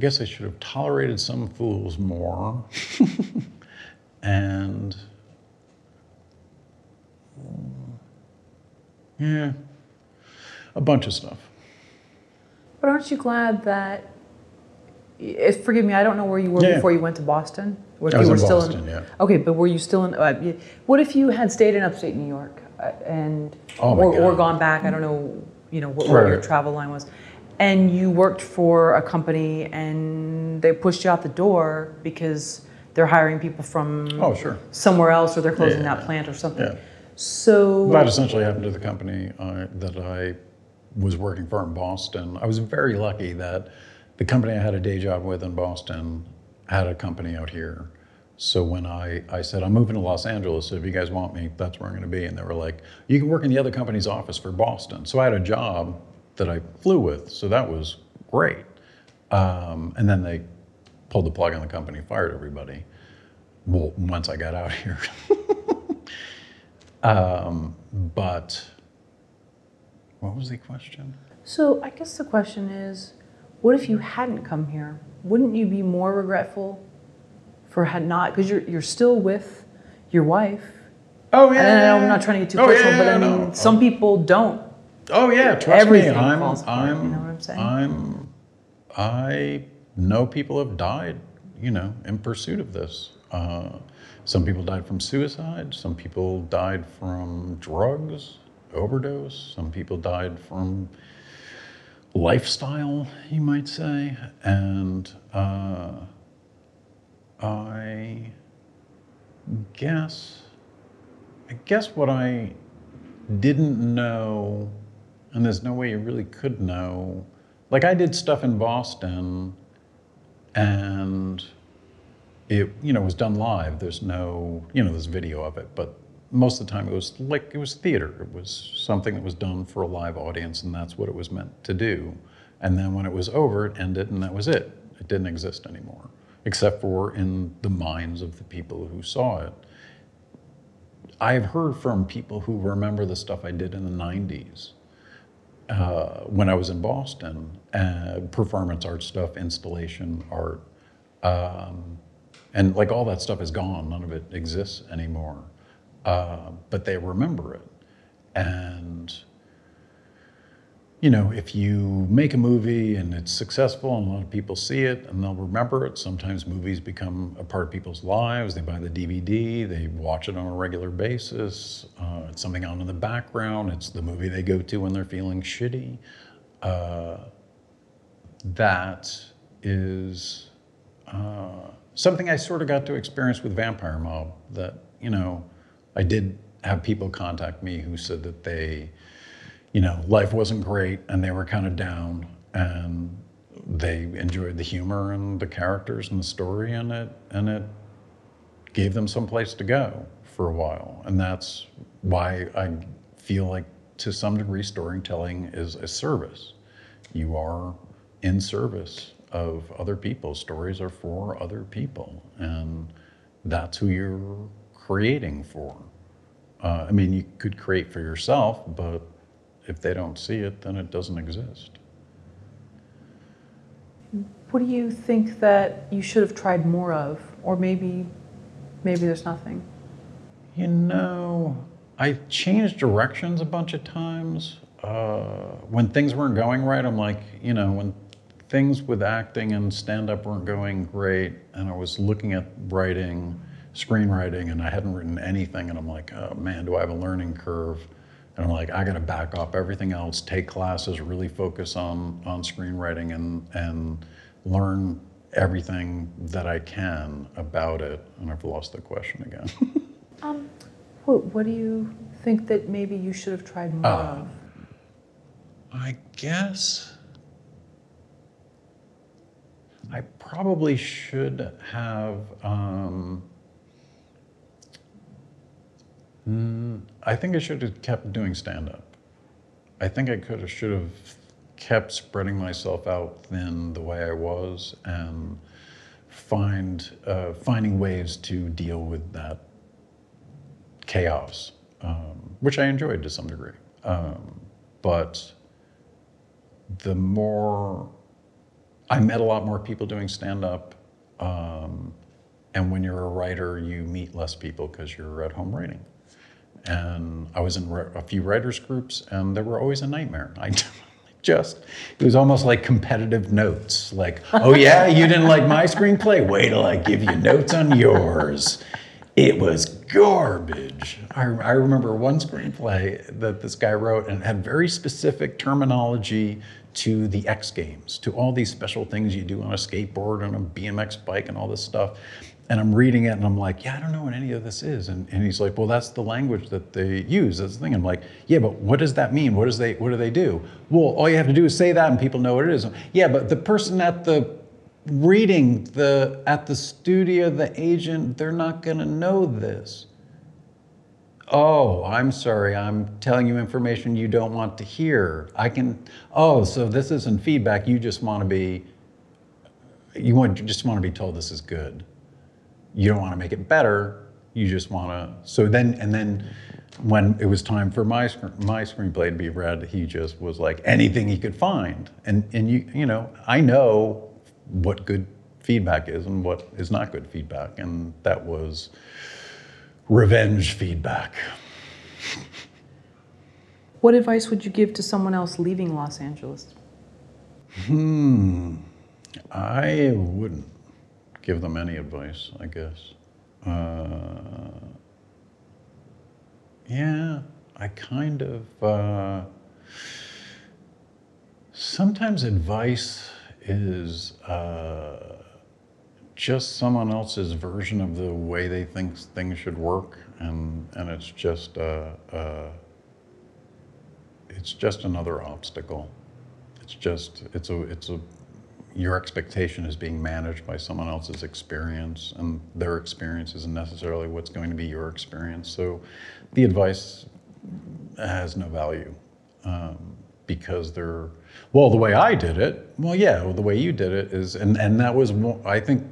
guess I should have tolerated some fools more. and, yeah, a bunch of stuff. But aren't you glad that? If, forgive me, I don't know where you were Yeah. before you went to Boston. If I you was were in still Boston, yeah. Okay, but were you still in? Uh, what if you had stayed in upstate New York uh, and Oh or, or gone back? I don't know. You know what, what your travel line was, and you worked for a company and they pushed you out the door because they're hiring people from Oh, sure. somewhere else or they're closing Yeah. that plant or something. Yeah. So That essentially happened to the company uh, that I was working for in Boston. I was very lucky that the company I had a day job with in Boston had a company out here. So when I, I said, I'm moving to Los Angeles, so if you guys want me, that's where I'm going to be. And they were like, you can work in the other company's office for Boston. So I had a job that I flew with. So that was great. Um, and then they pulled the plug on the company, fired everybody. Well, once I got out here. Um, but what was the question? So I guess the question is, what if you hadn't come here? Wouldn't you be more regretful for had not? Because you're you're still with your wife. Oh yeah. And I'm not trying to get too Oh, yeah, personal, but I yeah, mean, no. some people don't. Oh yeah, trust everything me. I'm, apart, I'm, you know what I'm saying? I'm, I know people have died, you know, in pursuit of this. Uh, some people died from suicide. Some people died from drugs, overdose. Some people died from lifestyle, you might say. And uh, I guess, I guess what I didn't know, and there's no way you really could know. Like I did stuff in Boston, and it you know was done live. There's no you know there's video of it, but most of the time it was like it was theater. It was something that was done for a live audience, and that's what it was meant to do. And then when it was over, it ended, and that was it. It didn't exist anymore, except for in the minds of the people who saw it. I've heard from people who remember the stuff I did in the 90s uh, when I was in Boston uh, performance art stuff, installation art. Um, and like all that stuff is gone, none of it exists anymore. Uh, but they remember it. And you know, if you make a movie and it's successful and a lot of people see it and they'll remember it, sometimes movies become a part of people's lives. They buy the DVD, they watch it on a regular basis. Uh, it's something on in the background. It's the movie they go to when they're feeling shitty. Uh, that is uh, something I sort of got to experience with Vampire Mob. That, you know, I did have people contact me who said that they, you know, life wasn't great and they were kind of down and they enjoyed the humor and the characters and the story and it and it gave them some place to go for a while. And that's why I feel like to some degree storytelling is a service. You are in service of other people. Stories are for other people, and that's who you're creating for. Uh, I mean, you could create for yourself, but if they don't see it, then it doesn't exist. What do you think that you should have tried more of, or maybe, maybe there's nothing? You know, I changed directions a bunch of times. Uh, when things weren't going right, I'm like, you know, when things with acting and stand up weren't going great, and I was looking at writing, screenwriting, and I hadn't written anything, and I'm like, oh man, do I have a learning curve? And I'm like, I got to back off everything else, take classes, really focus on on screenwriting, and and learn everything that I can about it. And I've lost the question again. Um, what, what do you think that maybe you should have tried more Uh, of? I guess I probably should have. Um, mm, I think I should have kept doing stand up. I think I could have, should have kept spreading myself out thin the way I was and find uh, finding ways to deal with that chaos, um, which I enjoyed to some degree. Um, but the more I met a lot more people doing stand up. Um, and when you're a writer, you meet less people because you're at home writing. And I was in a few writers' groups, and they were always a nightmare. I just, it was almost like competitive notes. Like, oh yeah, you didn't like my screenplay? Wait till I give you notes on yours. It was garbage. I, I remember one screenplay that this guy wrote and had very specific terminology to the X Games, to all these special things you do on a skateboard and a BMX bike and all this stuff. And I'm reading it and I'm like, yeah, I don't know what any of this is. And, and he's like, well, that's the language that they use. That's the thing. I'm like, yeah, but what does that mean? What does they what do they do? Well, all you have to do is say that and people know what it is. Yeah, but the person at the reading the at the studio, the agent, they're not gonna know this. Oh, I'm sorry. I'm telling you information you don't want to hear. I can. Oh, so this isn't feedback. You just want to be. You want you just want to be told this is good. You don't want to make it better. You just want to. So then, and then, when it was time for my my screenplay to be read, he just was like anything he could find. And and you you know I know what good feedback is and what is not good feedback, and that was revenge feedback. What advice would you give to someone else leaving Los Angeles? Hmm. I wouldn't give them any advice, I guess. Uh, yeah, I kind of. Uh, sometimes advice is uh, just someone else's version of the way they think things should work, and and it's just uh, uh, it's just another obstacle. It's just it's a it's a your expectation is being managed by someone else's experience, and their experience isn't necessarily what's going to be your experience. So, the advice has no value um, because they're well. The way I did it, well, yeah, well, the way you did it is, and and that was I think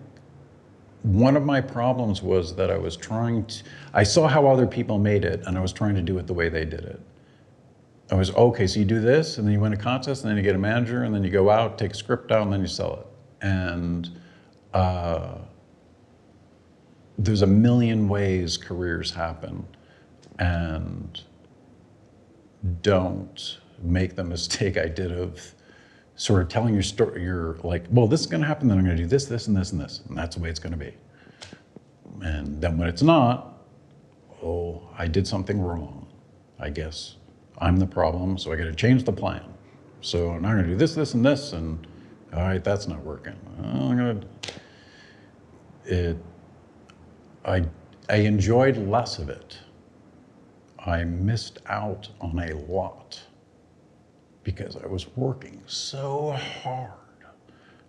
one of my problems was that I was trying to. I saw how other people made it, and I was trying to do it the way they did it. I was okay. So you do this, and then you win a contest, and then you get a manager, and then you go out, take a script out, and then you sell it. And uh, there's a million ways careers happen, and don't make the mistake I did of sort of telling your story. You're like, well, this is going to happen, then I'm going to do this, this, and this, and this, and that's the way it's going to be. And then when it's not, oh, I did something wrong, I guess. I'm the problem, so I got to change the plan. So I'm going to do this, this, and this, and all right, that's not working. I'm going to. It. I I enjoyed less of it. I missed out on a lot because I was working so hard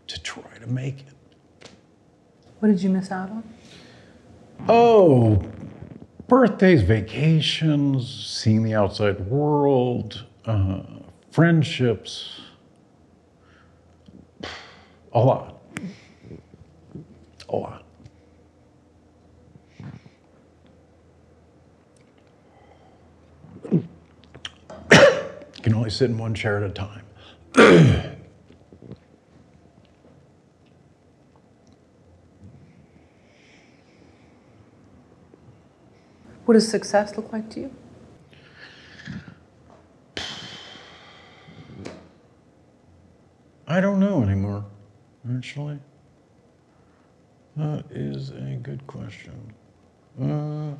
to try to make it. What did you miss out on? Oh, birthdays, vacations, seeing the outside world, uh, friendships, a lot. A lot. You can only sit in one chair at a time. What does success look like to you? I don't know anymore, actually. That is a good question. Uh,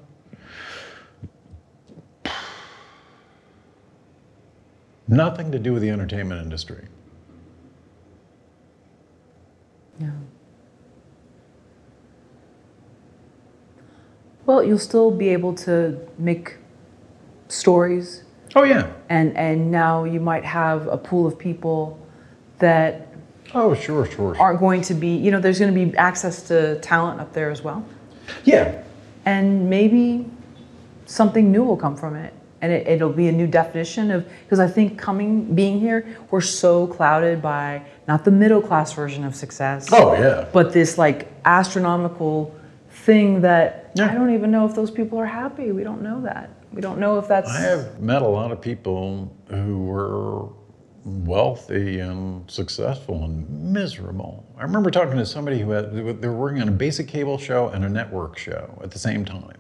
nothing to do with the entertainment industry. Yeah. Well, you'll still be able to make stories, Oh, yeah. and and now you might have a pool of people that Oh, sure, sure. aren't going to be. You know, there's going to be access to talent up there as well, Yeah. and maybe something new will come from it, and it, it'll be a new definition of because I think coming being here, we're so clouded by not the middle class version of success. Oh, yeah. but this like astronomical thing that Yeah. I don't even know if those people are happy. We don't know that. We don't know if that's. I have met a lot of people who were wealthy and successful and miserable. I remember talking to somebody who had, they were working on a basic cable show and a network show at the same time.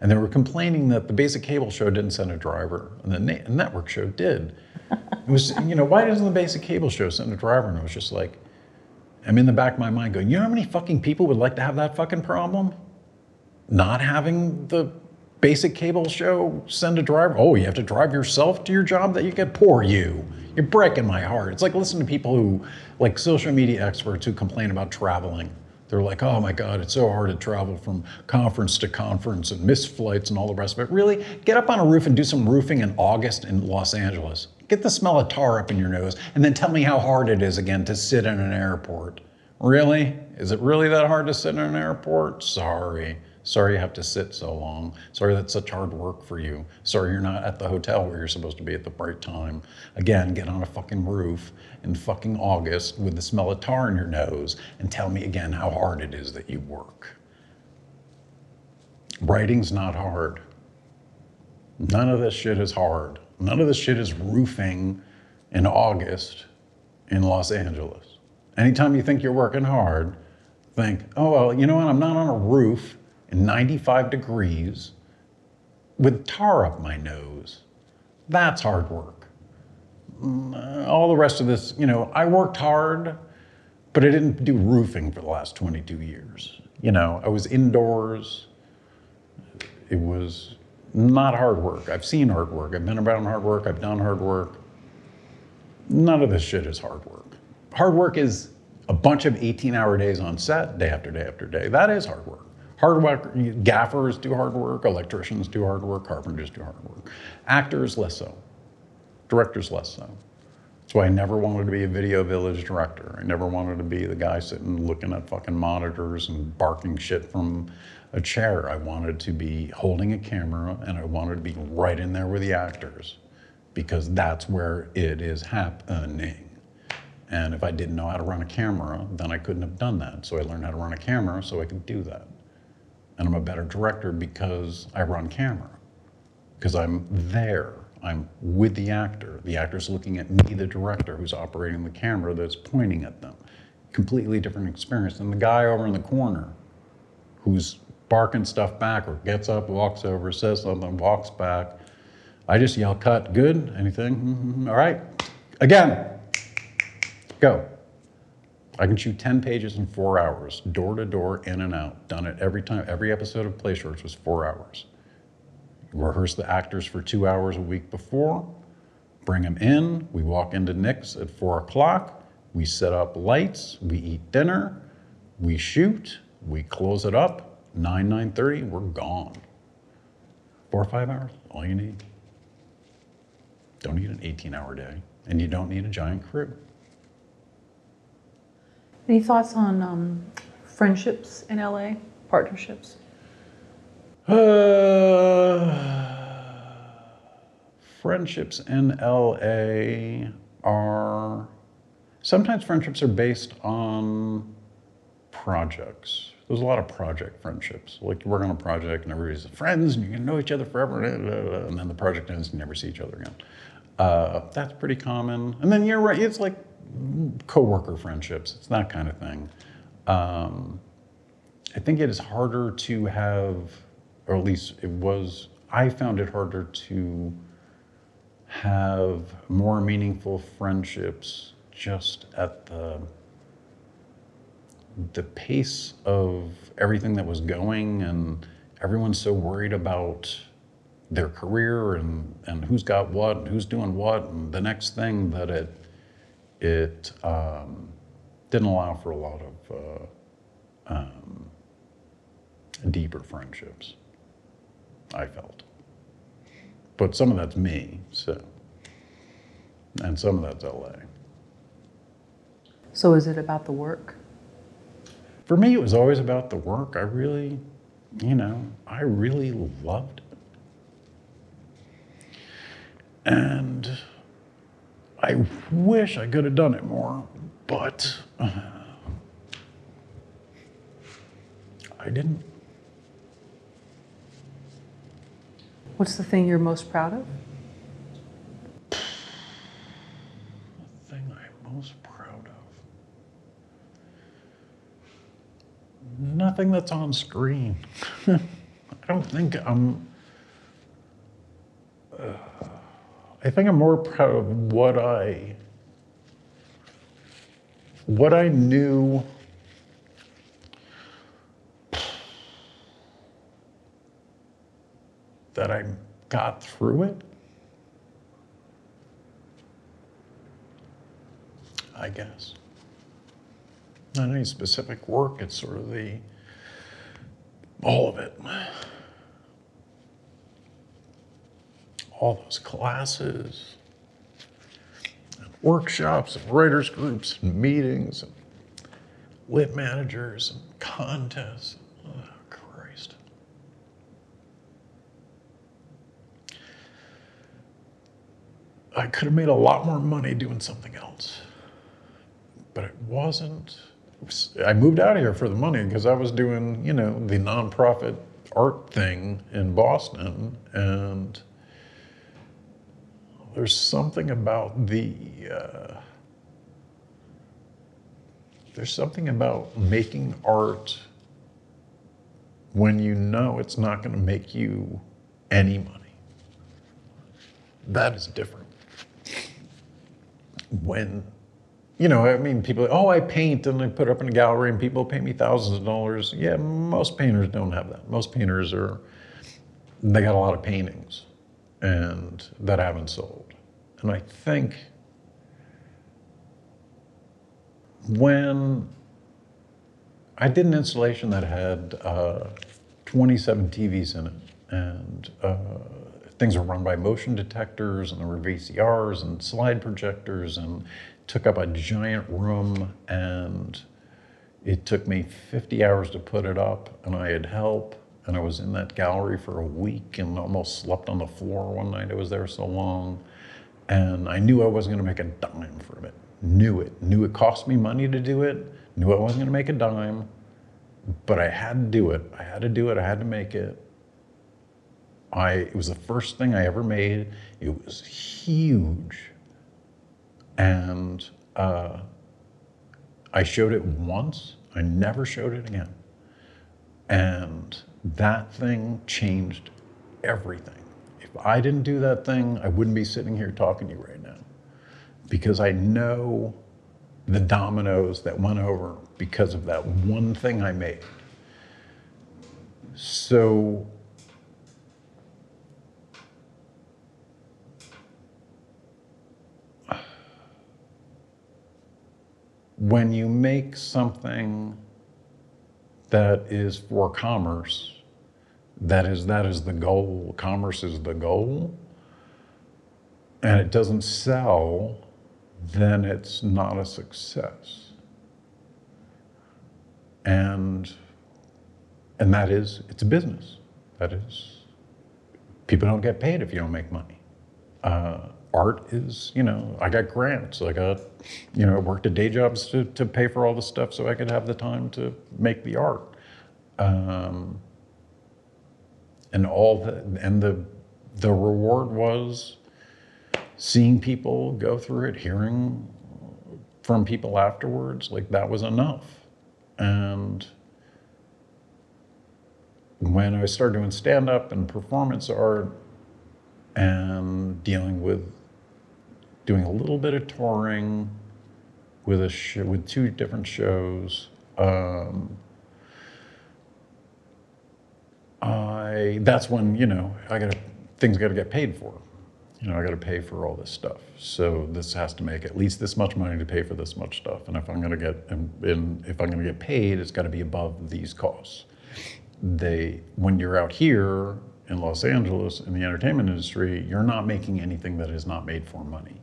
And they were complaining that the basic cable show didn't send a driver and the na- network show did. It was, you know, why doesn't the basic cable show send a driver? And it was just like, I'm in the back of my mind going, you know how many fucking people would like to have that fucking problem? Not having the basic cable show send a driver. Oh, you have to drive yourself to your job that you get. Poor you. You're breaking my heart. It's like listening to people who, like social media experts who complain about traveling. They're like, oh my God, it's so hard to travel from conference to conference and miss flights and all the rest of it. Really? Get up on a roof and do some roofing in August in Los Angeles. Get the smell of tar up in your nose and then tell me how hard it is again to sit in an airport. Really? Is it really that hard to sit in an airport? Sorry. Sorry you have to sit so long. Sorry that's such hard work for you. Sorry you're not at the hotel where you're supposed to be at the right time. Again, get on a fucking roof in fucking August with the smell of tar in your nose and tell me again how hard it is that you work. Writing's not hard. None of this shit is hard. None of this shit is roofing in August in Los Angeles. Anytime you think you're working hard, think, oh, well, you know what? I'm not on a roof in 95 degrees with tar up my nose. That's hard work. Mm, All the rest of this, you know, I worked hard, but I didn't do roofing for the last 22 years. You know, I was indoors. It was not hard work. I've seen hard work. I've been around hard work. I've done hard work. None of this shit is hard work. Hard work is a bunch of 18 hour days on set, day after day after day. That is hard work. Hard work, gaffers do hard work, electricians do hard work, carpenters do hard work. Actors, less so. Directors, less so. That's why I never wanted to be a video village director. I never wanted to be the guy sitting looking at fucking monitors and barking shit from a chair. I wanted to be holding a camera and I wanted to be right in there with the actors because that's where it is happening. And if I didn't know how to run a camera, then I couldn't have done that. So I learned how to run a camera so I could do that. And I'm a better director because I run camera, because I'm there. I'm with the actor. The actor's looking at me, the director, who's operating the camera that's pointing at them. Completely different experience than the guy over in the corner who's barking stuff back or gets up, walks over, says something, walks back. I just yell, cut, good, anything? Mhm, All right, again, go. I can shoot 10 pages in four hours, door to door, in and out. Done it every time. Every episode of Play Shorts was four hours. Rehearse the actors for two hours a week before, bring them in. We walk into Nick's at four o'clock. We set up lights. We eat dinner. We shoot. We close it up. 9, 9.30, we're gone. Four or five hours, all you need. Don't need an 18 hour day, and you don't need a giant crew. Any thoughts on um, friendships in LA, partnerships? Uh, friendships in LA are sometimes friendships are based on projects. There's a lot of project friendships. Like you work on a project and everybody's friends and you can know each other forever, and then the project ends and you never see each other again. Uh, that's pretty common. And then you're right, it's like coworker friendships. It's that kind of thing. Um, I think it is harder to have, or at least it was, I found it harder to have more meaningful friendships just at the the pace of everything that was going and everyone's so worried about their career and, and who's got what and who's doing what and the next thing that it it um, didn't allow for a lot of uh, um, deeper friendships. I felt, but some of that's me, so, and some of that's LA. So is it about the work? For me, it was always about the work. I really, you know, I really loved it. And I wish I could have done it more, but uh, I didn't. What's the thing you're most proud of? The thing I'm most proud of. Nothing that's on screen. I don't think I'm. uh, I think I'm more proud of what I. What I knew. That I got through it. I guess. Not any specific work, it's sort of the, all of it. All those classes, and workshops, and writers' groups, and meetings, and lit managers, and contests. Oh, Christ. I could have made a lot more money doing something else but it wasn't. I moved out of here for the money because I was doing, you know, the nonprofit art thing in Boston, and there's something about the. Uh, there's something about making art when you know it's not going to make you any money. That is different. When you know, I mean, people, oh, I paint and I put up in a gallery and people pay me thousands of dollars. Yeah, most painters don't have that. Most painters are, they got a lot of paintings and that haven't sold. And I think when I did an installation that had uh, 27 TVs in it and uh, things were run by motion detectors and there were VCRs and slide projectors and took up a giant room and it took me 50 hours to put it up and I had help and I was in that gallery for a week and almost slept on the floor one night. I was there so long and I knew I wasn't going to make a dime from it. Knew it. Knew it cost me money to do it. Knew I wasn't going to make a dime but I had to do it. I had to do it. I had to make it. I it was the first thing I ever made. It was huge. And uh, I showed it once. I never showed it again. And that thing changed everything. I didn't do that thing, I wouldn't be sitting here talking to you right now. Because I know the dominoes that went over because of that one thing I made. So when you make something that is for commerce, that is that is the goal, commerce is the goal, and it doesn't sell, then it's not a success. And and that is it's a business. That is, people don't get paid if you don't make money. Uh, art is, you know, I got grants. I got, you know, I worked at day jobs to, to pay for all the stuff so I could have the time to make the art. Um, and all the, and the, the reward was seeing people go through it, hearing from people afterwards, like that was enough. And when I started doing stand up and performance art and dealing with doing a little bit of touring with a sh- with two different shows, um, I that's when you know I got things got to get paid for. You know, I got to pay for all this stuff. So this has to make at least this much money to pay for this much stuff. And if I'm going to get and, and if I'm going to get paid, it's got to be above these costs. They when you're out here in Los Angeles in the entertainment industry, you're not making anything that is not made for money.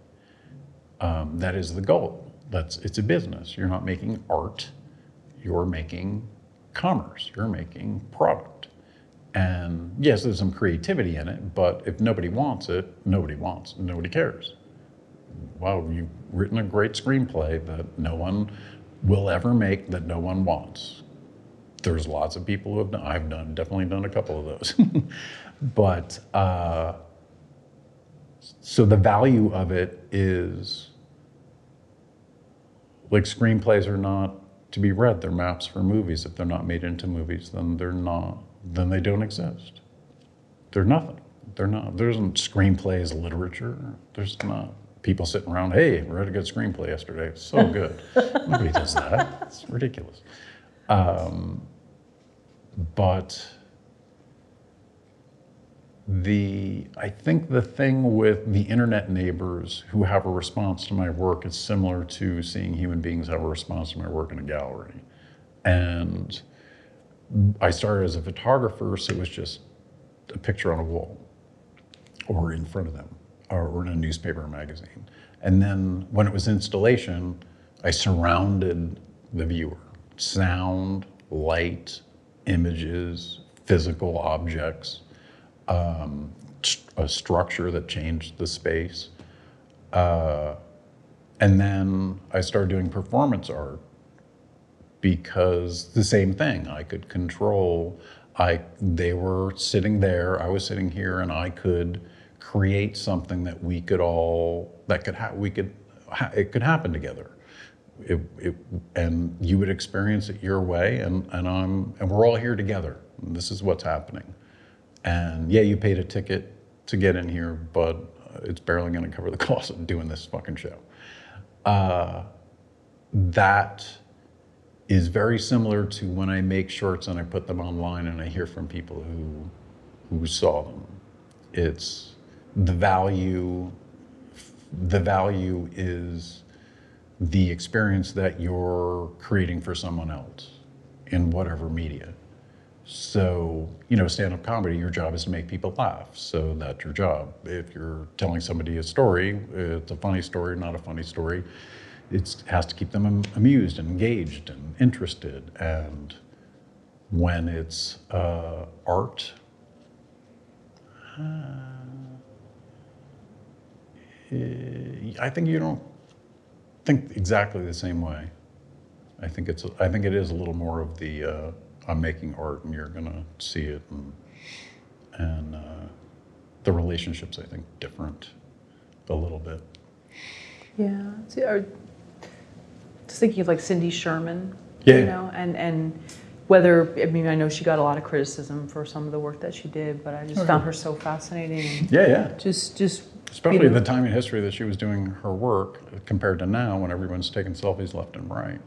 Um, that is the goal. That's it's a business. You're not making art. You're making commerce. You're making product. And yes, there's some creativity in it, but if nobody wants it, nobody wants, it, nobody cares. Well, you've written a great screenplay that no one will ever make, that no one wants. There's lots of people who have done, I've done, definitely done a couple of those. but, uh, so the value of it is like screenplays are not to be read, they're maps for movies. If they're not made into movies, then they're not then they don't exist. They're nothing. They're not. There isn't screenplays literature. There's not people sitting around. Hey, we read a good screenplay yesterday. It's so good. Nobody does that. It's ridiculous. Um, but the I think the thing with the internet neighbors who have a response to my work is similar to seeing human beings have a response to my work in a gallery, and I started as a photographer, so it was just a picture on a wall or in front of them or in a newspaper or magazine. And then when it was installation, I surrounded the viewer sound, light, images, physical objects, um, a structure that changed the space. Uh, and then I started doing performance art because the same thing. I could control I they were sitting there I was sitting here and I could create something that we could all that could ha- we could ha- it could happen together. It, it, and you would experience it your way and, and I'm and we're all here together. This is what's happening. And yeah you paid a ticket to get in here but it's barely going to cover the cost of doing this fucking show. Uh, that is very similar to when I make shorts and I put them online and I hear from people who who saw them. It's the value the value is the experience that you're creating for someone else in whatever media. So, you know, stand up comedy, your job is to make people laugh. So that's your job. If you're telling somebody a story, it's a funny story, not a funny story it has to keep them amused and engaged and interested. And when it's uh, art, uh, I think you don't think exactly the same way. I think it's I think it is a little more of the uh, I'm making art and you're gonna see it and and uh, the relationships I think different a little bit. Yeah. See, are, just thinking of like Cindy Sherman, Yeah. you know, and and whether I mean I know she got a lot of criticism for some of the work that she did, but I just Oh, found her so fascinating. Yeah, yeah. Just just Especially you know, the time in history that she was doing her work compared to now when everyone's taking selfies left and right.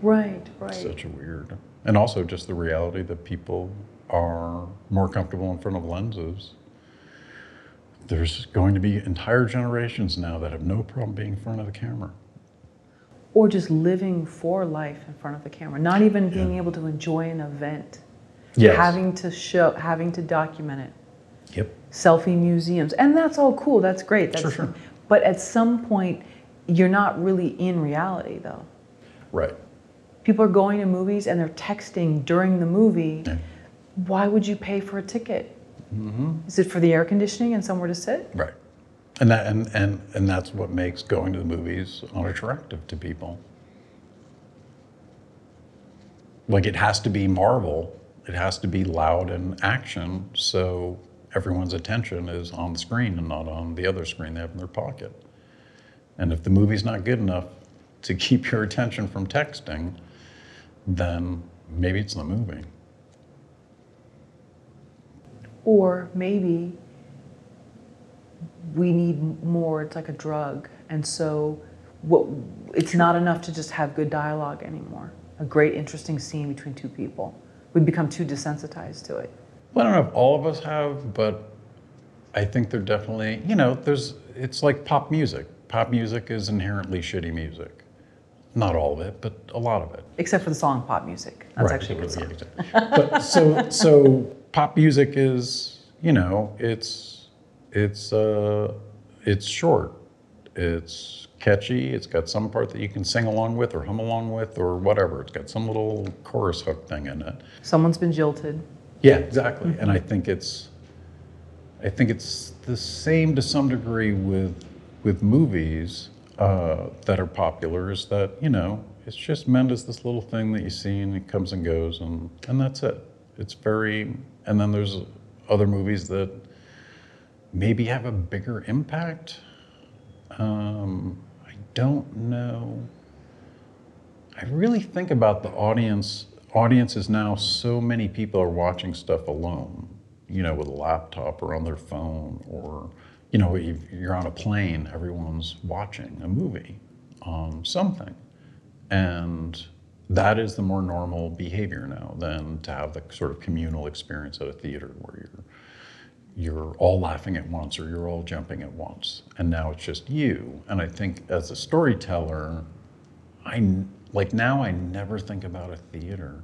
right, right. Such a weird. And also just the reality that people are more comfortable in front of lenses. There's going to be entire generations now that have no problem being in front of the camera. Or just living for life in front of the camera, not even being able to enjoy an event, having to show, having to document it. Yep. selfie museums, and that's all cool. That's great. That's, Sure, sure. But at some point, you're not really in reality, though. Right. People are going to movies and they're texting during the movie. Yeah. Why would you pay for a ticket? Mm-hmm. Is it for the air conditioning and somewhere to sit? Right. And that and, and and that's what makes going to the movies unattractive to people. Like it has to be Marvel, it has to be loud and action, so everyone's attention is on the screen and not on the other screen they have in their pocket. And if the movie's not good enough to keep your attention from texting, then maybe it's the movie. Or maybe we need more, it's like a drug. And so what, it's not enough to just have good dialogue anymore. A great, interesting scene between two people. We become too desensitized to it. Well, I don't know if all of us have, but I think they're definitely, you know, there's, it's like pop music. Pop music is inherently shitty music. Not all of it, but a lot of it. Except for the song pop music. That's Right, actually a good so- song. yeah, exactly. But so, so pop music is, you know, it's, it's, uh, it's short. It's catchy. It's got some part that you can sing along with or hum along with or whatever. It's got some little chorus hook thing in it. Someone's been jilted. Yeah, exactly. And I think it's, I think it's the same to some degree with with movies uh, that are popular. Is that you know it's just meant as this little thing that you see and it comes and goes and and that's it. It's very and then there's other movies that maybe have a bigger impact. Um, I don't know. I really think about the audience. Audiences now, so many people are watching stuff alone, you know, with a laptop or on their phone, or, you know, you're on a plane, everyone's watching a movie on something. And that is the more normal behavior now than to have the sort of communal experience at a theater where you're you're all laughing at once or you're all jumping at once. And now it's just you. And i think as a storyteller i like now i never think about a theater.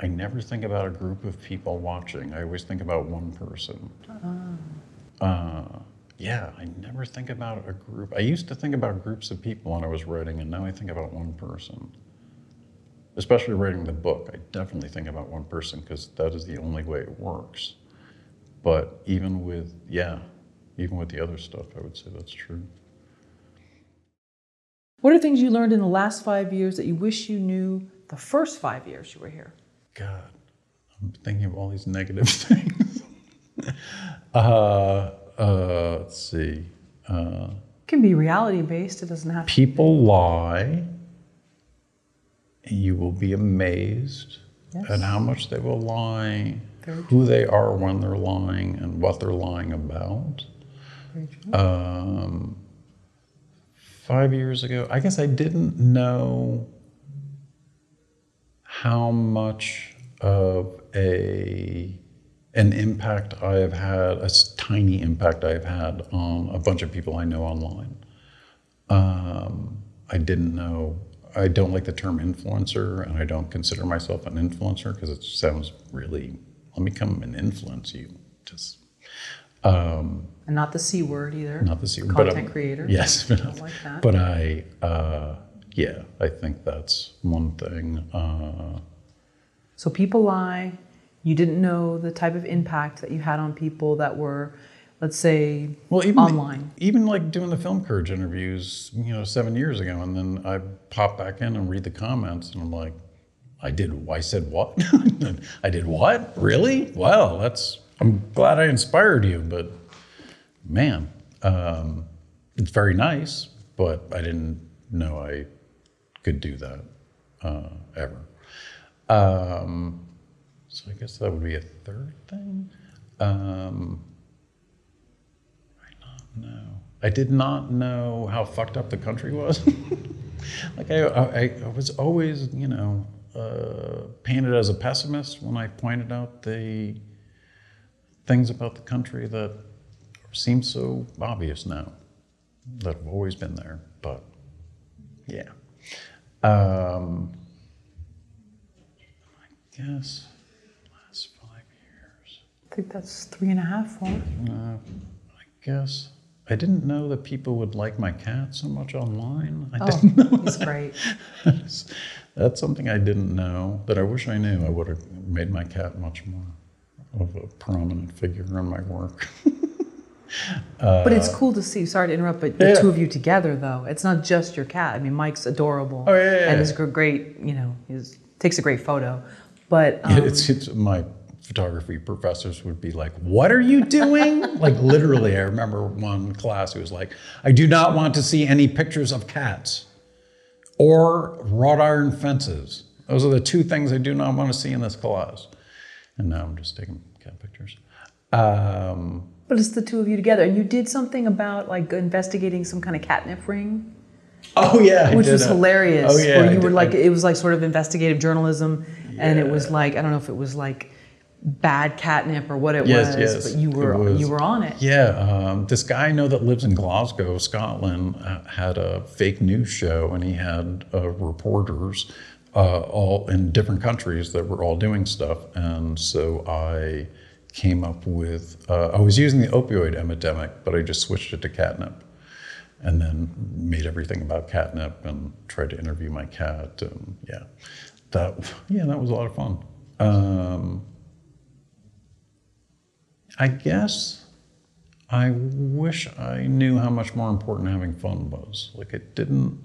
I never think about a group of people watching. I always think about one person. Uh, yeah i never think about a group. I used to think about groups of people when i was writing and now i think about one person. Especially writing the book i definitely think about one person because that is the only way it works but even with, yeah, even with the other stuff, I would say that's true. What are things you learned in the last five years that you wish you knew the first five years you were here? God, I'm thinking of all these negative things. uh, uh, let's see. Uh, It can be reality based, it doesn't have to. people lie. And you will be amazed at how much they will lie, who they are when they're lying, and what they're lying about. Um, five years ago, I guess I didn't know how much of a an impact I have had, a tiny impact I have had on a bunch of people I know online. Um, I didn't know. I don't like the term influencer, and I don't consider myself an influencer because it sounds really. Let me come and influence you. Just um, And not the C word either. not the C word, Content I'm- creator. Yes, but, Don't like that. but I, uh, yeah, I think that's one thing. Uh, So people lie. You didn't know the type of impact that you had on people that were, let's say, well, even online. even like doing the film courage interviews, you know, seven years ago, and then I pop back in and read the comments, and I'm like, I did. I said what? I did what? Really? Wow, that's. I'm glad I inspired you, but man, um, it's very nice, but I didn't know I could do that uh, ever. Um, so I guess that would be a third thing. Um, I not know. I did not know how fucked up the country was. like I, I, I was always, you know, uh, painted as a pessimist when I pointed out the things about the country that seem so obvious now, that have always been there. But yeah. Um, I guess last five years. I think that's three and a half, four. Uh, I guess I didn't know that people would like my cat so much online. I Oh, didn't know. he's great. That's something I didn't know that I wish I knew. I would have made my cat much more of a prominent figure in my work. but it's cool to see. Sorry to interrupt, but the Yeah. two of you together, though, it's not just your cat. I mean, Mike's adorable. Oh, yeah, yeah, and yeah. great. You know, he takes a great photo. But um, it's, it's my photography professors would be like, "What are you doing?" like literally, I remember one class who was like, "I do not want to see any pictures of cats or wrought iron fences. Those are the two things I do not want to see in this collage. And now I'm just taking cat pictures. Um, but it's the two of you together, and you did something about like investigating some kind of catnip ring. oh yeah, I which was a- hilarious. Oh yeah, where I you were did- like, I- it was like sort of investigative journalism, and it was like I don't know if it was like bad catnip or what it Yes, was, yes, but you were you were on it. Yeah, um, this guy I know that lives in Glasgow, Scotland, uh, had a fake news show, and he had uh, reporters uh, all in different countries that were all doing stuff. And so I came up with uh, I was using the opioid epidemic, but I just switched it to catnip, and then made everything about catnip and tried to interview my cat. And yeah, that yeah, that was a lot of fun. Um, I guess I wish I knew how much more important having fun was. Like it didn't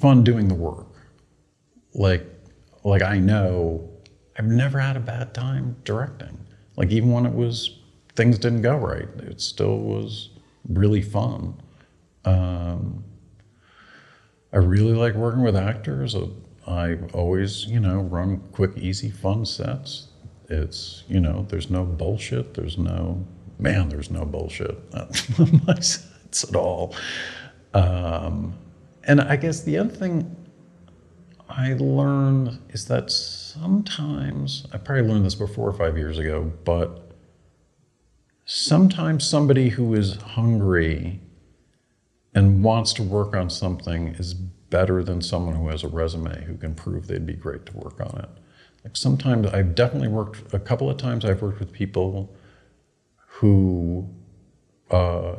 fun doing the work. Like like I know I've never had a bad time directing. Like even when it was things didn't go right, it still was really fun. Um, I really like working with actors. I always, you know, run quick, easy, fun sets. It's, you know, there's no bullshit. There's no, man, there's no bullshit on my sets at all. Um, and I guess the other thing I learned is that sometimes, I probably learned this before five years ago, but sometimes somebody who is hungry and wants to work on something is better than someone who has a resume who can prove they'd be great to work on it. Sometimes I've definitely worked a couple of times I've worked with people who uh,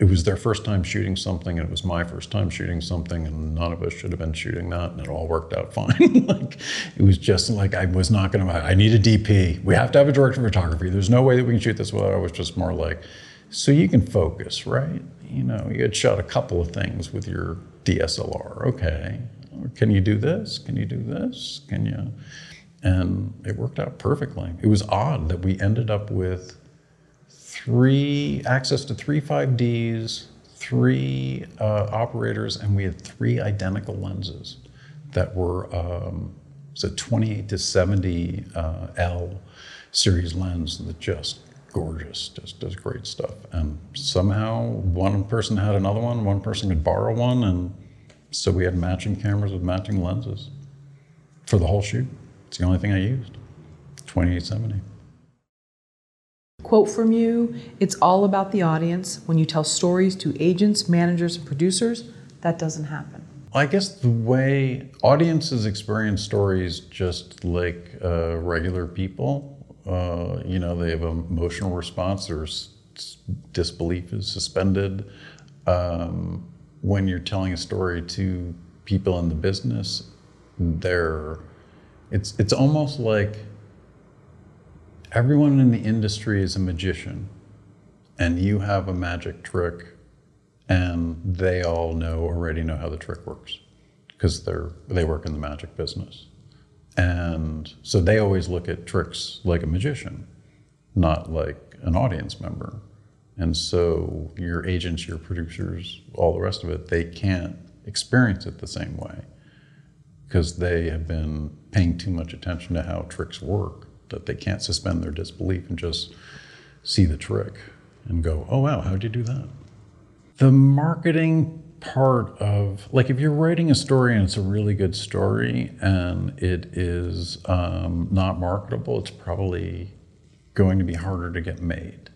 it was their first time shooting something and it was my first time shooting something and none of us should have been shooting that and it all worked out fine. like it was just like I was not gonna I need a DP. We have to have a director of photography. There's no way that we can shoot this without I was just more like, so you can focus, right? You know, you had shot a couple of things with your DSLR. Okay. Can you do this? Can you do this? Can you? And it worked out perfectly. It was odd that we ended up with three access to three 5Ds, three uh, operators, and we had three identical lenses that were um, it's a 28 to 70 uh, L series lens that just gorgeous, just does great stuff. And somehow one person had another one, one person could borrow one, and so we had matching cameras with matching lenses for the whole shoot. It's the only thing I used. 2870. Quote from you It's all about the audience. When you tell stories to agents, managers, and producers, that doesn't happen. I guess the way audiences experience stories just like uh, regular people, uh, you know, they have an emotional response, their disbelief is suspended. Um, when you're telling a story to people in the business, they're, it's, it's almost like everyone in the industry is a magician and you have a magic trick and they all know already know how the trick works because they're they work in the magic business. And so they always look at tricks like a magician not like an audience member. And so your agents your producers all the rest of it they can't experience it the same way because they have been paying too much attention to how tricks work that they can't suspend their disbelief and just see the trick and go oh wow how'd you do that? The marketing part of like if you're writing a story and it's a really good story and it is um, not marketable it's probably going to be harder to get made.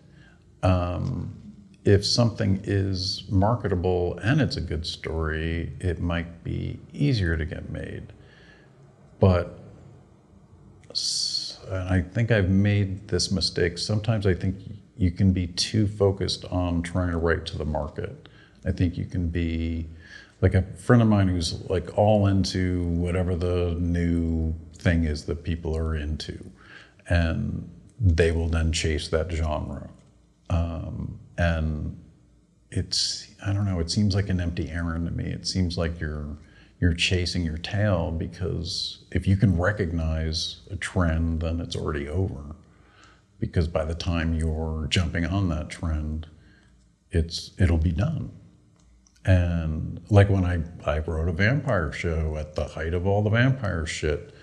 Um, if something is marketable and it's a good story it might be easier to get made but and I think I've made this mistake. Sometimes I think you can be too focused on trying to write to the market. I think you can be like a friend of mine who's like all into whatever the new thing is that people are into. And they will then chase that genre. Um, and it's, I don't know, it seems like an empty errand to me. It seems like you're, you're chasing your tail because if you can recognize a trend, then it's already over. Because by the time you're jumping on that trend, it's it'll be done. And like when I, I wrote a vampire show at the height of all the vampire shit,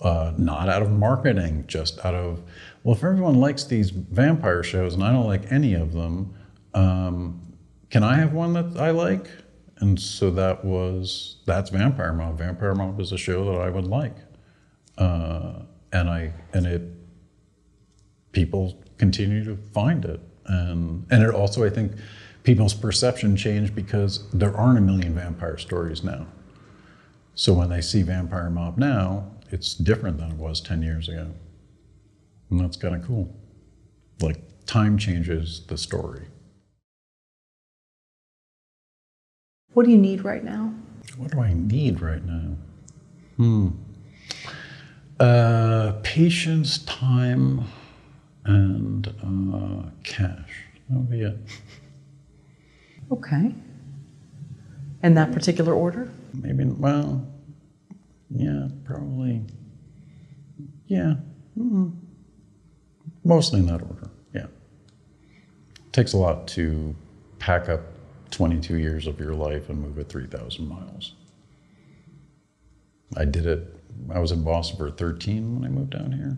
uh, not out of marketing, just out of, well, if everyone likes these vampire shows and I don't like any of them, um, can I have one that I like? And so that was, that's Vampire Mob. Vampire Mob is a show that I would like. Uh, and I, and it, people continue to find it. And, and it also, I think, people's perception changed because there aren't a million vampire stories now. So when they see Vampire Mob now, it's different than it was 10 years ago. And that's kind of cool. Like, time changes the story. What do you need right now? What do I need right now? Hmm. Uh, patience, time, and uh, cash. That'll be it. Okay. In that particular order? Maybe, well, yeah, probably. Yeah. mm Mostly in that order, yeah. takes a lot to pack up 22 years of your life and move it 3,000 miles. I did it, I was in Boston for 13 when I moved down here.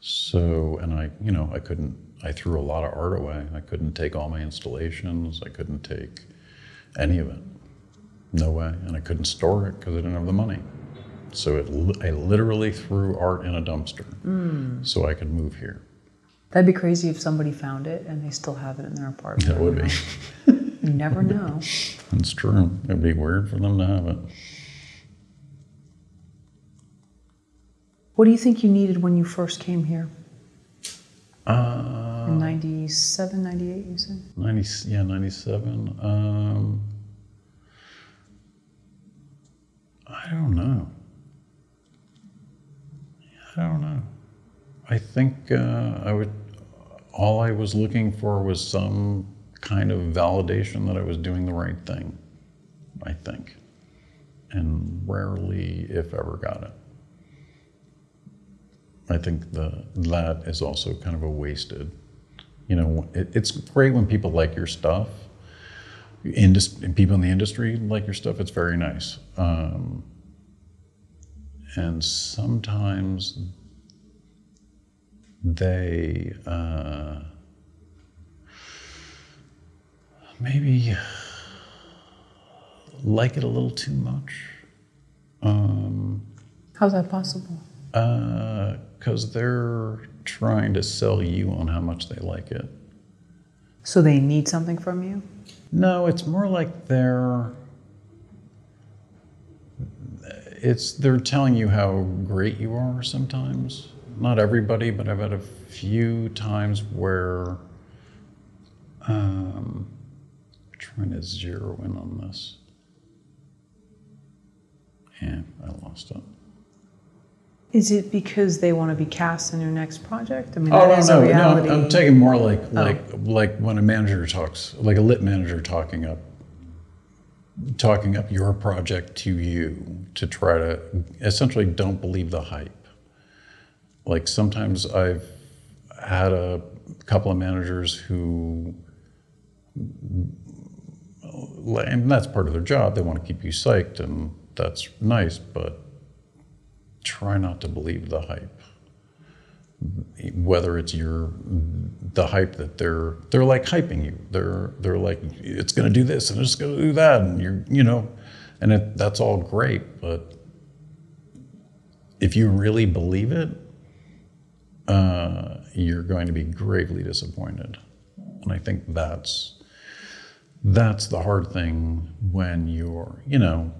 So, and I, you know, I couldn't, I threw a lot of art away. I couldn't take all my installations, I couldn't take any of it. No way. And I couldn't store it because I didn't have the money. So it, I literally threw art in a dumpster mm. so I could move here. That'd be crazy if somebody found it and they still have it in their apartment. That would be. You never know. That's true. It'd be weird for them to have it. What do you think you needed when you first came here? Uh, In 97, 98, you said? 90, yeah, 97. Um, I don't know. I don't know. I think uh, I would, all I was looking for was some kind of validation that I was doing the right thing, I think. And rarely, if ever, got it. I think the, that is also kind of a wasted you know, it, it's great when people like your stuff. Indus- people in the industry like your stuff. It's very nice. Um, and sometimes they uh, maybe like it a little too much. Um, How's that possible? because they're trying to sell you on how much they like it. So they need something from you? No, it's more like they're it's they're telling you how great you are sometimes. Not everybody, but I've had a few times where um, trying to zero in on this. Yeah, I lost it. Is it because they want to be cast in your next project? I mean, Oh that no, is no, a no! I'm, I'm taking more like like like when a manager talks, like a lit manager talking up, talking up your project to you to try to essentially don't believe the hype. Like sometimes I've had a couple of managers who, and that's part of their job. They want to keep you psyched, and that's nice, but try not to believe the hype whether it's your the hype that they're they're like hyping you they're they're like it's going to do this and it's going to do that and you're you know and it, that's all great but if you really believe it uh, you're going to be gravely disappointed. And i think that's that's the hard thing when you're you know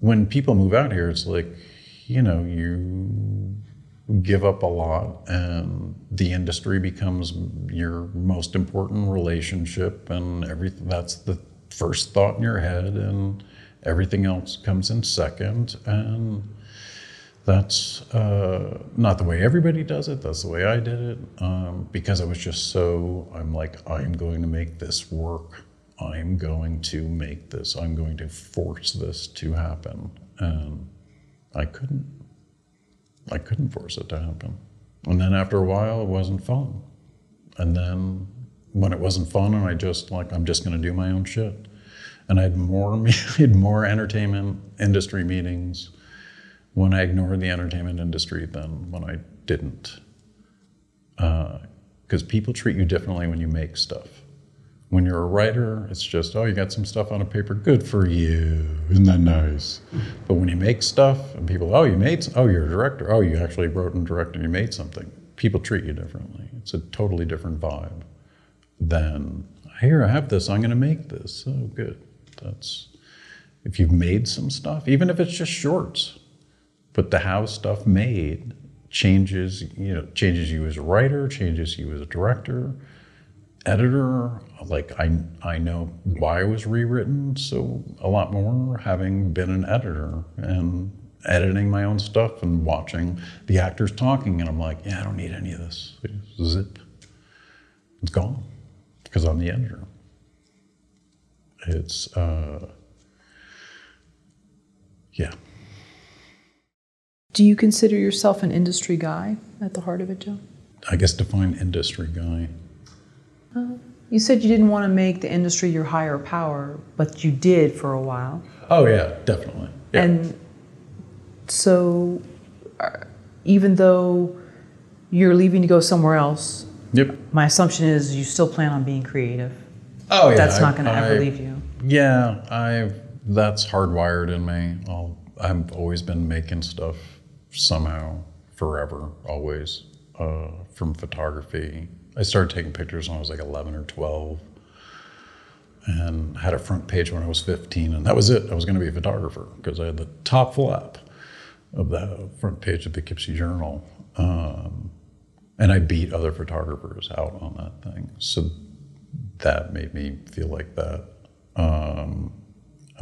when people move out here it's like you know you give up a lot and the industry becomes your most important relationship and everything that's the first thought in your head and everything else comes in second. And That's uh, not the way everybody does it. That's the way I did it um, because I was just so. I'm like, I'm going to make this work. I'm going to make this. I'm going to force this to happen, and I couldn't. I couldn't force it to happen. And then after a while, it wasn't fun. And then when it wasn't fun, and I just like, I'm just going to do my own shit. And I had more, I had more entertainment industry meetings when I ignored the entertainment industry than when I didn't. Uh, because people treat you differently when you make stuff. When you're a writer, it's just, oh, you got some stuff on a paper, good for you. Isn't that nice? But when you make stuff and people, oh, you made, oh, you're a director. Oh, you actually wrote and directed you made something. People treat you differently. It's a totally different vibe than, here, I have this, I'm going to make this. Oh, good. That's, if you've made some stuff, even if it's just shorts, but the how stuff made changes, you know, changes you as a writer, changes you as a director, editor. Like I, I know why it was rewritten so a lot more having been an editor and editing my own stuff and watching the actors talking, and I'm like, yeah, I don't need any of this. Zip, it's gone because I'm the editor. It's, uh, yeah. Do you consider yourself an industry guy at the heart of it, Joe? I guess define industry guy. You said you didn't want to make the industry your higher power, but you did for a while. Oh yeah, definitely. Yeah. And so, uh, even though you're leaving to go somewhere else, yep. my assumption is you still plan on being creative. Oh yeah. That's I- not going to ever leave you. Yeah, I that's hardwired in me. I'll, I've always been making stuff somehow, forever, always. Uh, from photography, I started taking pictures when I was like 11 or 12, and had a front page when I was 15, and that was it. I was going to be a photographer because I had the top flap of the front page of the Poughkeepsie Journal, um, and I beat other photographers out on that thing. So that made me feel like that. Um,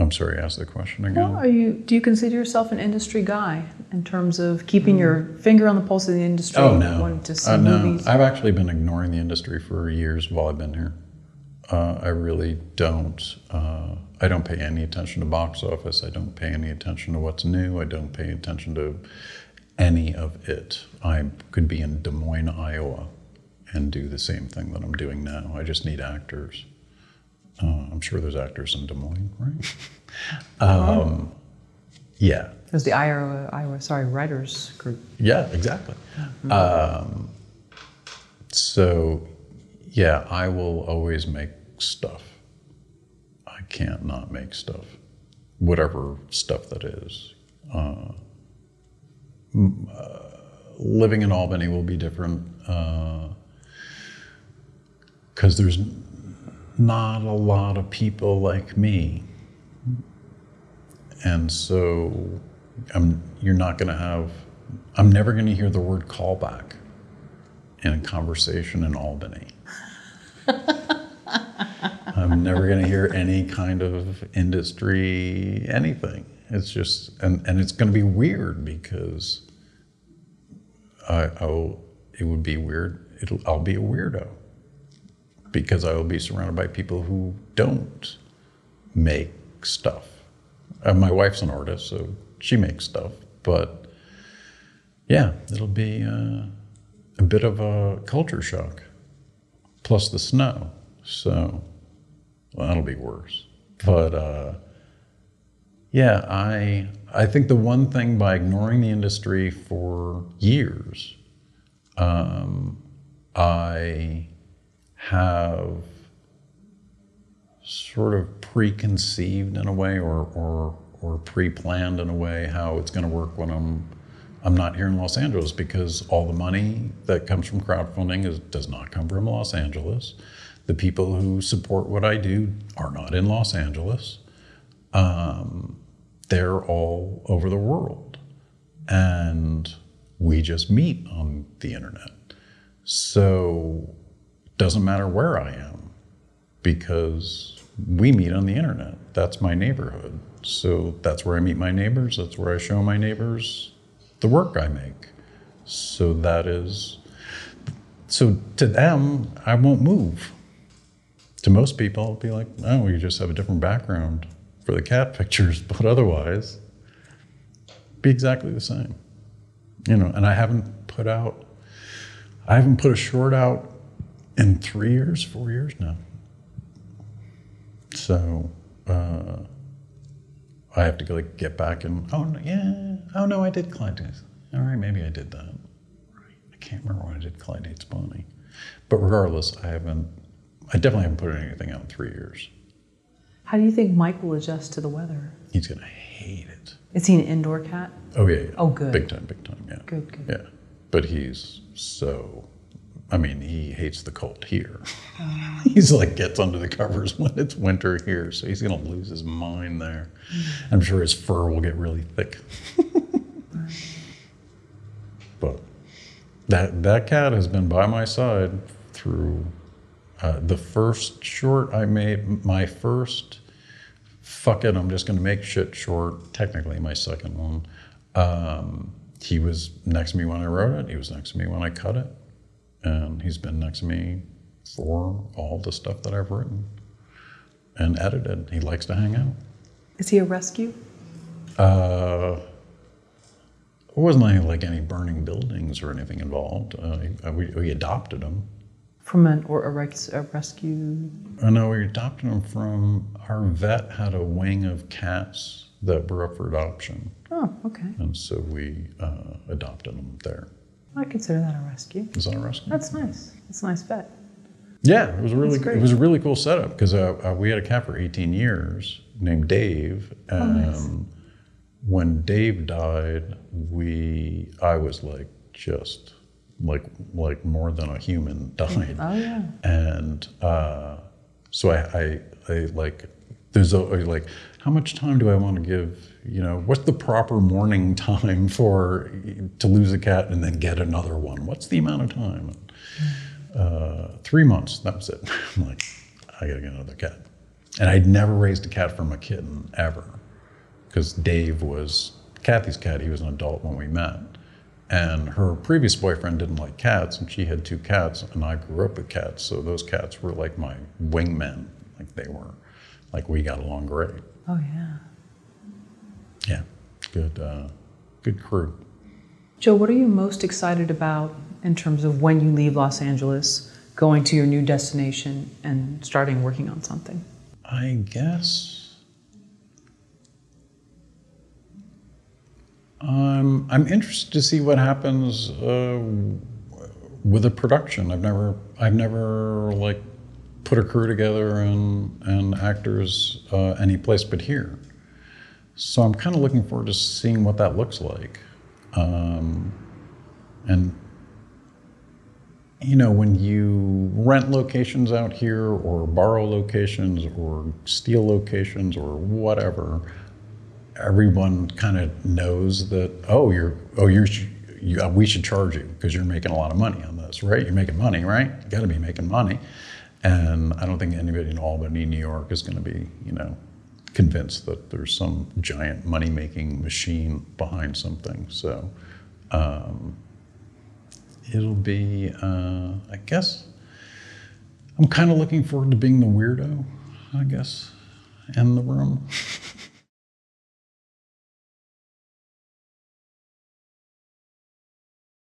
I'm sorry, ask the question again. Well, are you? Do you consider yourself an industry guy in terms of keeping your finger on the pulse of the industry? oh no, wanting to see Uh, no. movies. I've actually been ignoring the industry for years while I've been here. Uh, I really don't. Uh, I don't pay any attention to box office. I don't pay any attention to what's new. I don't pay attention to any of it. I could be in Des Moines, Iowa, and do the same thing that I'm doing now. I just need actors. Uh, I'm sure there's actors in Des Moines, right? um, yeah, There's the Iowa, Iowa, sorry, writers group. yeah, exactly. Um, so, yeah, I will always make stuff. I can't not make stuff, whatever stuff that is. Uh, m- uh, living in Albany will be different because there's n- not a lot of people like me. And so I'm, you're not going to have, I'm never going to hear the word callback in a conversation in Albany. I'm never going to hear any kind of industry anything. It's just, and, and it's going to be weird because I, I'll, it would be weird. It'll, I'll be a weirdo because I will be surrounded by people who don't make stuff. Uh, my wife's an artist, so she makes stuff. But yeah, it'll be uh, a bit of a culture shock, plus the snow. So well, that'll be worse. But uh, yeah, I I think the one thing by ignoring the industry for years, um, I have sort of preconceived in a way or, or, or pre-planned in a way how it's going to work when I'm I'm not here in Los Angeles because all the money that comes from crowdfunding is, does not come from Los Angeles. The people who support what I do are not in Los Angeles. Um, they're all over the world. And we just meet on the internet. So doesn't matter where I am because we meet on the internet. That's my neighborhood. So that's where I meet my neighbors. That's where I show my neighbors the work I make. So that is, so to them, I won't move. To most people, it'll be like, oh, you just have a different background for the cat pictures, but otherwise, be exactly the same. You know, and I haven't put out, I haven't put a short out in three years, four years now. So uh, I have to go like, get back and oh no, yeah, oh no, I did Clyde Dates. All right, maybe I did that. I can't remember when I did Clyde Dates Bonnie, but regardless, I haven't. I definitely haven't put anything out in three years. How do you think Mike will adjust to the weather? He's gonna hate it. Is he an indoor cat? Oh yeah. yeah. Oh, good. Big time, big time. Yeah. Good, good. Yeah, but he's so. I mean, he hates the cold here. Oh. he's like gets under the covers when it's winter here, so he's gonna lose his mind there. I'm sure his fur will get really thick. but that that cat has been by my side through uh, the first short I made. My first fuck it, I'm just to make shit short. Technically, my second one. Um, he was next to me when I wrote it. He was next to me when I cut it, and he's been next to me for all the stuff that I've written and edited. He likes to hang out. Is he a rescue? Uh, there wasn't any, like any burning buildings or anything involved. Uh, we, we adopted him. From an or a, res- a rescue? Oh no, we adopted him from our vet had a wing of cats that were up for adoption, Oh, okay. and so we uh, adopted them there. I consider that a rescue. Is that a rescue? That's nice. That's a nice vet. Yeah, it was a really it was a really cool setup because uh, uh, we had a cat for 18 years named Dave, and nice. when Dave died, we I was like just like like more than a human died. Oh yeah. and uh, so I, I, I like there's a like how much time do I want to give you know what's the proper mourning time for to lose a cat and then get another one what's the amount of time uh, three months that was it I'm like I gotta get another cat and I'd never raised a cat from a kitten ever because Dave was Kathy's cat he was an adult when we met and her previous boyfriend didn't like cats, and she had two cats, and I grew up with cats, so those cats were like my wingmen. Like they were, like we got along great. Oh yeah. Yeah, good, uh, good crew. Joe, what are you most excited about in terms of when you leave Los Angeles, going to your new destination, and starting working on something? I guess. Um, I'm interested to see what happens uh, with a production. I've never, I've never like put a crew together and and actors uh, any place but here. So I'm kind of looking forward to seeing what that looks like, um, and you know, when you rent locations out here or borrow locations or steal locations or whatever, everyone kind of knows that, oh, you're, oh, you're, you, uh, we should charge you because you're making a lot of money on this, right? You're making money, right? You got to be making money. And I don't think anybody in Albany, New York is going to be, you know, convinced that there's some giant money making machine behind something. So, um, it'll be, uh, I guess, I'm kind of looking forward to being the weirdo, I guess, in the room.